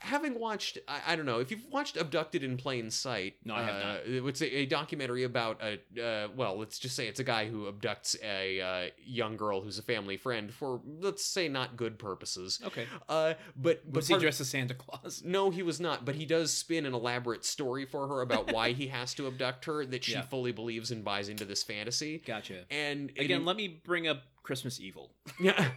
having watched, I, I don't know, if you've watched Abducted in Plain Sight. No, I have uh, not. It's a, a documentary about, a, uh, well, let's just say it's a guy who abducts a uh, young girl who's a family friend for, let's say, not good purposes. Okay. Uh, but, but he dressed as Santa Claus? no, he was not, but he does spin an elaborate story for her about why he has to abduct her that she Yeah. fully believes and buys into this fantasy. Gotcha. And it- Again, let me bring up Christmas Evil. yeah.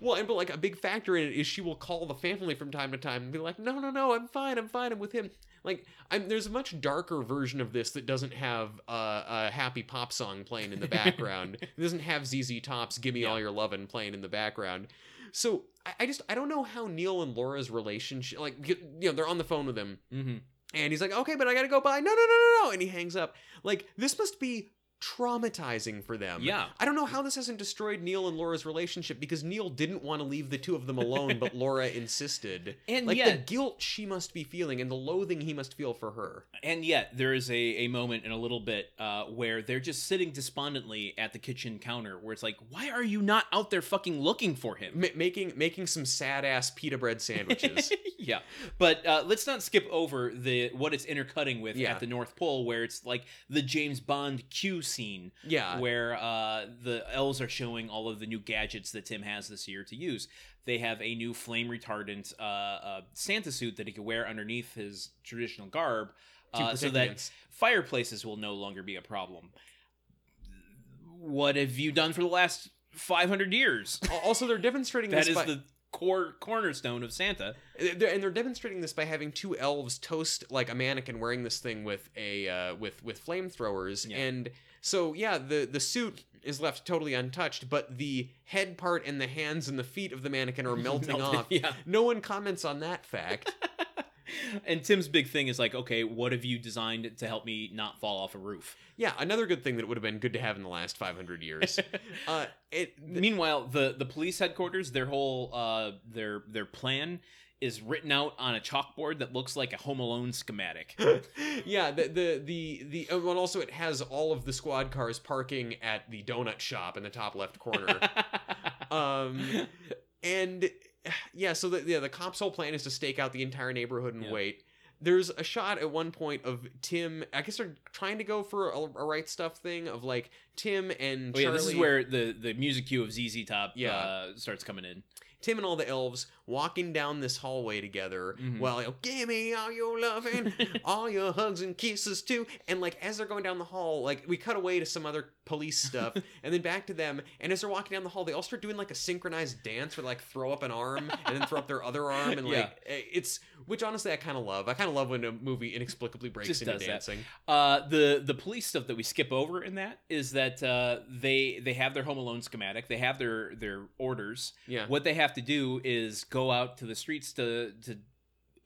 well, and but like a big factor in it is she will call the family from time to time and be like, "No, no, no, I'm fine. I'm fine. I'm with him." Like, I'm there's a much darker version of this that doesn't have uh, a happy pop song playing in the background. it doesn't have ZZ Top's "Give Me Yeah. All Your Lovin'" playing in the background. So I, I just I don't know how Neil and Laura's relationship like you know they're on the phone with him Mm-hmm. and he's like, okay, but I gotta go by. No, no, no, no, no. And he hangs up. Like, this must be traumatizing for them. Yeah. I don't know how this hasn't destroyed Neil and Laura's relationship because Neil didn't want to leave the two of them alone, but Laura insisted. And like the guilt she must be feeling and the loathing he must feel for her. And yet, there is a, a moment in a little bit uh, where they're just sitting despondently at the kitchen counter, where it's like, why are you not out there fucking looking for him? Ma- making making some sad ass pita bread sandwiches. yeah, but uh, let's not skip over the what it's intercutting with Yeah. at the North Pole, where it's like the James Bond Q scene, yeah. where uh, the elves are showing all of the new gadgets that Tim has this year to use. They have a new flame retardant uh, uh, Santa suit that he can wear underneath his traditional garb, uh, so that against- fireplaces will no longer be a problem. What have you done for the last 500 years? Also, they're demonstrating That is by, the core cornerstone of Santa. And they're demonstrating this by having two elves toast like a mannequin wearing this thing with a uh, with with flamethrowers, Yeah. and so yeah, the the suit is left totally untouched, but the head part and the hands and the feet of the mannequin are melting Melted, off. yeah. No one comments on that fact. and Tim's big thing is like, okay, what have you designed to help me not fall off a roof? Yeah, another good thing that would have been good to have in the last 500 years. uh, it, Meanwhile, the the police headquarters, their whole uh their their plan is written out on a chalkboard that looks like a Home Alone schematic. yeah, the the the the uh, well, also it has all of the squad cars parking at the donut shop in the top left corner. um, and yeah, so the yeah the cops' whole plan is to stake out the entire neighborhood and Yeah. wait. There's a shot at one point of Tim. I guess they're trying to go for a, a right stuff thing of like Tim and Oh yeah, Charlie. this is where the the music cue of ZZ Top Yeah. uh, starts coming in. Tim and all the elves walking down this hallway together. Mhm. Well, you give me all your loving, all your hugs and kisses too. And like as they're going down the hall, like we cut away to some other police stuff, and then back to them. And as they're walking down the hall, they all start doing like a synchronized dance where they, like throw up an arm and then throw up their other arm, and like Yeah. eh, it's which honestly I kind of love. I kind of love when a movie inexplicably breaks Just into dancing. Uh, the the police stuff that we skip over in that is that uh, they they have their Home Alone schematic, they have their their orders. Yeah. What they have to do is go out to the streets to to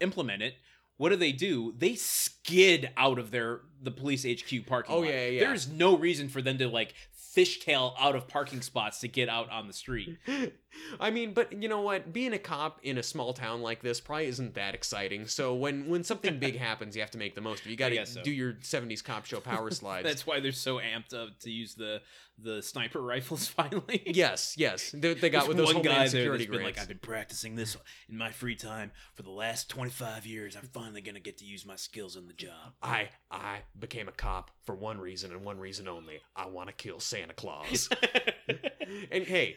implement it. What do they do? They skid out of their the police HQ parking Oh, lot. yeah, yeah, yeah. There is no reason for them to like fishtail out of parking spots to get out on the street. I mean, but you know what? Being a cop in a small town like this probably isn't that exciting. So when when something big happens, you have to make the most of it. You got to so. do your '70s cop show power slides. That's why they're so amped up to use the the sniper rifles finally. yes, yes. They, they got There's with those one guy there security that's been like, I've been practicing this in my free time for the last 25 years. I'm finally gonna get to use my skills in the job. I I became a cop for one reason and one reason only. I want to kill Santa Claus. and hey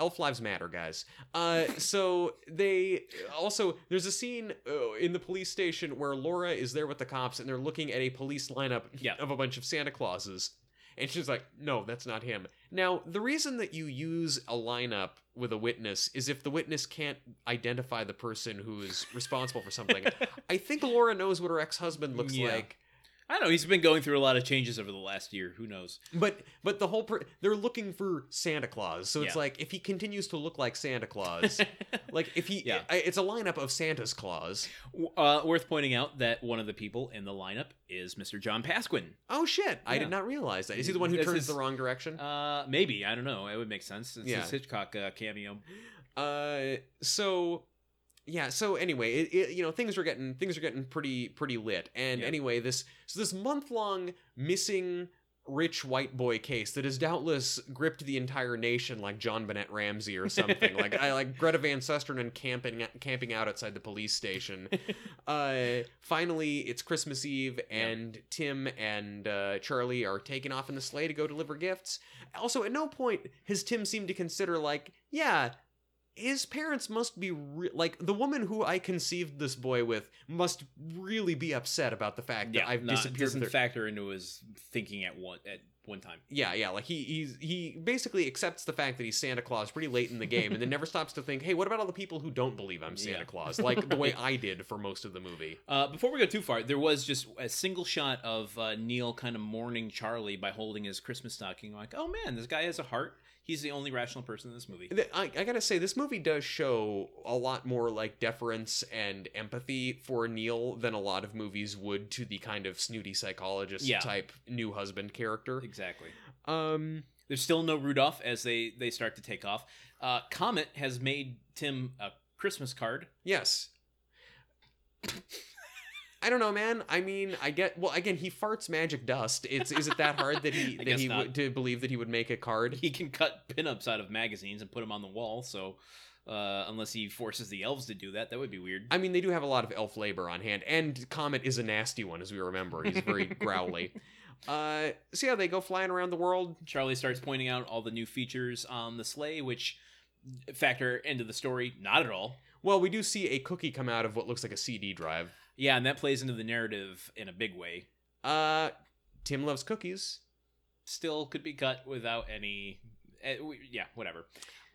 elf lives matter guys uh so they also there's a scene uh, in the police station where laura is there with the cops and they're looking at a police lineup Yeah. of a bunch of santa clauses and she's like no that's not him. Now the reason that you use a lineup with a witness is if the witness can't identify the person who is responsible for something. I think laura knows what her ex-husband looks Yeah. like I don't know. He's been going through a lot of changes over the last year. Who knows? But but the whole per- they're looking for Santa Claus, so it's Yeah. like if he continues to look like Santa Claus, like if he, Yeah. I, it's a lineup of Santa's Claus. uh, worth pointing out that one of the people in the lineup is Mr. John Pasquin. Oh shit! I Yeah. did not realize that. Is he the one who turns the wrong direction? Uh, maybe I don't know. It would make sense. It's Yeah. his Hitchcock uh, cameo. Uh, so yeah. So anyway, it, it, you know things are getting things are getting pretty pretty lit. And Yeah. anyway, this so this month long missing rich white boy case that has doubtless gripped the entire nation like JonBenét Ramsey or something. like I like Greta Van Susteren camping camping out outside the police station. uh finally it's Christmas Eve and Tim and uh Charlie are taken off in the sleigh to go deliver gifts. Also at no point has Tim seemed to consider like, yeah, his parents must be re- like the woman who I conceived this boy with must really be upset about the fact that I've not- disappeared. Doesn't factor into his thinking at one at one time. yeah, yeah, like he he's he basically accepts the fact that he's Santa Claus pretty late in the game, and then never stops to think, hey, what about all the people who don't believe I'm Santa Yeah. Claus, like the way I did for most of the movie. Uh, before we go too far, there was just a single shot of uh, Neil kind of mourning Charlie by holding his Christmas stocking. Like, oh man, this guy has a heart. He's the only rational person in this movie. I, I gotta say, this movie does show a lot more like deference and empathy for Neil than a lot of movies would to the kind of snooty psychologist Yeah. type new husband character. Exactly. Um, There's still no Rudolph as they they start to take off. Uh, Comet has made Tim a Christmas card. yes. I don't know, man. I mean, I get well. Again, he farts magic dust. It's is it that hard that he that he would to believe that he would make a card? He can cut pinups out of magazines and put them on the wall. So uh, unless he forces the elves to do that, that would be weird. I mean, they do have a lot of elf labor on hand, and Comet is a nasty one, as we remember. He's very growly. Uh, so yeah, they go flying around the world. Charlie starts pointing out all the new features on the sleigh, which factor into the story not at all. Well, we do see a cookie come out of what looks like a CD drive. Yeah, and that plays into the narrative in a big way. Uh, Tim loves cookies. Still could be cut without any. eh, we- yeah, whatever.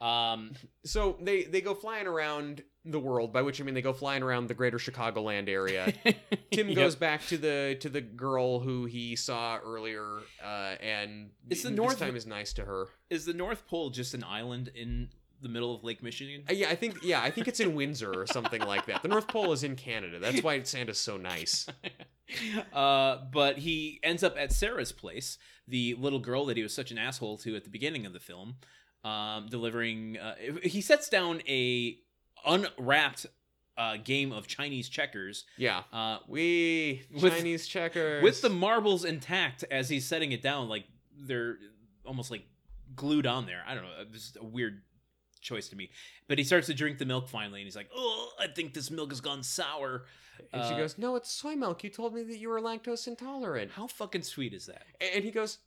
Um, So they they go flying around the world, by which I mean they go flying around the greater Chicagoland area. Tim Yep. goes back to the to the girl who he saw earlier, uh, and Is the this North- time is nice to her. Is the North Pole just an island in the middle of Lake Michigan. Uh, yeah, I think yeah, I think it's in Windsor or something like that. The North Pole is in Canada. That's why Santa's so nice. uh, but he ends up at Sarah's place, the little girl that he was such an asshole to at the beginning of the film, um, delivering. Uh, he sets down a unwrapped uh, game of Chinese checkers. Yeah. Uh, We With- Chinese checkers with the marbles intact as he's setting it down, like they're almost like glued on there. I don't know. This is a weird choice to me. But he starts to drink the milk finally, and he's like, "Oh, I think this milk has gone sour." and she uh, goes, "No, it's soy milk. You told me that you were lactose intolerant." How fucking sweet is that? And he goes,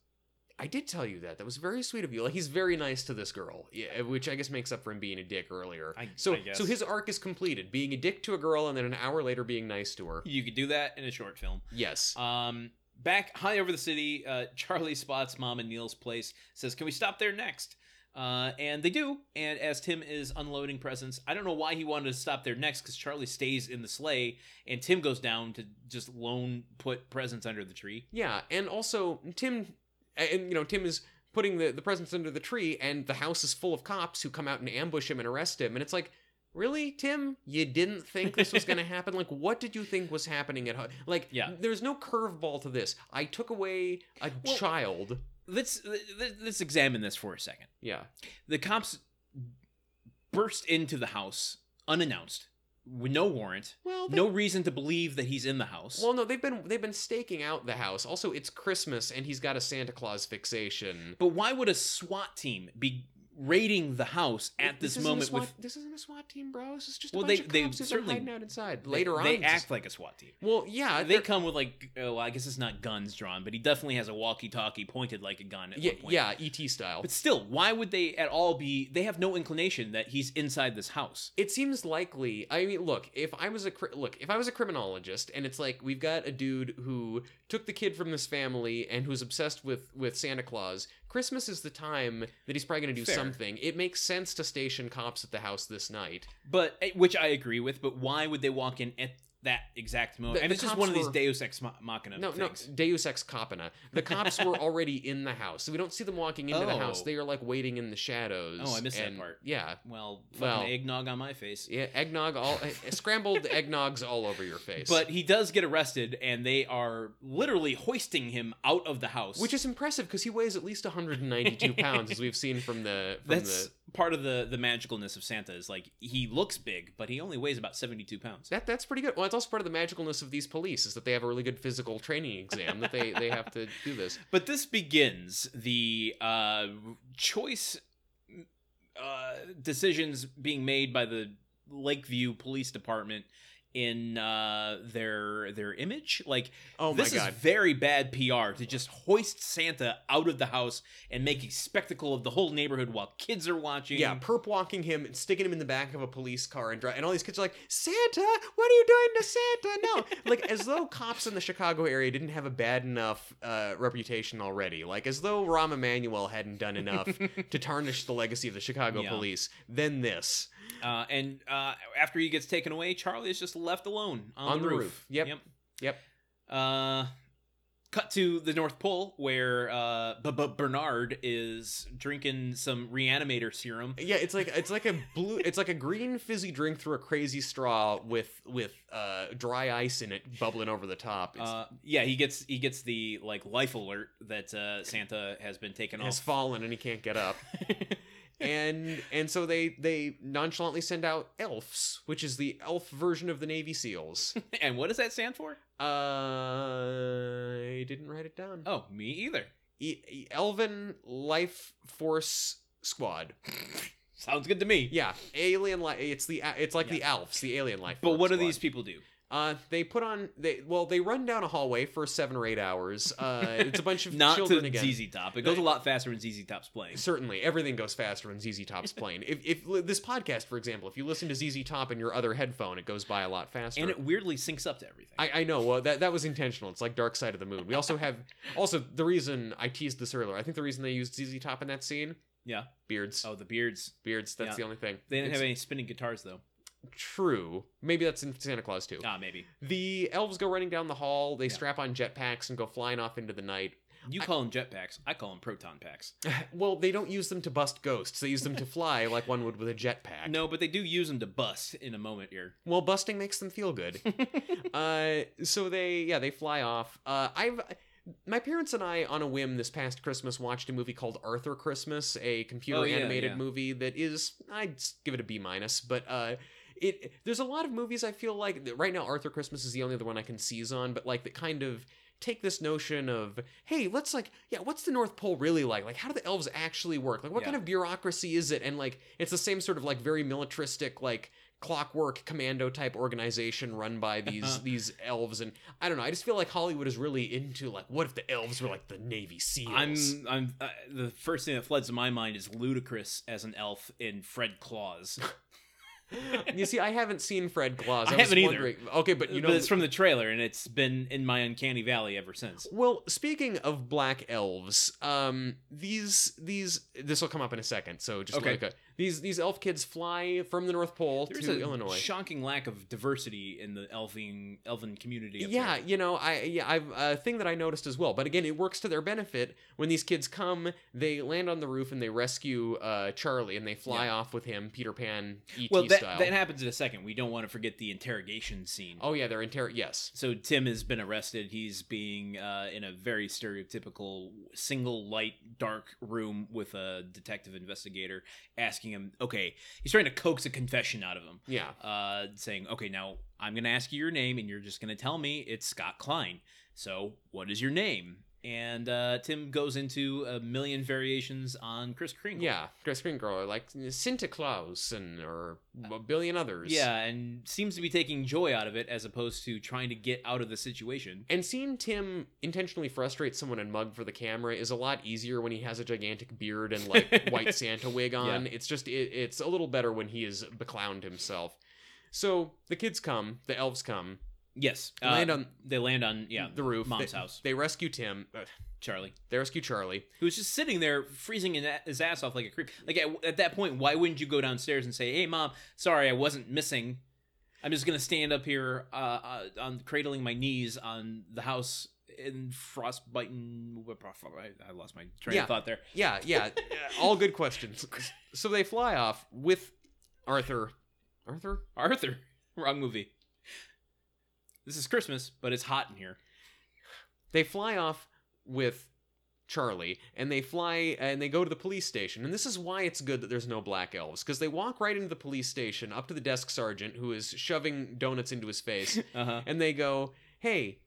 I did tell you that. That was very sweet of you. Like he's very nice to this girl, yeah, which I guess makes up for him being a dick earlier. I- so, I so his arc is completed: being a dick to a girl, and then an hour later being nice to her. You could do that in a short film. Yes. Um, back high over the city, uh, Charlie spots mom and Neil's place. Says, "Can we stop there next?" Uh, and they do. And as Tim is unloading presents, I don't know why he wanted to stop there next because Charlie stays in the sleigh, and Tim goes down to just lone put presents under the tree. Yeah, and also Tim, and you know Tim is putting the the presents under the tree, and the house is full of cops who come out and ambush him and arrest him, and it's like. Really, Tim? You didn't think this was going to happen? Like, what did you think was happening at home? Like, Yeah. there's no curveball to this. I took away a Well- child. Let's let- let's examine this for a second. Yeah. The cops burst into the house unannounced, with no warrant, Well, they, no reason to believe that he's in the house. Well, no, they've been they've been staking out the house. Also, it's Christmas, and he's got a Santa Claus fixation. But why would a SWAT team be raiding the house at this, isn't moment SWAT, with this isn't a SWAT team, bro. This is just a Well, bunch they- of they certainly- hiding out inside. they- Later on, they act just- like a SWAT team. well, yeah, they come with like uh, well, I guess it's not guns drawn, but he definitely has a walkie-talkie pointed like a gun at yeah, one point. yeah, ET style. But still, why would they at all be? They have no inclination that he's inside this house. It seems likely. I mean, look, if I was a look, if I was a criminologist, and it's like we've got a dude who took the kid from this family and who's obsessed with with Santa Claus. Christmas is the time that he's probably going to do Fair. something. It makes sense to station cops at the house this night. But eh, which I agree with. But why would they walk in at that exact moment? The- and the it's just one of these were- Deus ex machina No, things. no, Deus ex capina. The cops were already in the house, so we don't see them walking into the house. Oh. They are like waiting in the shadows. Oh, I missed that part. Yeah, Well, Well- eggnog on my face. yeah, eggnog all eh, scrambled eggnogs all over your face. But he does get arrested, and they are literally hoisting him out of the house. which is impressive because he weighs at least 192 pounds, as we've seen from the from that's the part of the the magicalness of Santa is like he looks big, but he only weighs about seventy two pounds. that that's pretty good. Well, it's also part of the magicalness of these police is that they have a really good physical training exam that they they have to do this. But this begins the uh, choice uh, decisions being made by the Lakeview Police Department in uh, their their image. Like Oh this god. is very bad PR to just hoist Santa out of the house and make a spectacle of the whole neighborhood while kids are watching. Yeah, perp walking him and sticking him in the back of a police car and dri- and all these kids are like, Santa, what are you doing to Santa? No, like as though cops in the Chicago area didn't have a bad enough uh, reputation already. Like as though Rahm Emanuel hadn't done enough to tarnish the legacy of the Chicago Yeah. police. Then this Uh, and uh, after he gets taken away, Charlie is just left alone on, On the, the roof. roof. Yep. Yep. Yep. Uh, cut to the North Pole where uh, B- B- Bernard is drinking some reanimator serum. Yeah, it's like it's like a blue, it's like a green fizzy drink through a crazy straw with with uh, dry ice in it bubbling over the top. Uh, yeah, he gets he gets the like life alert that uh, Santa has been taken has off. fallen and he can't get up. and and so they they nonchalantly send out elves, which is the elf version of the Navy SEALs. and what does that stand for? Uh, I didn't write it down. Oh, me either. E- E- Elven Life Force Squad. Sounds good to me. Yeah, alien life. It's the it's like the Yeah. Alps, the alien life. But what do Squad. these people do? Uh, they put on they well they run down a hallway for seven or eight hours. Uh, it's a bunch of Not children to again. ZZ Top. It goes a lot faster when ZZ Top's playing. Certainly, everything goes faster when ZZ Top's playing. if, if this podcast, for example, if you listen to ZZ Top in your other headphone, it goes by a lot faster. And it weirdly syncs up to everything. I, I know. Well, that that was intentional. It's like Dark Side of the Moon. We also have also the reason I teased this earlier. I think the reason they used ZZ Top in that scene, yeah. beards, Oh, the beards. beards. That's yeah. the only thing. They didn't It's have any spinning guitars though. True. Maybe that's in Santa Claus too. Ah, maybe. The elves go running down the hall. They Yeah. strap on jetpacks and go flying off into the night. You call them jetpacks. I call them proton packs. well, they don't use them to bust ghosts. They use them to fly like one would with a jetpack. No, but they do use them to bust in a moment here. Well, busting makes them feel good. uh, so they, yeah, they fly off. Uh, I've, my parents and I, on a whim this past Christmas, watched a movie called Arthur Christmas, a computer Oh, yeah, animated yeah. movie that is, I'd give it a B minus, but uh, it there's a lot of movies I feel like right now Arthur Christmas is the only other one I can seize on, but like that kind of take this notion of hey let's like yeah what's the north pole really like like how do the elves actually work like what Yeah. kind of bureaucracy is it and like it's the same sort of like very militaristic like clockwork commando type organization run by these these elves and i don't know i just feel like hollywood is really into like what if the elves were like the navy seals I'm, I'm. Uh, the first thing that floods to my mind is Ludacris as an elf in Fred Claus. you see i haven't seen fred claus I was haven't either. okay but you know but it's from the trailer, and it's been in my uncanny valley ever since. Well, speaking of black elves, um, these these this will come up in a second. So just Okay. like a, these these elf kids fly from the North Pole There's to a Illinois. shocking lack of diversity in the elfin elven community. Yeah, there. you know, I yeah, I've a thing that I noticed as well. But again, it works to their benefit when these kids come. They land on the roof and they rescue uh, Charlie and they fly Yeah. off with him, Peter Pan, ET Well, that, style. that happens in a second. We don't want to forget the interrogation scene. oh yeah, they're inter. Yes, So Tim has been arrested. He's being uh, in a very stereotypical single light dark room with a detective investigator asking him. Okay, he's trying to coax a confession out of him, yeah. uh, saying, "Okay, now I'm going to ask you your name, and you're just going to tell me it's Scott Klein. So what is your name?" And uh, Tim goes into a million variations on Kris Kringle. Yeah, Kris Kringle, or like Santa Claus, and or a billion others. Yeah, and seems to be taking joy out of it as opposed to trying to get out of the situation. And seeing Tim intentionally frustrate someone and mug for the camera is a lot easier when he has a gigantic beard and like white Santa wig on. Yeah. It's just it, it's a little better when he is beclowned himself. So the kids come, the elves come, Yes, They land uh, on they land on yeah the roof. mom's they, house. They rescue Tim. uh, Charlie, They rescue Charlie. who's just sitting there freezing his ass off like a creep. Like at, at that point, why wouldn't you go downstairs and say, "Hey, mom, sorry, I wasn't missing. I'm just gonna stand up here, uh, uh on cradling my knees on the house in frostbiting." I lost my train Yeah. of thought there. Yeah, yeah, all good questions. So they fly off with Arthur. Arthur? Arthur, wrong movie. This is Christmas, but it's hot in here. they fly off with Charlie and they fly and they go to the police station. And this is why it's good that there's no black elves because they walk right into the police station up to the desk sergeant who is shoving donuts into his face Uh huh. and they go, "Hey,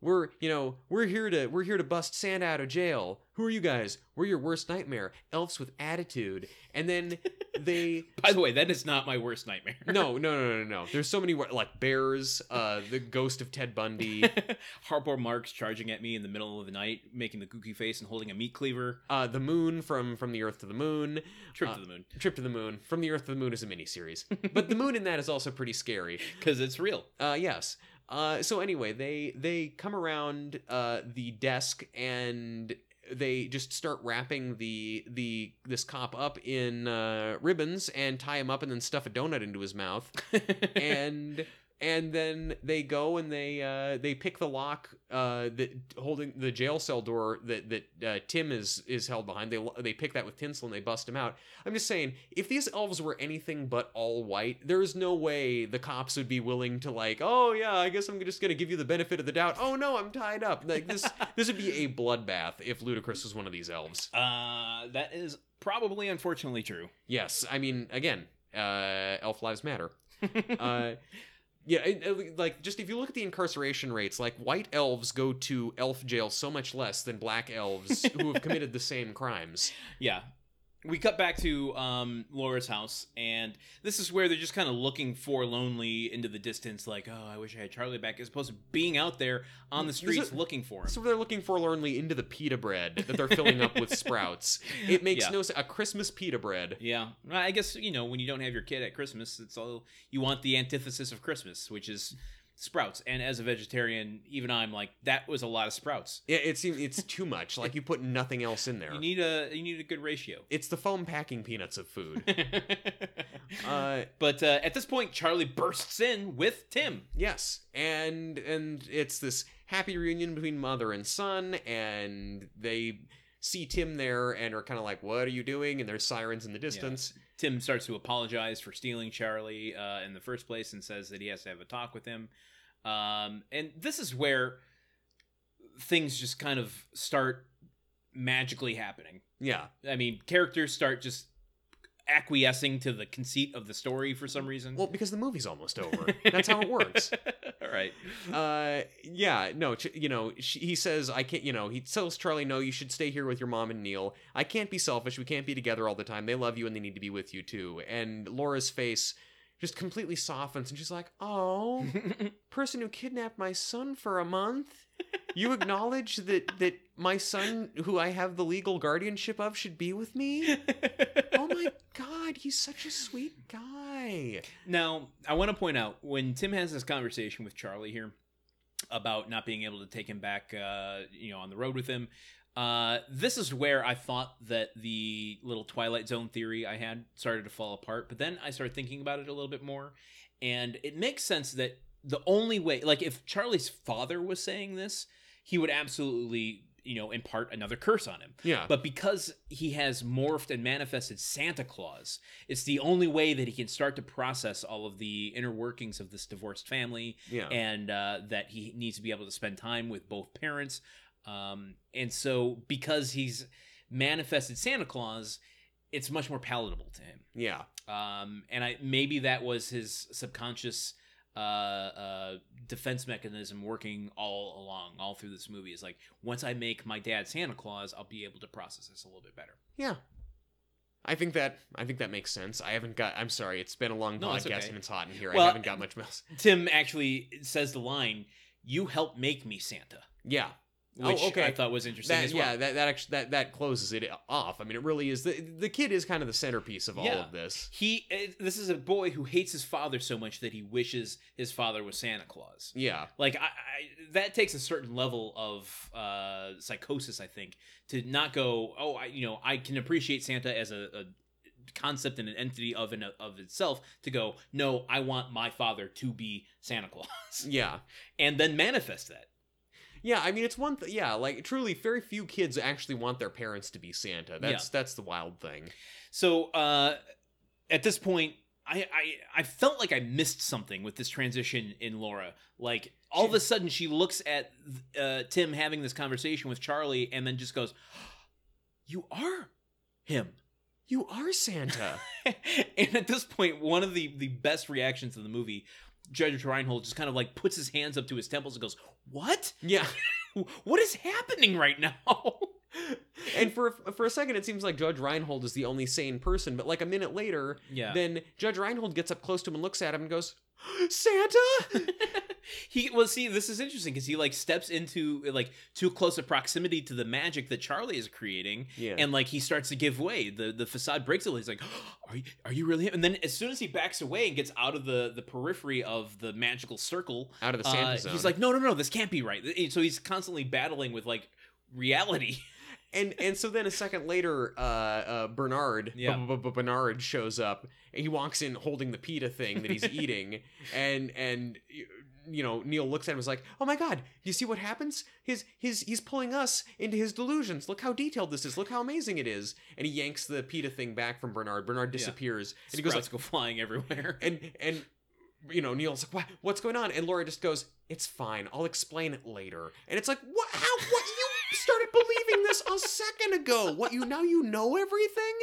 we're, you know, we're here to we're here to bust Santa out of jail. Who are you guys? We're your worst nightmare. Elves with attitude." And then they By the way, that is not my worst nightmare. No, no, no, no, no. There's so many wor- like bears, uh the ghost of Ted Bundy, Harpo Marx charging at me in the middle of the night, making the kooky face and holding a meat cleaver. uh the moon from from the earth to the moon. Trip Uh, to the moon. Trip to the Moon. From the Earth to the Moon is a miniseries. but the moon in that is also pretty scary. Because it's real. Uh, yes. Uh, so anyway, they they come around uh, the desk and they just start wrapping the the this cop up in uh, ribbons and tie him up and then stuff a donut into his mouth. And and then they go and they uh, they pick the lock uh, that holding the jail cell door that that uh, Tim is is held behind. They they pick that with tinsel and they bust him out. I'm just saying, if these elves were anything but all white, there's no way the cops would be willing to like, oh yeah, I guess I'm just gonna give you the benefit of the doubt. Oh no, I'm tied up. Like this this would be a bloodbath if Ludacris was one of these elves. uh, that is probably unfortunately true. Yes, I mean again, uh, elf lives matter. yeah, it- it- like just if you look at the incarceration rates, like white elves go to elf jail so much less than black elves who have committed the same crimes. yeah. We cut back to um, Laura's house, and this is where they're just kind of looking forlornly into the distance, like, "Oh, I wish I had Charlie back," as opposed to being out there on the streets it- looking for him. So they're looking forlornly into the pita bread that they're filling up with sprouts. It makes Yeah. no sense. A Christmas pita bread. Yeah, I guess you know when you don't have your kid at Christmas, it's all you want the antithesis of Christmas, which is sprouts. And as a vegetarian, even I'm like, that was a lot of sprouts. Yeah, it seems it's too much. Like you put nothing else in there. You need a you need a good ratio. It's the foam packing peanuts of food. Uh, but uh, at this point, Charlie bursts in with Tim. Yes, and and it's this. happy reunion between mother and son, and they see Tim there and are kind of like, "What are you doing?" And there's sirens in the distance. Tim starts to apologize for stealing Charlie uh, in the first place and says that he has to have a talk with him. Um, and this is where things just kind of start magically happening. Yeah, I mean, characters start just acquiescing to the conceit of the story for some reason. well, because the movie's almost over. That's how it works. All right. uh yeah no you know she, he says i can't you know he tells charlie no you should stay here with your mom and neil i can't be selfish we can't be together all the time they love you and they need to be with you too and laura's face just completely softens and she's like oh person who kidnapped my son for a month you acknowledge that that my son who i have the legal guardianship of should be with me oh my god he's such a sweet guy Now, I want to point out when Tim has this conversation with Charlie here about not being able to take him back, uh, you know, on the road with him. Uh, this is where I thought that the little Twilight Zone theory I had started to fall apart. But then I started thinking about it a little bit more, and it makes sense that the only way, like, if Charlie's father was saying this, he would absolutely, you know, impart another curse on him. yeah But because he has morphed and manifested Santa Claus, it's the only way that he can start to process all of the inner workings of this divorced family yeah and uh, that he needs to be able to spend time with both parents. Um, and so, because he's manifested Santa Claus, it's much more palatable to him. yeah Um, and I maybe that was his subconscious uh, uh, defense mechanism working all along, all through this movie. Is like once I make my dad Santa Claus, I'll be able to process this a little bit better. Yeah. I think that I think that makes sense. I haven't got I'm sorry, it's been a long No, podcast okay. and it's hot in here. Well, I haven't got much else. Tim actually says the line, "You help make me Santa," Yeah. Which oh, okay. I thought was interesting That, as well. Yeah, that, that actually that, that closes it off. I mean, it really is the the kid is kind of the centerpiece of all of this. He, this is a boy who hates his father so much that he wishes his father was Santa Claus. Yeah. Like I, I that takes a certain level of uh, psychosis, I think, to not go, oh, I, you know, I can appreciate Santa as a, a concept and an entity of and of itself. To go, no, I want my father to be Santa Claus, Yeah. and then manifest that. Yeah, I mean it's one thing. yeah, like truly very few kids actually want their parents to be Santa. That's that's the wild thing. So uh, at this point, I, I I felt like I missed something with this transition in Laura. Like all of a sudden, she looks at uh, Tim having this conversation with Charlie, and then just goes, "You are him." You are Santa. and at this point, one of the the best reactions in the movie, Judge Reinhold just kind of like puts his hands up to his temples and goes, "What? yeah. What is happening right now?" And for for a second it seems like Judge Reinhold is the only sane person, but like a minute later, yeah. then Judge Reinhold gets up close to him and looks at him and goes, "Santa?" he well see this is interesting because he like steps into like too close a proximity to the magic that charlie is creating Yeah. and like he starts to give way the the facade breaks a little he's like are you, are you really him and then as soon as he backs away and gets out of the the periphery of the magical circle Out of the uh, zone. he's like no no no this can't be right so he's constantly battling with like reality and and so then a second later, uh, uh, Bernard, Yeah. Bernard shows up. And he walks in holding the pita thing that he's eating, and and you know Neil looks at him and is like, "Oh my God, you see what happens? His his he's pulling us into his delusions. Look how detailed this is. Look how amazing it is." And he yanks the pita thing back from Bernard. Bernard Yeah. disappears, and he goes Sprouts like, go flying everywhere and and you know Neil's like, "What? What's going on?" And Laura just goes, "It's fine. I'll explain it later." And it's like, "What? How? What? Started believing this a second ago. What? You now you know everything?"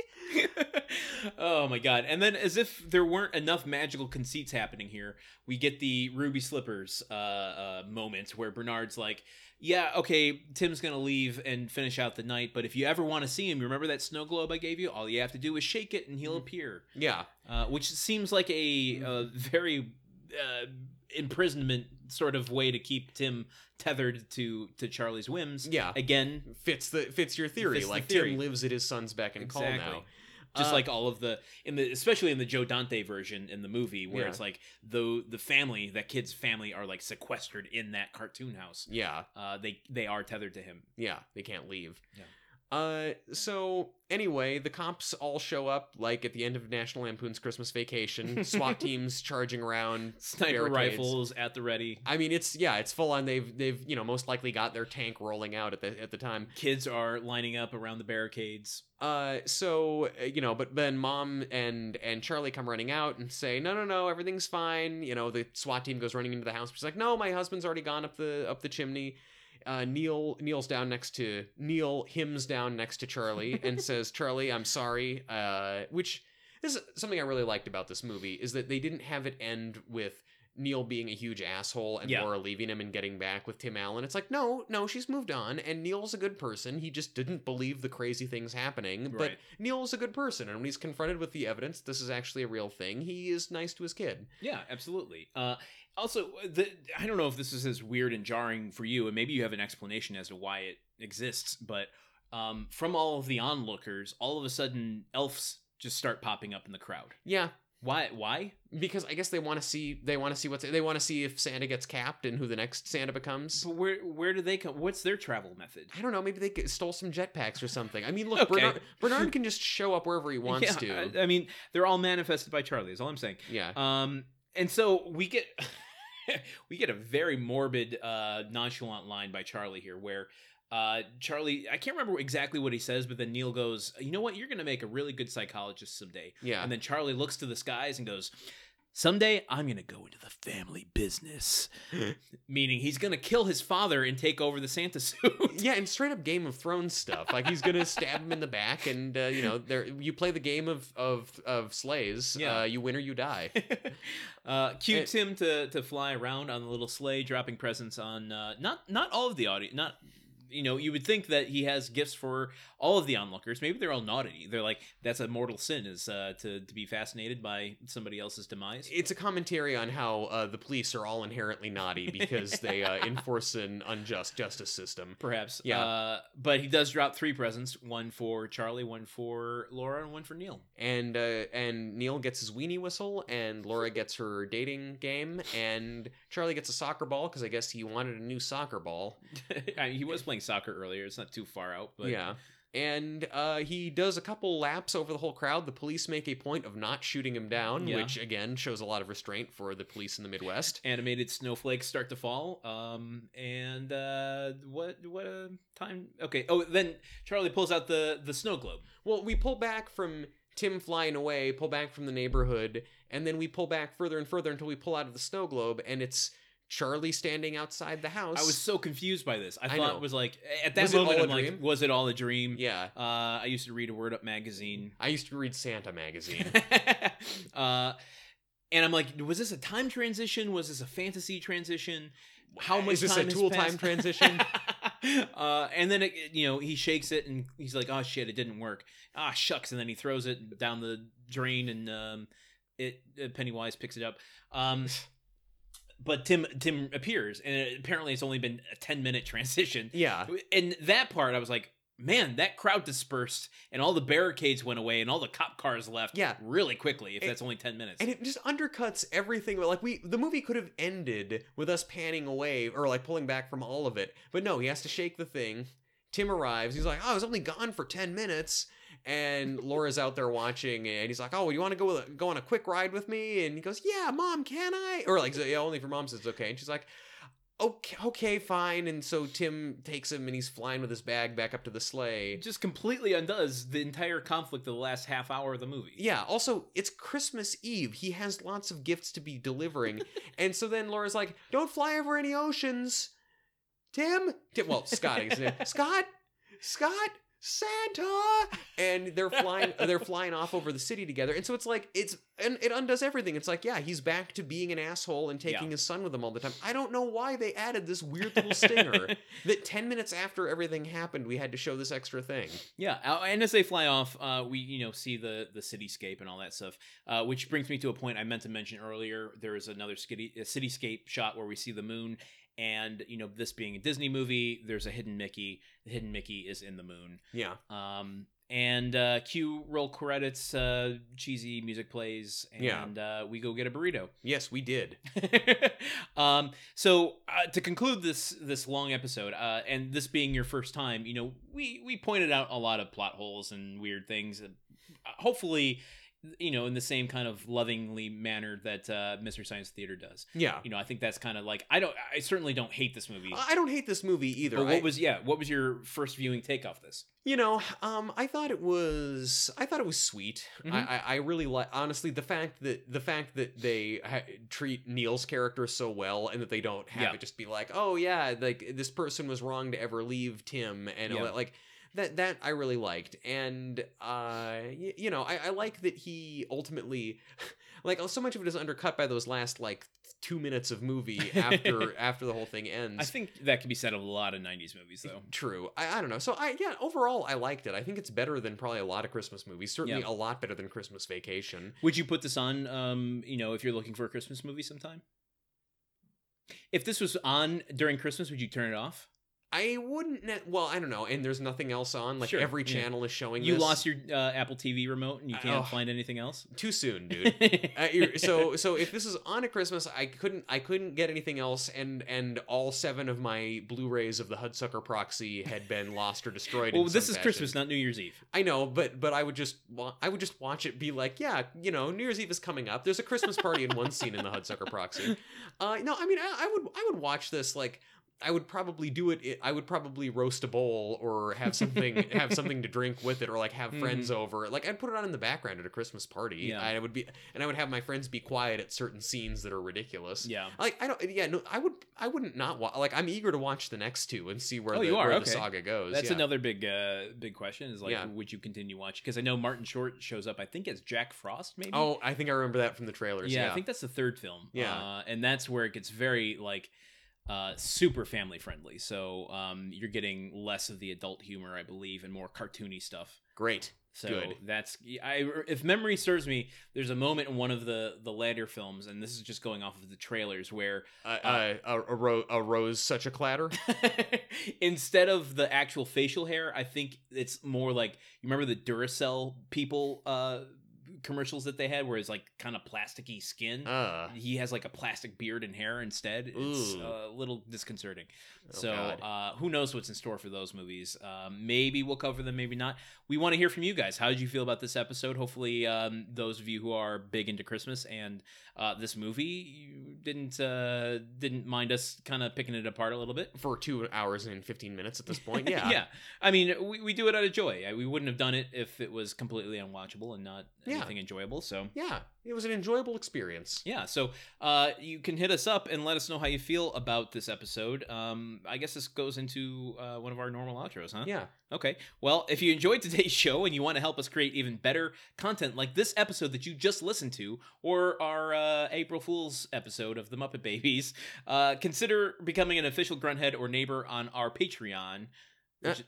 oh my god and then as if there weren't enough magical conceits happening here we get the ruby slippers uh, uh moment where bernard's like yeah okay tim's gonna leave and finish out the night but if you ever want to see him remember that snow globe i gave you all you have to do is shake it and he'll Mhm. appear Yeah, uh, which seems like a, a very uh, imprisonment sort of way to keep tim tethered to to charlie's whims yeah. again Fits the fits your theory. Fits the like theory. Tim lives at his son's beck and call now. just Uh, like all of the in the especially in the Joe Dante version in the movie where Yeah. it's like the the family that kid's family are like sequestered in that cartoon house Yeah, uh they they are tethered to him yeah. They can't leave. Yeah. Uh, so anyway, the cops all show up like at the end of National Lampoon's Christmas Vacation. SWAT teams charging around, Sniper barricades. rifles at the ready. I mean, it's yeah, it's full on. They've they've you know most likely got their tank rolling out at the at the time. Kids are lining up around the barricades. Uh, so uh, you know, but then mom and and Charlie come running out and say, no, no, no, everything's fine. You know, the SWAT team goes running into the house. She's like, no, my husband's already gone up the up the chimney. Uh, Neil Neil's down next to Neil hymns down next to Charlie and says, Charlie, I'm sorry. Uh, which this is something I really liked about this movie is that they didn't have it end with Neil being a huge asshole and Yeah. Laura leaving him and getting back with Tim Allen. It's like, no, no, she's moved on, and Neil's a good person. He just didn't believe the crazy things happening. But Right. Neil's a good person, and when he's confronted with the evidence, this is actually a real thing. He is nice to his kid. Yeah, absolutely. Uh, also, the, I don't know if this is as weird and jarring for you, and maybe you have an explanation as to why it exists, but um, from all of the onlookers, all of a sudden, elves just start popping up in the crowd. Yeah, Why? Why? because I guess they want to see they want to see what's they want to see if Santa gets capped and who the next Santa becomes. But where where do they come? What's their travel method? I don't know. Maybe they stole some jetpacks or something. I mean, look, Okay. Bernard, Bernard can just show up wherever he wants yeah, to. I, I mean, they're all manifested by Charlie. Is all I'm saying. yeah. Um, and so we get we get a very morbid, uh, nonchalant line by Charlie here, where uh, Charlie, I can't remember exactly what he says, but then Neil goes, "You know what? You're going to make a really good psychologist someday." Yeah. And then Charlie looks to the skies and goes, Someday I'm going to go into the family business. Meaning he's going to kill his father and take over the Santa suit. yeah, and straight up Game of Thrones stuff. Like he's gonna stab him in the back, and uh, you know, there you play the game of of of slays. Yeah. Uh, you win or you die. uh, cue It- Tim to, to fly around on the little sleigh, dropping presents on uh, not not all of the audience. Not you know you would think that he has gifts for all of the onlookers. Maybe they're all naughty. They're like that's a mortal sin is uh, to to be fascinated by somebody else's demise. It's a commentary on how uh, the police are all inherently naughty because they uh, enforce an unjust justice system. perhaps. Yeah. Uh, but he does drop three presents: one for Charlie, one for Laura, and one for Neil. And uh, and Neil gets his weenie whistle, and Laura gets her dating game, and Charlie gets a soccer ball because I guess he wanted a new soccer ball. I mean, he was playing soccer earlier. It's not too far out, but yeah. And uh, he does a couple laps over the whole crowd. The police make a point of not shooting him down, Yeah. which again shows a lot of restraint for the police in the Midwest. animated snowflakes start to fall. Um, and uh, what what a time? Okay. Oh, then Charlie pulls out the the snow globe. Well, we pull back from Tim flying away, pull back from the neighborhood, and then we pull back further and further until we pull out of the snow globe, and it's Charlie standing outside the house. I was so confused by this. I, I thought know. it was like at that Was moment I'm like, was it all a dream? yeah. Uh, I used to read a Word Up magazine. I used to read Santa magazine. uh, and I'm like, was this a time transition? Was this a fantasy transition? How much Is this a time has tool time transition? uh, and then it, you know he shakes it and he's like, "Oh shit, it didn't work." Ah shucks, and then he throws it down the drain and um, it uh, Pennywise picks it up. Um, but Tim Tim appears and apparently it's only been a ten minute transition. yeah. And that part, I was like, man, that crowd dispersed and all the barricades went away and all the cop cars left. Yeah. really quickly. If that's only ten minutes. And it just undercuts everything. Like we, the movie could have ended with us panning away or like pulling back from all of it, but no, he has to shake the thing. Tim arrives. He's like, "Oh, I was only gone for ten minutes," and Laura's out there watching, and he's like, "Oh, you want to go with a, go on a quick ride with me?" And he goes, "Yeah, mom, can I?" Or like, "Yeah, only for mom says okay." And she's like, "Okay, okay, fine." And so Tim takes him, and he's flying with his bag back up to the sleigh. just completely undoes the entire conflict of the last half hour of the movie. Yeah, also, it's Christmas Eve. He has lots of gifts to be delivering. and so then Laura's like, don't fly over any oceans. Tim? Tim well, Scott. I his name. Scott? Scott? Santa! And they're flying they're flying off over the city together. And so it's like it's and it undoes everything. It's like, yeah, he's back to being an asshole and taking Yeah. his son with him all the time. I don't know why they added this weird little stinger that 10 minutes after everything happened, we had to show this extra thing. Yeah, uh, and as they fly off, uh, we you know see the the cityscape and all that stuff, uh, which brings me to a point I meant to mention earlier. There is another city, a cityscape shot where we see the moon, and you know this being a Disney movie, there's a hidden Mickey. The hidden Mickey is in the moon, Yeah. um, and uh, cue roll credits, uh, cheesy music plays, Yeah. and uh, we go get a burrito. Yes, we did. um, so uh, to conclude this this long episode, uh, and this being your first time, you know, we we pointed out a lot of plot holes and weird things. Uh, hopefully, you know, in the same kind of lovingly manner that uh, Mystery Science Theater does. Yeah. You know, I think that's kind of like I don't, I certainly don't hate this movie. I don't hate this movie either. but what I- was yeah? What was your first viewing take off this? You know, um, I thought it was. I thought it was sweet. Mhm. I, I, I really like. Honestly, the fact that the fact that they ha- treat Neil's character so well, and that they don't have Yeah. it just be like, oh yeah, like this person was wrong to ever leave Tim, and all Yeah. that, like that. That I really liked, and uh, y- you know, I, I like that he ultimately, like, so much of it is undercut by those last like two minutes of movie after after the whole thing ends. I think that can be said of a lot of '90s movies, though. True. I, I don't know. So I yeah, overall I liked it. I think it's better than probably a lot of Christmas movies. Certainly Yeah. a lot better than Christmas Vacation. Would you put this on? Um, you know, if you're looking for a Christmas movie sometime. If this was on during Christmas, would you turn it off? I wouldn't. Ne- well, I don't know. And there's nothing else on. Like Sure, every yeah. channel is showing. You this. lost your uh, Apple TV remote and you can't Oh. find anything else. too soon, dude. Uh, you're- so so if this is on at Christmas, I couldn't I couldn't get anything else, and and all seven of my Blu-rays of the Hudsucker Proxy had been lost or destroyed. in well, this some is fashion. Christmas, not New Year's Eve. I know, but but I would just wa- I would just watch it, be like, yeah, you know, New Year's Eve is coming up. There's a Christmas party in one scene in the Hudsucker Proxy. Uh, no, I mean, I, I would I would watch this like. I would probably do it. I would probably roast a bowl or have something have something to drink with it, or like have friends over. Like I'd put it on in the background at a Christmas party. Mm-hmm. Yeah. I would be, and I would have my friends be quiet at certain scenes that are ridiculous. Yeah. Like I don't, yeah, no, I would, I wouldn't not watch. Like I'm eager to watch the next two and see where Oh, the, where Okay. the saga goes. That's yeah. another big uh big question is like Yeah. would you continue watching because I know Martin Short shows up I think as Jack Frost maybe Oh, I think I remember that from the trailers. yeah, Yeah, I think that's the third film Yeah. uh, and that's where it gets very like uh super family friendly so um you're getting less of the adult humor I believe and more cartoony stuff great. so Good. that's I if memory serves me there's a moment in one of the the later films and this is just going off of the trailers where Uh, uh, a, a, ro- a rose such a clatter. Instead of the actual facial hair, I think it's more like you remember the Duracell people uh commercials that they had where it's like kind of plasticky skin. Uh, he has like a plastic beard and hair instead. It's Ooh. a little disconcerting. Oh, so uh, who knows what's in store for those movies? Um, maybe we'll cover them, maybe not. We want to hear from you guys. How did you feel about this episode? Hopefully, um, those of you who are big into Christmas and uh, this movie you didn't uh, didn't mind us kind of picking it apart a little bit. for two hours and fifteen minutes at this point. Yeah, yeah. I mean, we, we do it out of joy. We wouldn't have done it if it was completely unwatchable and not Yeah. anything enjoyable. So yeah. It was an enjoyable experience. yeah, so uh, you can hit us up and let us know how you feel about this episode. Um, I guess this goes into uh, one of our normal outros, huh? Yeah. Okay. Well, if you enjoyed today's show and you want to help us create even better content like this episode that you just listened to, or our uh, April Fool's episode of the Muppet Babies, uh, consider becoming an official Grunthead or neighbor on our Patreon. Which-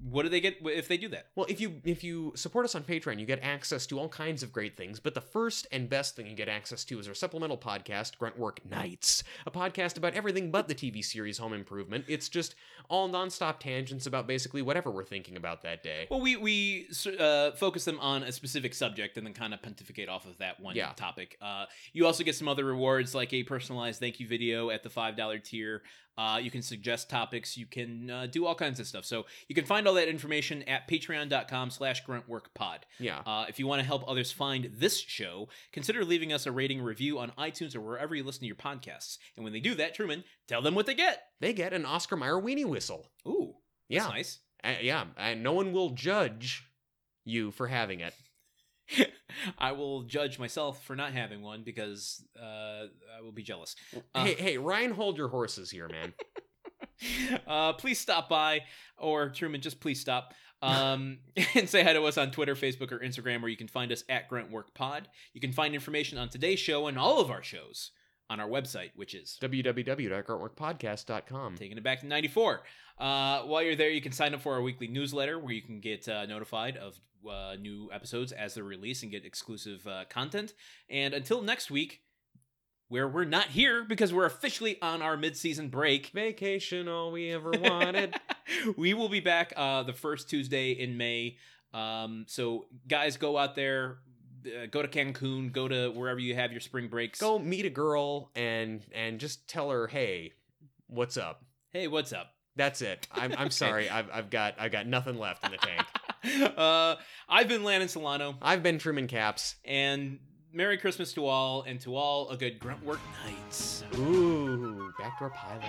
what do they get if they do that? Well, if you if you support us on Patreon, you get access to all kinds of great things. But the first and best thing you get access to is our supplemental podcast, Gruntwork Nights, a podcast about everything but the TV series Home Improvement. It's just all nonstop tangents about basically whatever we're thinking about that day. Well, we we uh, focus them on a specific subject and then kind of pontificate off of that one Yeah. topic. Uh, you also get some other rewards like a personalized thank you video at the five dollar tier. Uh, you can suggest topics. You can uh, do all kinds of stuff. So you can find all that information at patreon.com slash gruntworkpod. Yeah. Uh, if you want to help others find this show, consider leaving us a rating review on iTunes or wherever you listen to your podcasts. And when they do that, Truman, tell them what they get. They get an Oscar Mayer weenie whistle. Ooh, Yeah. that's nice. Yeah. And no one will judge you for having it. I will judge myself for not having one because uh, I will be jealous. Uh, hey, hey, Ryan, hold your horses here, man. uh, please stop by, or Truman, just please stop. Um, and say hi to us on Twitter, Facebook, or Instagram, where you can find us at GruntWorkPod. You can find information on today's show and all of our shows on our website, which is www.gruntworkpodcast.com. taking it back to 94. Uh, while you're there, you can sign up for our weekly newsletter where you can get uh, notified of uh, new episodes as they're released and get exclusive uh, content. And until next week, where we're not here because we're officially on our mid-season break. Vacation, all we ever wanted. we will be back uh, the first Tuesday in May Um, so guys, go out there, uh, go to Cancun, go to wherever you have your spring breaks. Go meet a girl and and just tell her, hey, what's up? Hey, what's up? That's it. I'm I'm sorry. I've I've got I've got nothing left in the tank. uh, I've been Landon Solano, I've been Truman Caps. and Merry Christmas to all, and to all a good grunt work night. Ooh, backdoor pilot.